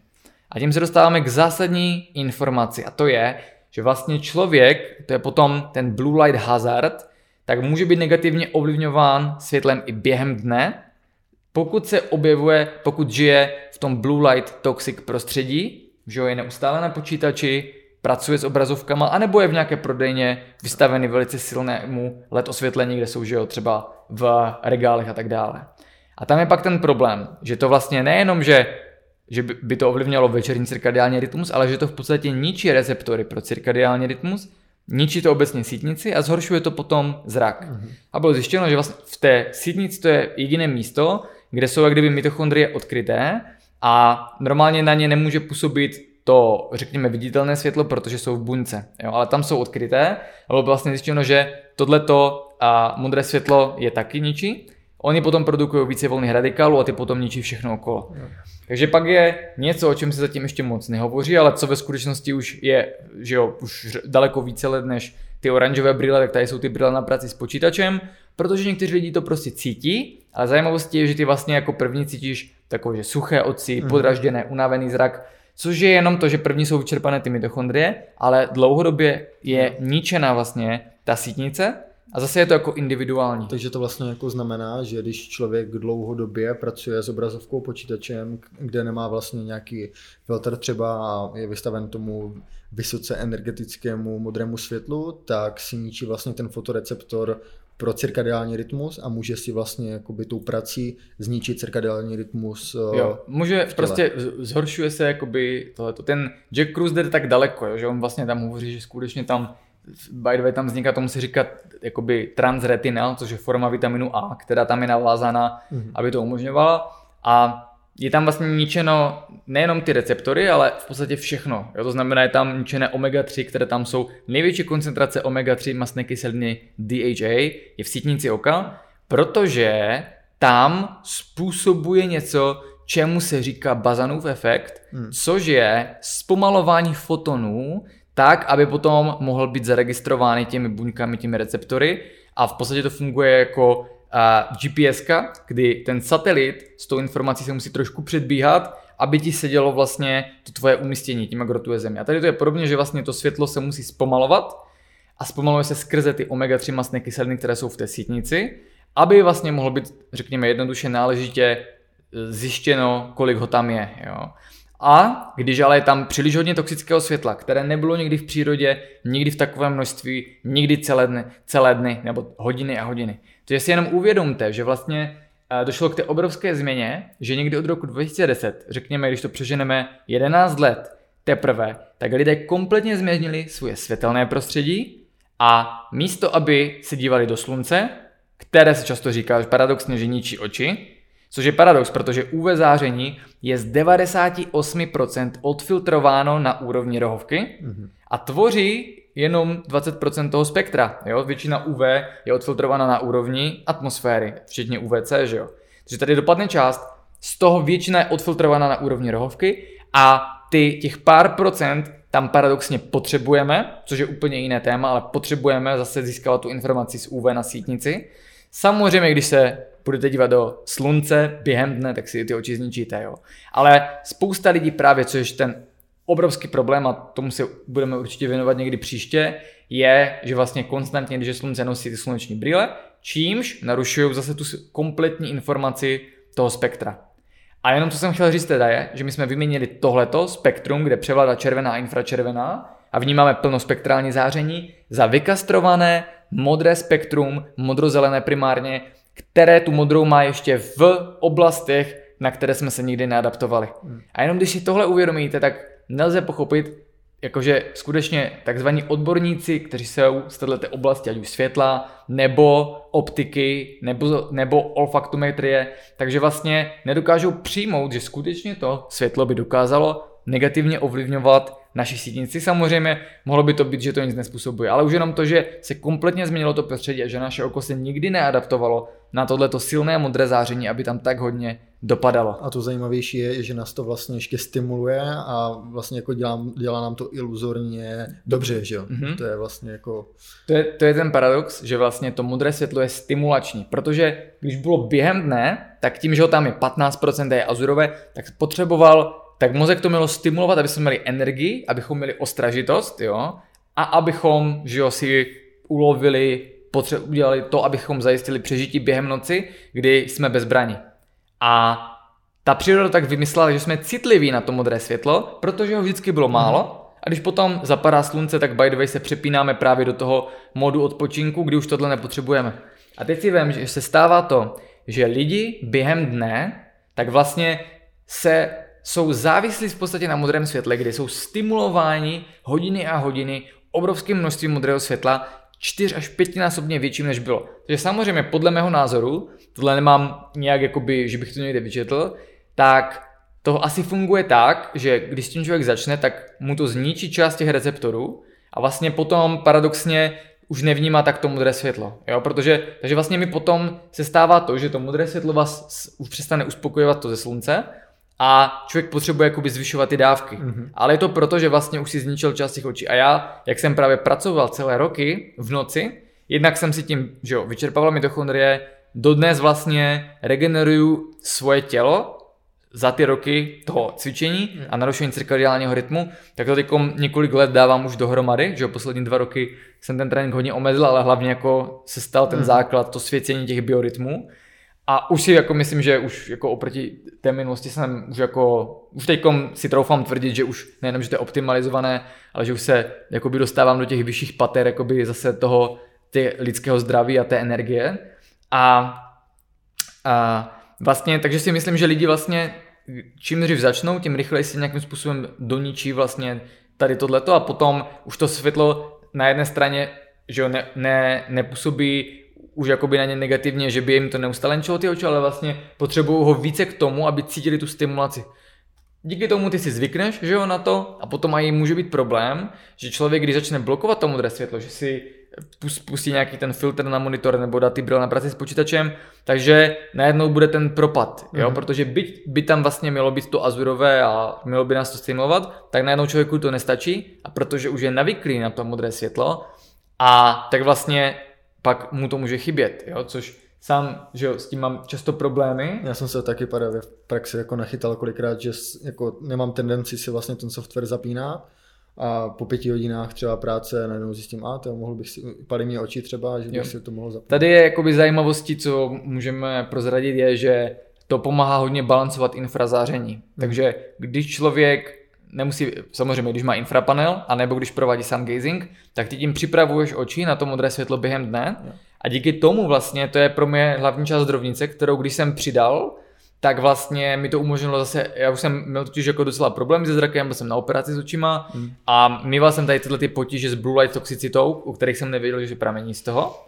A tím se dostáváme k zásadní informaci a to je, že vlastně člověk, to je potom ten blue light hazard, tak může být negativně ovlivňován světlem i během dne, pokud se objevuje, pokud žije v tom blue light toxic prostředí, že je neustále na počítači, pracuje s obrazovkama, anebo je v nějaké prodejně vystavený velice silnému LED osvětlení, kde jsou že jo, třeba v regálech a tak dále. A tam je pak ten problém, že to vlastně nejenom, že, že by to ovlivnilo večerní cirkadiální rytmus, ale že to v podstatě ničí receptory pro cirkadiální rytmus, ničí to obecně sítnici a zhoršuje to potom zrak. Mm-hmm. A bylo zjištěno, že vlastně v té sítnici to je jediné místo, kde jsou jak kdyby mitochondrie odkryté a normálně na ně nemůže působit to, řekněme, viditelné světlo, protože jsou v buňce, jo, ale tam jsou odkryté a bylo vlastně zjištěno, že tohleto a modré světlo je taky ničí. Oni potom produkují více volných radikálů a ty potom ničí všechno okolo. Jo. Takže pak je něco, o čem se zatím ještě moc nehovoří, ale co ve skutečnosti už je, že jo, už daleko více let než ty oranžové brýle, tak tady jsou ty brýle na práci s počítačem, protože někteří lidi to prostě cítí, ale zajímavostí je, že ty vlastně jako první cítíš takové, že suché oči, mm. podražděné, unavený zrak, což je jenom to, že první jsou vyčerpané ty mitochondrie, ale dlouhodobě je ničená vlastně ta sítnice a zase je to jako individuální. Takže to vlastně jako znamená, že když člověk dlouhodobě pracuje s obrazovkou počítačem, kde nemá vlastně nějaký filtr třeba a je vystaven tomu vysoce energetickému modrému světlu, tak si ničí vlastně ten fotoreceptor pro cirkadiální rytmus a může si vlastně jakoby tou prací zničit cirkadiální rytmus eh, Jo, může, prostě zhoršuje se jakoby tohleto. Ten Jack Cruz jde tak daleko, jo, že on vlastně tam hovoří, že skutečně tam by the way, tam vzniká, tomu se říká jakoby transretinal, což je forma vitaminu A, která tam je navázána, mm-hmm. aby to umožňovala. A je tam vlastně ničeno nejenom ty receptory, ale v podstatě všechno. Jo, to znamená, je tam ničené omega-3, které tam jsou. Největší koncentrace omega-3 masné kyseliny DHA je v sítnici oka, protože tam způsobuje něco, čemu se říká Bazanův efekt, hmm. což je zpomalování fotonů tak, aby potom mohl být zaregistrovány těmi buňkami, těmi receptory a v podstatě to funguje jako GPS, kdy ten satelit s tou informací se musí trošku předbíhat, aby ti sedělo vlastně to tvoje umístění tím, jak rotuje Země. A tady to je podobně, že vlastně to světlo se musí zpomalovat a zpomaluje se skrze ty omega-3 masné kyseliny, které jsou v té sítnici, aby vlastně mohlo být, řekněme, jednoduše náležitě e, zjištěno, kolik ho tam je. Jo. A když ale je tam příliš hodně toxického světla, které nebylo nikdy v přírodě, nikdy v takovém množství, nikdy celé dny, celé dny nebo hodiny a hodiny. Takže si jenom uvědomte, že vlastně eh, došlo k té obrovské změně, že někdy od roku 2010, řekněme, když to přeženeme 11 let teprve, tak lidé kompletně změnili svoje světelné prostředí a místo, aby se dívali do slunce, které se často říká že paradoxně, že ničí oči, Což je paradox, protože UV záření je z 98% odfiltrováno na úrovni rohovky mm-hmm. a tvoří jenom 20% toho spektra. Jo? Většina UV je odfiltrována na úrovni atmosféry, včetně UVC, že jo. Takže tady dopadne část, z toho většina je odfiltrována na úrovni rohovky a ty těch pár procent tam paradoxně potřebujeme, což je úplně jiné téma, ale potřebujeme zase získávat tu informaci z UV na sítnici. Samozřejmě, když se budete dívat do slunce během dne, tak si ty oči zničíte, jo. Ale spousta lidí právě, což je ten obrovský problém a tomu se budeme určitě věnovat někdy příště, je, že vlastně konstantně, když je slunce nosí ty sluneční brýle, čímž narušují zase tu kompletní informaci toho spektra. A jenom co jsem chtěl říct teda je, že my jsme vyměnili tohleto spektrum, kde převládá červená a infračervená a vnímáme plnospektrální záření za vykastrované modré spektrum, modrozelené primárně, které tu modrou má ještě v oblastech, na které jsme se nikdy neadaptovali. Hmm. A jenom když si tohle uvědomíte, tak nelze pochopit, jakože skutečně takzvaní odborníci, kteří jsou z této oblasti, ať už světla, nebo optiky, nebo, nebo olfaktometrie, takže vlastně nedokážou přijmout, že skutečně to světlo by dokázalo negativně ovlivňovat naší sítnici. Samozřejmě mohlo by to být, že to nic nespůsobuje, ale už jenom to, že se kompletně změnilo to prostředí a že naše oko se nikdy neadaptovalo na tohleto silné modré záření, aby tam tak hodně dopadalo. A to zajímavější je, že nás to vlastně ještě stimuluje a vlastně jako dělá, dělá nám to iluzorně dobře, že jo? Mm-hmm. To je vlastně jako... To je, to je ten paradox, že vlastně to modré světlo je stimulační, protože když bylo během dne, tak tím, že ho tam je 15% je azurové, tak potřeboval tak mozek to mělo stimulovat, aby jsme měli energii, abychom měli ostražitost, jo, a abychom, že jo, si ulovili, potře- udělali to, abychom zajistili přežití během noci, kdy jsme bezbraní. A ta příroda tak vymyslela, že jsme citliví na to modré světlo, protože ho vždycky bylo málo, a když potom zapadá slunce, tak by the way se přepínáme právě do toho modu odpočinku, kdy už tohle nepotřebujeme. A teď si vím, že se stává to, že lidi během dne tak vlastně se jsou závislí v podstatě na modrém světle, kde jsou stimulováni hodiny a hodiny obrovským množstvím modrého světla, čtyř až pětinásobně větším, než bylo. Takže samozřejmě podle mého názoru, tohle nemám nějak jakoby, že bych to někde vyčetl, tak to asi funguje tak, že když s tím člověk začne, tak mu to zničí část těch receptorů a vlastně potom paradoxně už nevnímá tak to modré světlo. Jo? Protože, takže vlastně mi potom se stává to, že to modré světlo vás už přestane uspokojovat to ze slunce a člověk potřebuje jakoby zvyšovat ty dávky. Mm-hmm. Ale je to proto, že vlastně už si zničil část těch očí. A já, jak jsem právě pracoval celé roky v noci, jednak jsem si tím, že jo, vyčerpával mitochondrie, dodnes vlastně regeneruju svoje tělo za ty roky toho cvičení hmm. a narušení cirkadiálního rytmu, tak to teď několik let dávám už dohromady, že jo, poslední dva roky jsem ten trénink hodně omezil, ale hlavně jako se stal ten hmm. základ, to svěcení těch biorytmů. A už si jako myslím, že už jako oproti té minulosti jsem už jako, už teď si troufám tvrdit, že už nejenom, že to je optimalizované, ale že už se jakoby dostávám do těch vyšších pater jakoby zase toho ty lidského zdraví a té energie. A, a vlastně, takže si myslím, že lidi vlastně čím dřív začnou, tím rychleji se nějakým způsobem doničí vlastně tady tohleto a potom už to světlo na jedné straně že jo, ne, ne, nepůsobí už jakoby na ně negativně, že by jim to neustále ty oči, ale vlastně potřebují ho více k tomu, aby cítili tu stimulaci. Díky tomu ty si zvykneš, že jo, na to a potom i může být problém, že člověk, když začne blokovat to modré světlo, že si pustí nějaký ten filtr na monitor nebo dá ty brýle na práci s počítačem, takže najednou bude ten propad, jo, mm-hmm. protože by, by tam vlastně mělo být to azurové a mělo by nás to stimulovat, tak najednou člověku to nestačí a protože už je navyklý na to modré světlo a tak vlastně pak mu to může chybět, jo, což sám, že jo, s tím mám často problémy. Já jsem se taky právě v praxi jako nachytal kolikrát, že jako nemám tendenci si vlastně ten software zapínat, a po pěti hodinách třeba práce najednou zjistím, a to mohl bych si, padly mě oči třeba, že bych jo. si to mohl zapnout. Tady je jakoby zajímavostí, co můžeme prozradit, je, že to pomáhá hodně balancovat infrazáření. Hmm. Takže když člověk nemusí, samozřejmě když má infrapanel, anebo když provádí sun gazing, tak ty tím připravuješ oči na to modré světlo během dne a díky tomu vlastně, to je pro mě hlavní část drovnice, kterou když jsem přidal, tak vlastně mi to umožnilo zase, já už jsem měl totiž jako docela problém se zrakem, byl jsem na operaci s očima hmm. a mýval jsem tady tyhle ty potíže s blue light toxicitou, u kterých jsem nevěděl, že pramení z toho.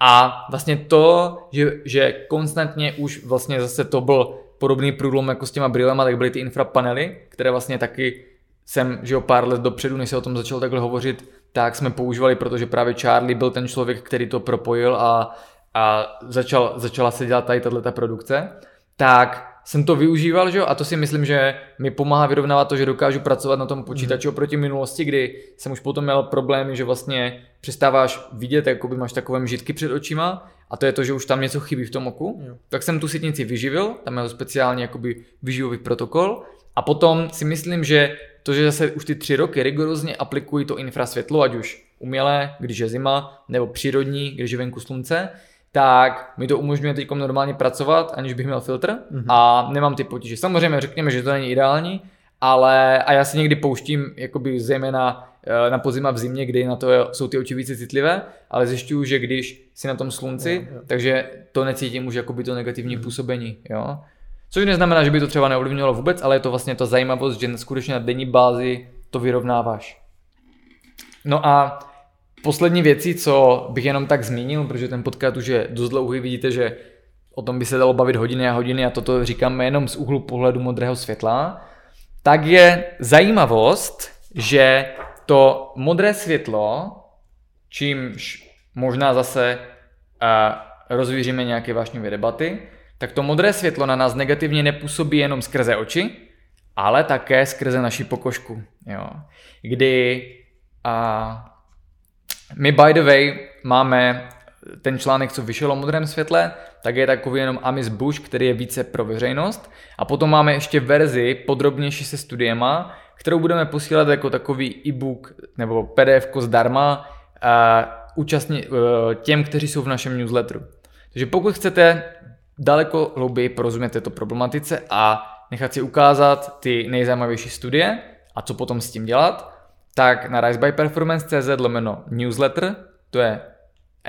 A vlastně to, že, že konstantně už vlastně zase to byl podobný průlom jako s těma brýlema, tak byly ty infrapanely, které vlastně taky jsem, že o pár let dopředu, než se o tom začal takhle hovořit, tak jsme používali, protože právě Charlie byl ten člověk, který to propojil a, a začal, začala se dělat tady tato produkce tak jsem to využíval, že jo, a to si myslím, že mi pomáhá vyrovnávat to, že dokážu pracovat na tom počítači mm. oproti minulosti, kdy jsem už potom měl problémy, že vlastně přestáváš vidět, jako by máš takové mžitky před očima a to je to, že už tam něco chybí v tom oku. Jo. Tak jsem tu sitnici vyživil, tam je speciálně jakoby vyživový protokol a potom si myslím, že to, že zase už ty tři roky rigorózně aplikují to infrasvětlo, ať už umělé, když je zima, nebo přírodní, když je venku slunce, tak mi to umožňuje teď normálně pracovat, aniž bych měl filtr mm-hmm. a nemám ty potíže. Samozřejmě řekněme, že to není ideální, ale a já si někdy pouštím jakoby zejména na podzim a v zimě, kdy na to jsou ty oči více citlivé, ale zjišťuju, že když si na tom slunci, jo, jo. takže to necítím už jakoby to negativní mm. působení, jo. Což neznamená, že by to třeba neovlivnilo vůbec, ale je to vlastně ta zajímavost, že skutečně na denní bázi to vyrovnáváš. No a Poslední věci, co bych jenom tak zmínil, protože ten podcast už je dost dlouhý, vidíte, že o tom by se dalo bavit hodiny a hodiny a toto říkáme jenom z úhlu pohledu modrého světla, tak je zajímavost, že to modré světlo, čímž možná zase uh, rozvíříme nějaké vášnivé debaty, tak to modré světlo na nás negativně nepůsobí jenom skrze oči, ale také skrze naši pokožku. Jo. Kdy uh, my by the way máme ten článek, co vyšel o modrém světle, tak je takový jenom Amis Bush, který je více pro veřejnost. A potom máme ještě verzi podrobnější se studiema, kterou budeme posílat jako takový e-book nebo PDF zdarma uh, těm, kteří jsou v našem newsletteru. Takže pokud chcete daleko hlouběji porozumět této problematice a nechat si ukázat ty nejzajímavější studie a co potom s tím dělat, tak na risebyperformance.cz lomeno newsletter, to je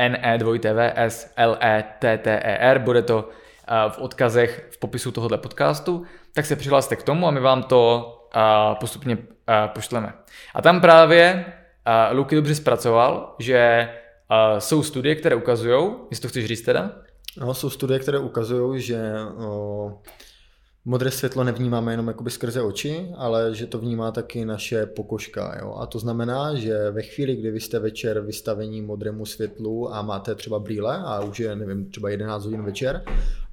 ne 2 tv s l e t t e r, bude to v odkazech v popisu tohoto podcastu, tak se přihlaste k tomu a my vám to postupně pošleme. A tam právě Luky dobře zpracoval, že jsou studie, které ukazují, jestli to chceš říct teda? No, jsou studie, které ukazují, že modré světlo nevnímáme jenom jakoby skrze oči, ale že to vnímá taky naše pokožka. Jo? A to znamená, že ve chvíli, kdy vy jste večer vystavení modrému světlu a máte třeba brýle a už je, nevím, třeba 11 hodin večer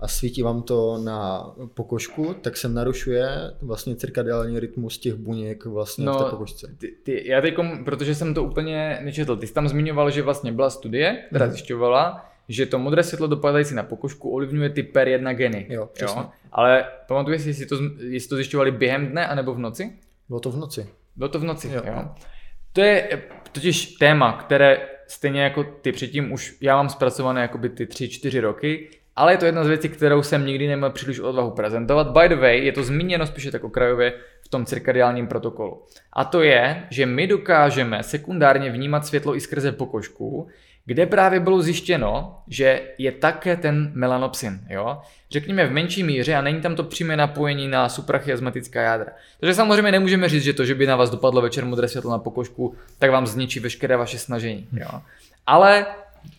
a svítí vám to na pokožku, tak se narušuje vlastně cirkadiální rytmus těch buněk vlastně no, v té pokožce. Ty, ty, já teď, protože jsem to úplně nečetl, ty jsi tam zmiňoval, že vlastně byla studie, která hmm. zjišťovala, že to modré světlo dopadající na pokožku ovlivňuje ty PER1 geny. Jo, přesně. Jo? Ale pamatuješ si, jestli to, jestli to zjišťovali během dne anebo v noci? Bylo to v noci. Bylo to v noci, jo. jo. To je totiž téma, které stejně jako ty předtím už já mám zpracované jakoby ty 3-4 roky, ale je to jedna z věcí, kterou jsem nikdy neměl příliš odvahu prezentovat. By the way, je to zmíněno spíše tak okrajově v tom cirkadiálním protokolu. A to je, že my dokážeme sekundárně vnímat světlo i skrze pokožku, kde právě bylo zjištěno, že je také ten melanopsin, jo? Řekněme v menší míře a není tam to přímé napojení na suprachiasmatická jádra. Takže samozřejmě nemůžeme říct, že to, že by na vás dopadlo večer modré světlo na pokožku, tak vám zničí veškeré vaše snažení, jo? Ale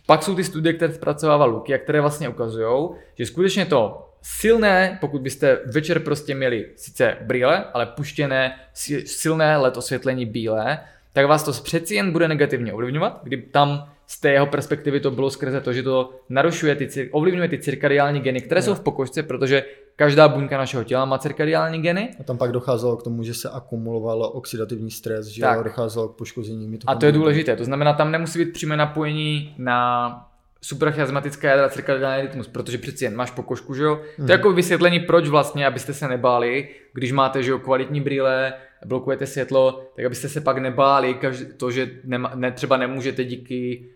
pak jsou ty studie, které zpracovává Luky a které vlastně ukazují, že skutečně to silné, pokud byste večer prostě měli sice brýle, ale puštěné silné LED osvětlení bílé, tak vás to přeci jen bude negativně ovlivňovat, kdy tam z té jeho perspektivy to bylo skrze to, že to narušuje ty, ovlivňuje ty cirkadiální geny, které no. jsou v pokožce, protože každá buňka našeho těla má cirkadiální geny. A tam pak docházelo k tomu, že se akumuloval oxidativní stres, že tak. docházelo k poškození A to je důležité, to znamená, tam nemusí být přímé napojení na suprachiasmatické jádra cirkadiální rytmus, protože přeci jen máš pokožku, že jo? Mm. To je mhm. jako vysvětlení, proč vlastně, abyste se nebáli, když máte, že jo, kvalitní brýle, blokujete světlo, tak abyste se pak nebáli, každý, to, že nema, ne, třeba nemůžete díky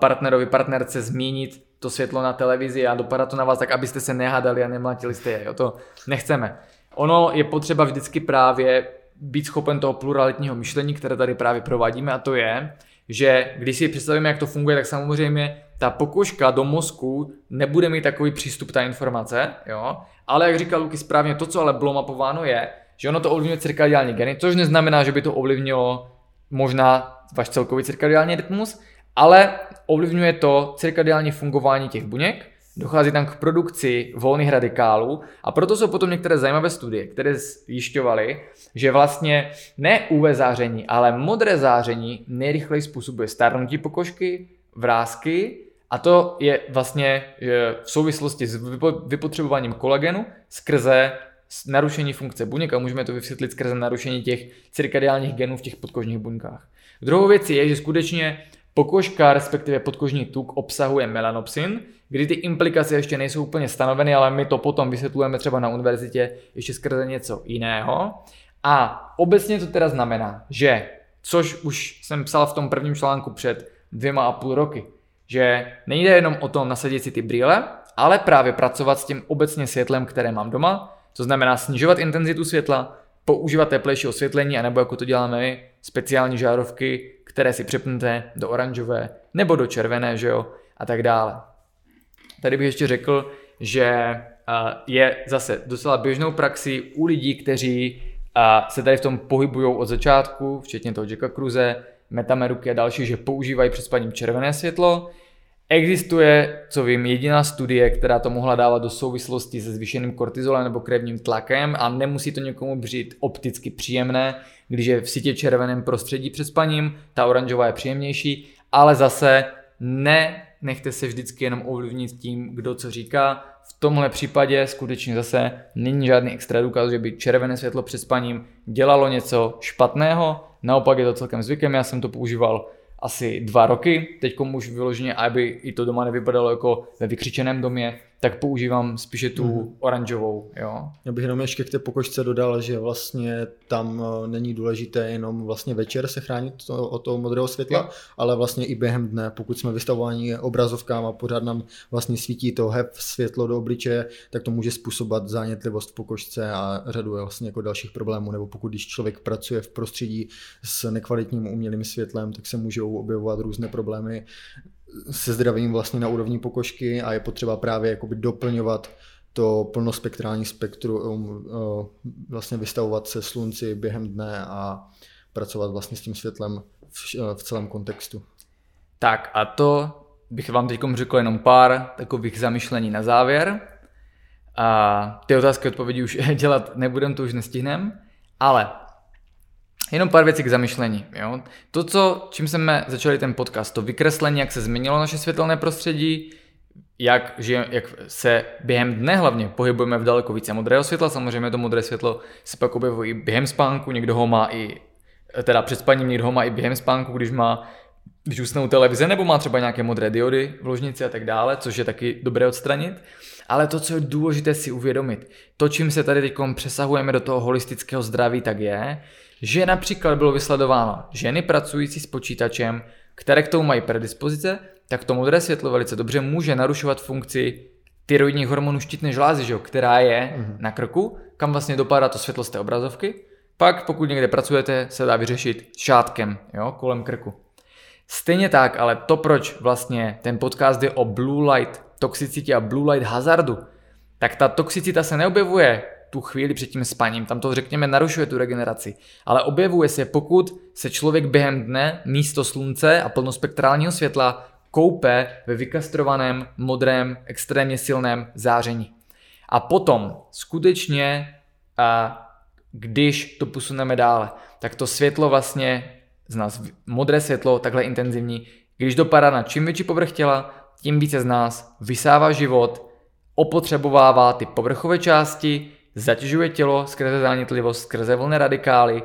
partnerovi, partnerce změnit to světlo na televizi a dopadá to na vás tak, abyste se nehádali a nemlatili jste je. Jo? To nechceme. Ono je potřeba vždycky právě být schopen toho pluralitního myšlení, které tady právě provádíme a to je, že když si představíme, jak to funguje, tak samozřejmě ta pokožka do mozku nebude mít takový přístup ta informace, jo? ale jak říkal Luky správně, to, co ale bylo mapováno je, že ono to ovlivňuje cirkadiální geny, což neznamená, že by to ovlivnilo možná váš celkový cirkadiální rytmus, ale ovlivňuje to cirkadiální fungování těch buněk, dochází tam k produkci volných radikálů a proto jsou potom některé zajímavé studie, které zjišťovaly, že vlastně ne UV záření, ale modré záření nejrychleji způsobuje stárnutí pokožky, vrázky a to je vlastně v souvislosti s vypotřebováním kolagenu skrze narušení funkce buněk a můžeme to vysvětlit skrze narušení těch cirkadiálních genů v těch podkožních buňkách. Druhou věcí je, že skutečně Pokožka, respektive podkožní tuk, obsahuje melanopsin, kdy ty implikace ještě nejsou úplně stanoveny, ale my to potom vysvětlujeme třeba na univerzitě ještě skrze něco jiného. A obecně to teda znamená, že, což už jsem psal v tom prvním článku před dvěma a půl roky, že nejde jenom o tom nasadit si ty brýle, ale právě pracovat s tím obecně světlem, které mám doma, to znamená snižovat intenzitu světla, používat teplejší osvětlení, anebo jako to děláme my, speciální žárovky, které si přepnete do oranžové nebo do červené, že jo, a tak dále. Tady bych ještě řekl, že je zase docela běžnou praxi u lidí, kteří se tady v tom pohybují od začátku, včetně toho Jacka Cruze, Metameruky a další, že používají před spaním červené světlo, Existuje, co vím, jediná studie, která to mohla dávat do souvislosti se zvýšeným kortizolem nebo krevním tlakem a nemusí to někomu přijít opticky příjemné, když je v sítě červeném prostředí před spaním, ta oranžová je příjemnější, ale zase ne nechte se vždycky jenom ovlivnit tím, kdo co říká. V tomhle případě skutečně zase není žádný extra důkaz, že by červené světlo před spaním dělalo něco špatného, naopak je to celkem zvykem, já jsem to používal asi dva roky, teď už vyloženě, aby i to doma nevypadalo jako ve vykřičeném domě, tak používám spíše tu mm. oranžovou. Jo. Já bych jenom ještě k té pokožce dodal, že vlastně tam eh, není důležité jenom vlastně večer se chránit to, od toho modrého světla, jo. ale vlastně i během dne, pokud jsme vystavováni obrazovkám a pořád nám vlastně svítí to hep světlo do obličeje, tak to může způsobovat zánětlivost v pokožce a řadu vlastně jako dalších problémů, nebo pokud když člověk pracuje v prostředí s nekvalitním umělým světlem, tak se můžou objevovat různé problémy se zdravím vlastně na úrovni pokožky a je potřeba právě jakoby doplňovat to plnospektrální spektrum, uh, vlastně vystavovat se slunci během dne a pracovat vlastně s tím světlem v, uh, v celém kontextu. Tak a to bych vám teď řekl jenom pár takových zamyšlení na závěr. A ty otázky odpovědi už dělat nebudem, to už nestihnem, ale jenom pár věcí k zamyšlení. Jo? To, co, čím jsme začali ten podcast, to vykreslení, jak se změnilo naše světelné prostředí, jak, že, jak se během dne hlavně pohybujeme v daleko více modrého světla, samozřejmě to modré světlo se pak objevuje i během spánku, někdo ho má i teda před spaním, někdo ho má i během spánku, když má když usnou televize, nebo má třeba nějaké modré diody v ložnici a tak dále, což je taky dobré odstranit. Ale to, co je důležité si uvědomit, to, čím se tady teď přesahujeme do toho holistického zdraví, tak je, že například bylo vysledováno ženy pracující s počítačem, které k tomu mají predispozice, tak to modré světlo velice dobře může narušovat funkci tyroidních hormonů štítné žlázy, že jo, která je mm-hmm. na krku, kam vlastně dopadá to světlo z té obrazovky. Pak, pokud někde pracujete, se dá vyřešit šátkem, jo, kolem krku. Stejně tak, ale to, proč vlastně ten podcast je o blue light toxicitě a blue light hazardu, tak ta toxicita se neobjevuje tu chvíli před tím spaním, tam to řekněme narušuje tu regeneraci, ale objevuje se, pokud se člověk během dne místo slunce a plnospektrálního světla koupe ve vykastrovaném, modrém, extrémně silném záření. A potom skutečně, a když to posuneme dále, tak to světlo vlastně z nás, modré světlo, takhle intenzivní, když dopadá na čím větší povrch těla, tím více z nás vysává život, opotřebovává ty povrchové části, zatěžuje tělo skrze zánětlivost, skrze volné radikály.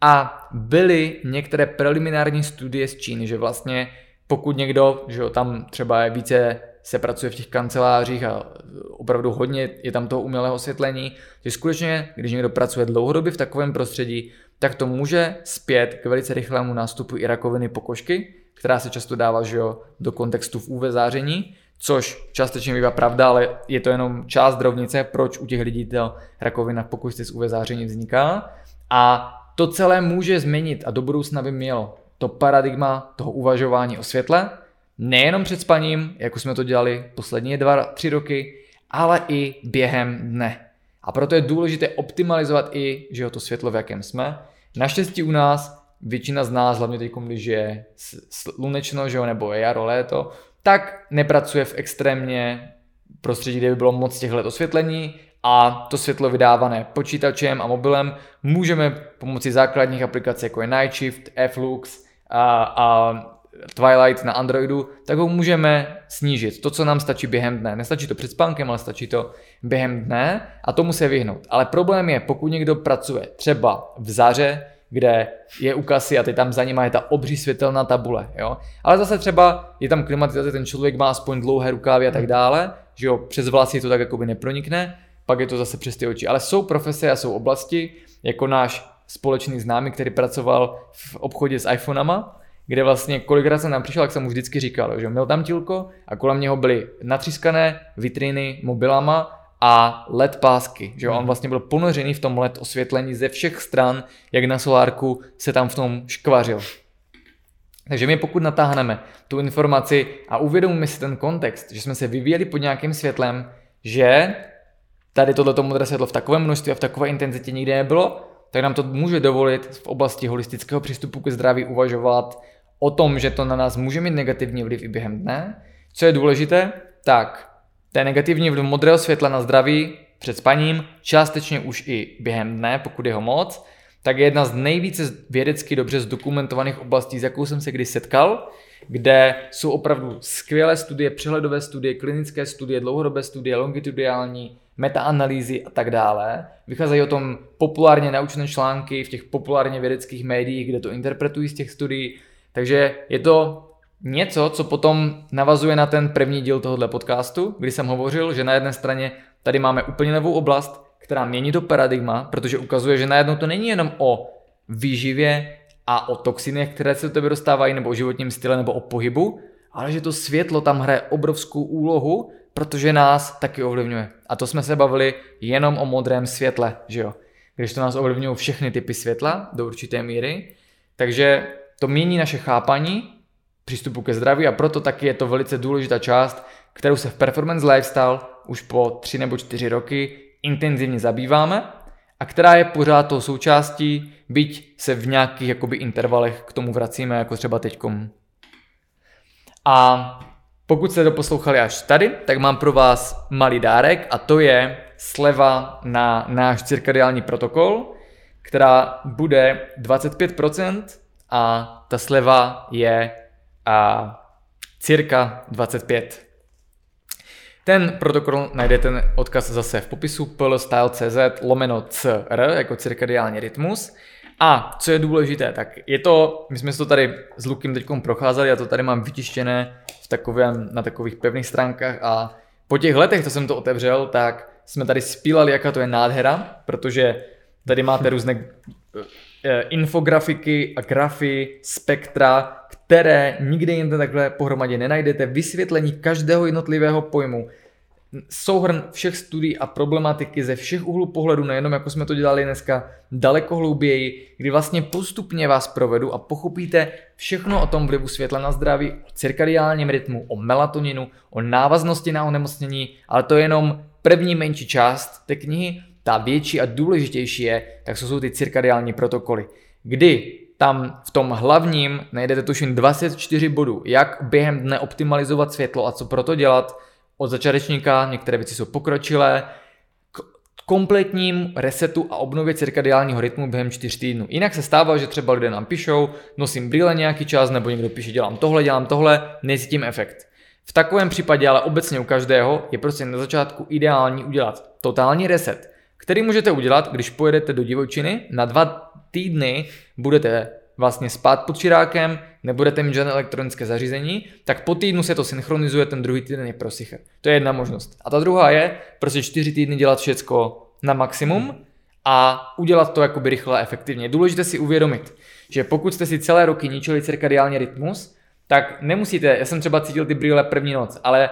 A byly některé preliminární studie z Číny, že vlastně pokud někdo, že jo, tam třeba je více se pracuje v těch kancelářích a opravdu hodně je tam toho umělého osvětlení, že skutečně, když někdo pracuje dlouhodobě v takovém prostředí, tak to může zpět k velice rychlému nástupu i rakoviny pokožky, která se často dává že jo, do kontextu v UV záření, což částečně bývá pravda, ale je to jenom část rovnice, proč u těch lidí ta rakovina v pokožce z UV záření vzniká. A to celé může změnit a do budoucna by mělo to paradigma toho uvažování o světle, nejenom před spaním, jako jsme to dělali poslední dva, tři roky, ale i během dne. A proto je důležité optimalizovat i že jo, to světlo, v jakém jsme. Naštěstí u nás většina z nás, hlavně teď, když je slunečno, že jo, nebo je jaro, léto, tak nepracuje v extrémně prostředí, kde by bylo moc těch let osvětlení a to světlo vydávané počítačem a mobilem můžeme pomocí základních aplikací jako je Night Shift, Flux a, a Twilight na Androidu, tak ho můžeme snížit. To, co nám stačí během dne. Nestačí to před spánkem, ale stačí to během dne a tomu se vyhnout. Ale problém je, pokud někdo pracuje třeba v zaře, kde je u kasy a teď tam za nima je ta obří světelná tabule, jo. Ale zase třeba je tam klimatizace, ten člověk má aspoň dlouhé rukávy a tak dále, že jo, přes vlasy to tak jakoby nepronikne, pak je to zase přes ty oči. Ale jsou profese a jsou oblasti, jako náš společný známý, který pracoval v obchodě s iPhonama, kde vlastně kolikrát jsem tam přišel, jak jsem mu vždycky říkal, že měl tam tílko a kolem něho byly natřískané vitriny mobilama a LED pásky, že on mhm. vlastně byl ponořený v tom LED osvětlení ze všech stran, jak na solárku se tam v tom škvařil. Takže my pokud natáhneme tu informaci a uvědomíme si ten kontext, že jsme se vyvíjeli pod nějakým světlem, že tady tohleto modré světlo v takovém množství a v takové intenzitě nikdy nebylo, tak nám to může dovolit v oblasti holistického přístupu ke zdraví uvažovat o tom, že to na nás může mít negativní vliv i během dne. Co je důležité, tak ten negativní vliv modrého světla na zdraví před spaním, částečně už i během dne, pokud je ho moc, tak je jedna z nejvíce vědecky dobře zdokumentovaných oblastí, s jakou jsem se kdy setkal, kde jsou opravdu skvělé studie, přehledové studie, klinické studie, dlouhodobé studie, longitudinální, metaanalýzy a tak dále. Vycházejí o tom populárně naučené články v těch populárně vědeckých médiích, kde to interpretují z těch studií. Takže je to něco, co potom navazuje na ten první díl tohohle podcastu, kdy jsem hovořil, že na jedné straně tady máme úplně novou oblast, která mění to paradigma, protože ukazuje, že najednou to není jenom o výživě a o toxinech, které se do tebe dostávají, nebo o životním style, nebo o pohybu, ale že to světlo tam hraje obrovskou úlohu, protože nás taky ovlivňuje. A to jsme se bavili jenom o modrém světle, že jo? Když to nás ovlivňují všechny typy světla do určité míry. Takže to mění naše chápaní přístupu ke zdraví a proto taky je to velice důležitá část, kterou se v Performance Lifestyle už po tři nebo čtyři roky intenzivně zabýváme a která je pořád tou součástí, byť se v nějakých jakoby intervalech k tomu vracíme, jako třeba teďkom. A pokud jste doposlouchali až tady, tak mám pro vás malý dárek a to je sleva na náš cirkadiální protokol, která bude 25% a ta sleva je a, cirka 25. Ten protokol najdete ten odkaz zase v popisu plstyle.cz lomeno CR jako cirkadiální rytmus. A co je důležité, tak je to, my jsme si to tady s Lukem teď procházeli, já to tady mám vytištěné v takovém, na takových pevných stránkách a po těch letech, co jsem to otevřel, tak jsme tady spílali, jaká to je nádhera, protože tady máte různé eh, infografiky a grafy, spektra, které nikde jinde takhle pohromadě nenajdete, vysvětlení každého jednotlivého pojmu, souhrn všech studií a problematiky ze všech úhlů pohledu, nejenom jako jsme to dělali dneska, daleko hlouběji, kdy vlastně postupně vás provedu a pochopíte všechno o tom vlivu světla na zdraví, o cirkadiálním rytmu, o melatoninu, o návaznosti na onemocnění, ale to je jenom první menší část té knihy, ta větší a důležitější je, tak jsou ty cirkadiální protokoly, kdy tam v tom hlavním najdete tuším 24 bodů, jak během dne optimalizovat světlo a co proto dělat, od začátečníka, některé věci jsou pokročilé, k kompletním resetu a obnově cirkadiálního rytmu během 4 týdnů. Jinak se stává, že třeba lidé nám píšou, nosím brýle nějaký čas, nebo někdo píše, dělám tohle, dělám tohle, necítím efekt. V takovém případě, ale obecně u každého, je prostě na začátku ideální udělat totální reset, který můžete udělat, když pojedete do divočiny, na dva týdny budete vlastně spát pod čirákem, nebudete mít žádné elektronické zařízení, tak po týdnu se to synchronizuje, ten druhý týden je prosychet. To je jedna možnost. A ta druhá je prostě čtyři týdny dělat všecko na maximum a udělat to jakoby rychle a efektivně. Důležité si uvědomit, že pokud jste si celé roky ničili cirkadiální rytmus, tak nemusíte, já jsem třeba cítil ty brýle první noc, ale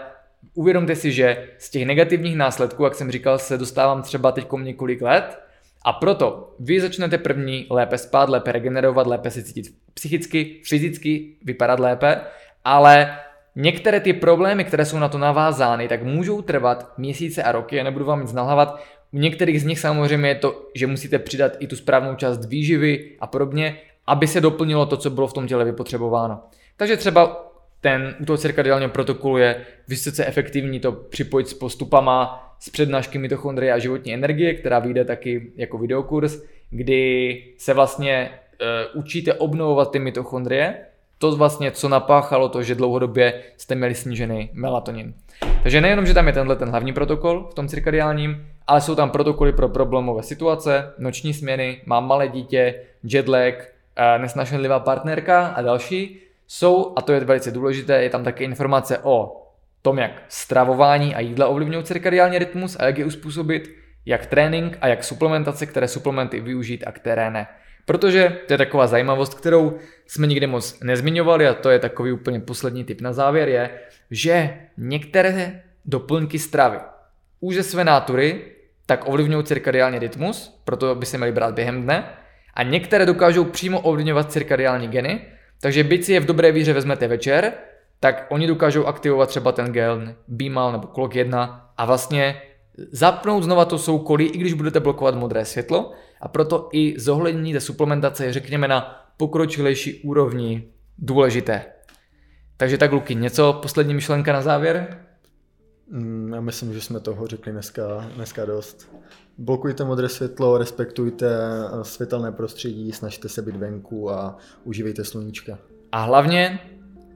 uvědomte si, že z těch negativních následků, jak jsem říkal, se dostávám třeba teď několik let, a proto vy začnete první lépe spát, lépe regenerovat, lépe se cítit psychicky, fyzicky, vypadat lépe, ale některé ty problémy, které jsou na to navázány, tak můžou trvat měsíce a roky, já nebudu vám nic nalhávat. U některých z nich samozřejmě je to, že musíte přidat i tu správnou část výživy a podobně, aby se doplnilo to, co bylo v tom těle vypotřebováno. Takže třeba ten u toho cirkadiálního protokolu je vysoce efektivní to připojit s postupama z přednášky mitochondrie a životní energie, která vyjde taky jako videokurs, kdy se vlastně uh, učíte obnovovat ty mitochondrie, to vlastně, co napáchalo to, že dlouhodobě jste měli snížený melatonin. Takže nejenom, že tam je tenhle ten hlavní protokol v tom cirkadiálním, ale jsou tam protokoly pro problémové situace, noční směny, mám malé dítě, jetlag, eh, nesnašenlivá partnerka a další. Jsou, a to je velice důležité, je tam také informace o tom, jak stravování a jídla ovlivňují cirkadiální rytmus a jak je uspůsobit, jak trénink a jak suplementace, které suplementy využít a které ne. Protože to je taková zajímavost, kterou jsme nikdy moc nezmiňovali a to je takový úplně poslední tip na závěr je, že některé doplňky stravy už ze své nátury tak ovlivňují cirkadiální rytmus, proto by se měli brát během dne a některé dokážou přímo ovlivňovat cirkadiální geny, takže byť si je v dobré víře vezmete večer, tak oni dokážou aktivovat třeba ten gel Beamal nebo Clock 1 a vlastně zapnout znova to soukolí, i když budete blokovat modré světlo a proto i zohlednění té suplementace je řekněme na pokročilejší úrovni důležité. Takže tak Luky, něco poslední myšlenka na závěr? Mm, já myslím, že jsme toho řekli dneska, dneska dost. Blokujte modré světlo, respektujte světelné prostředí, snažte se být venku a užívejte sluníčka. A hlavně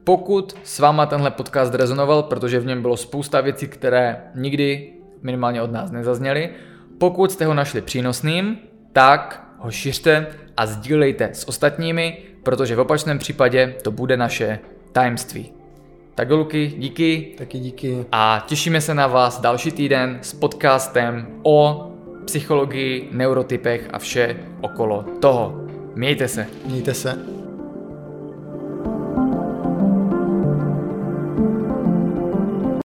pokud s váma tenhle podcast rezonoval, protože v něm bylo spousta věcí, které nikdy minimálně od nás nezazněly, pokud jste ho našli přínosným, tak ho šiřte a sdílejte s ostatními, protože v opačném případě to bude naše tajemství. Tak Luky, díky. Taky díky. A těšíme se na vás další týden s podcastem o psychologii, neurotypech a vše okolo toho. Mějte se. Mějte se.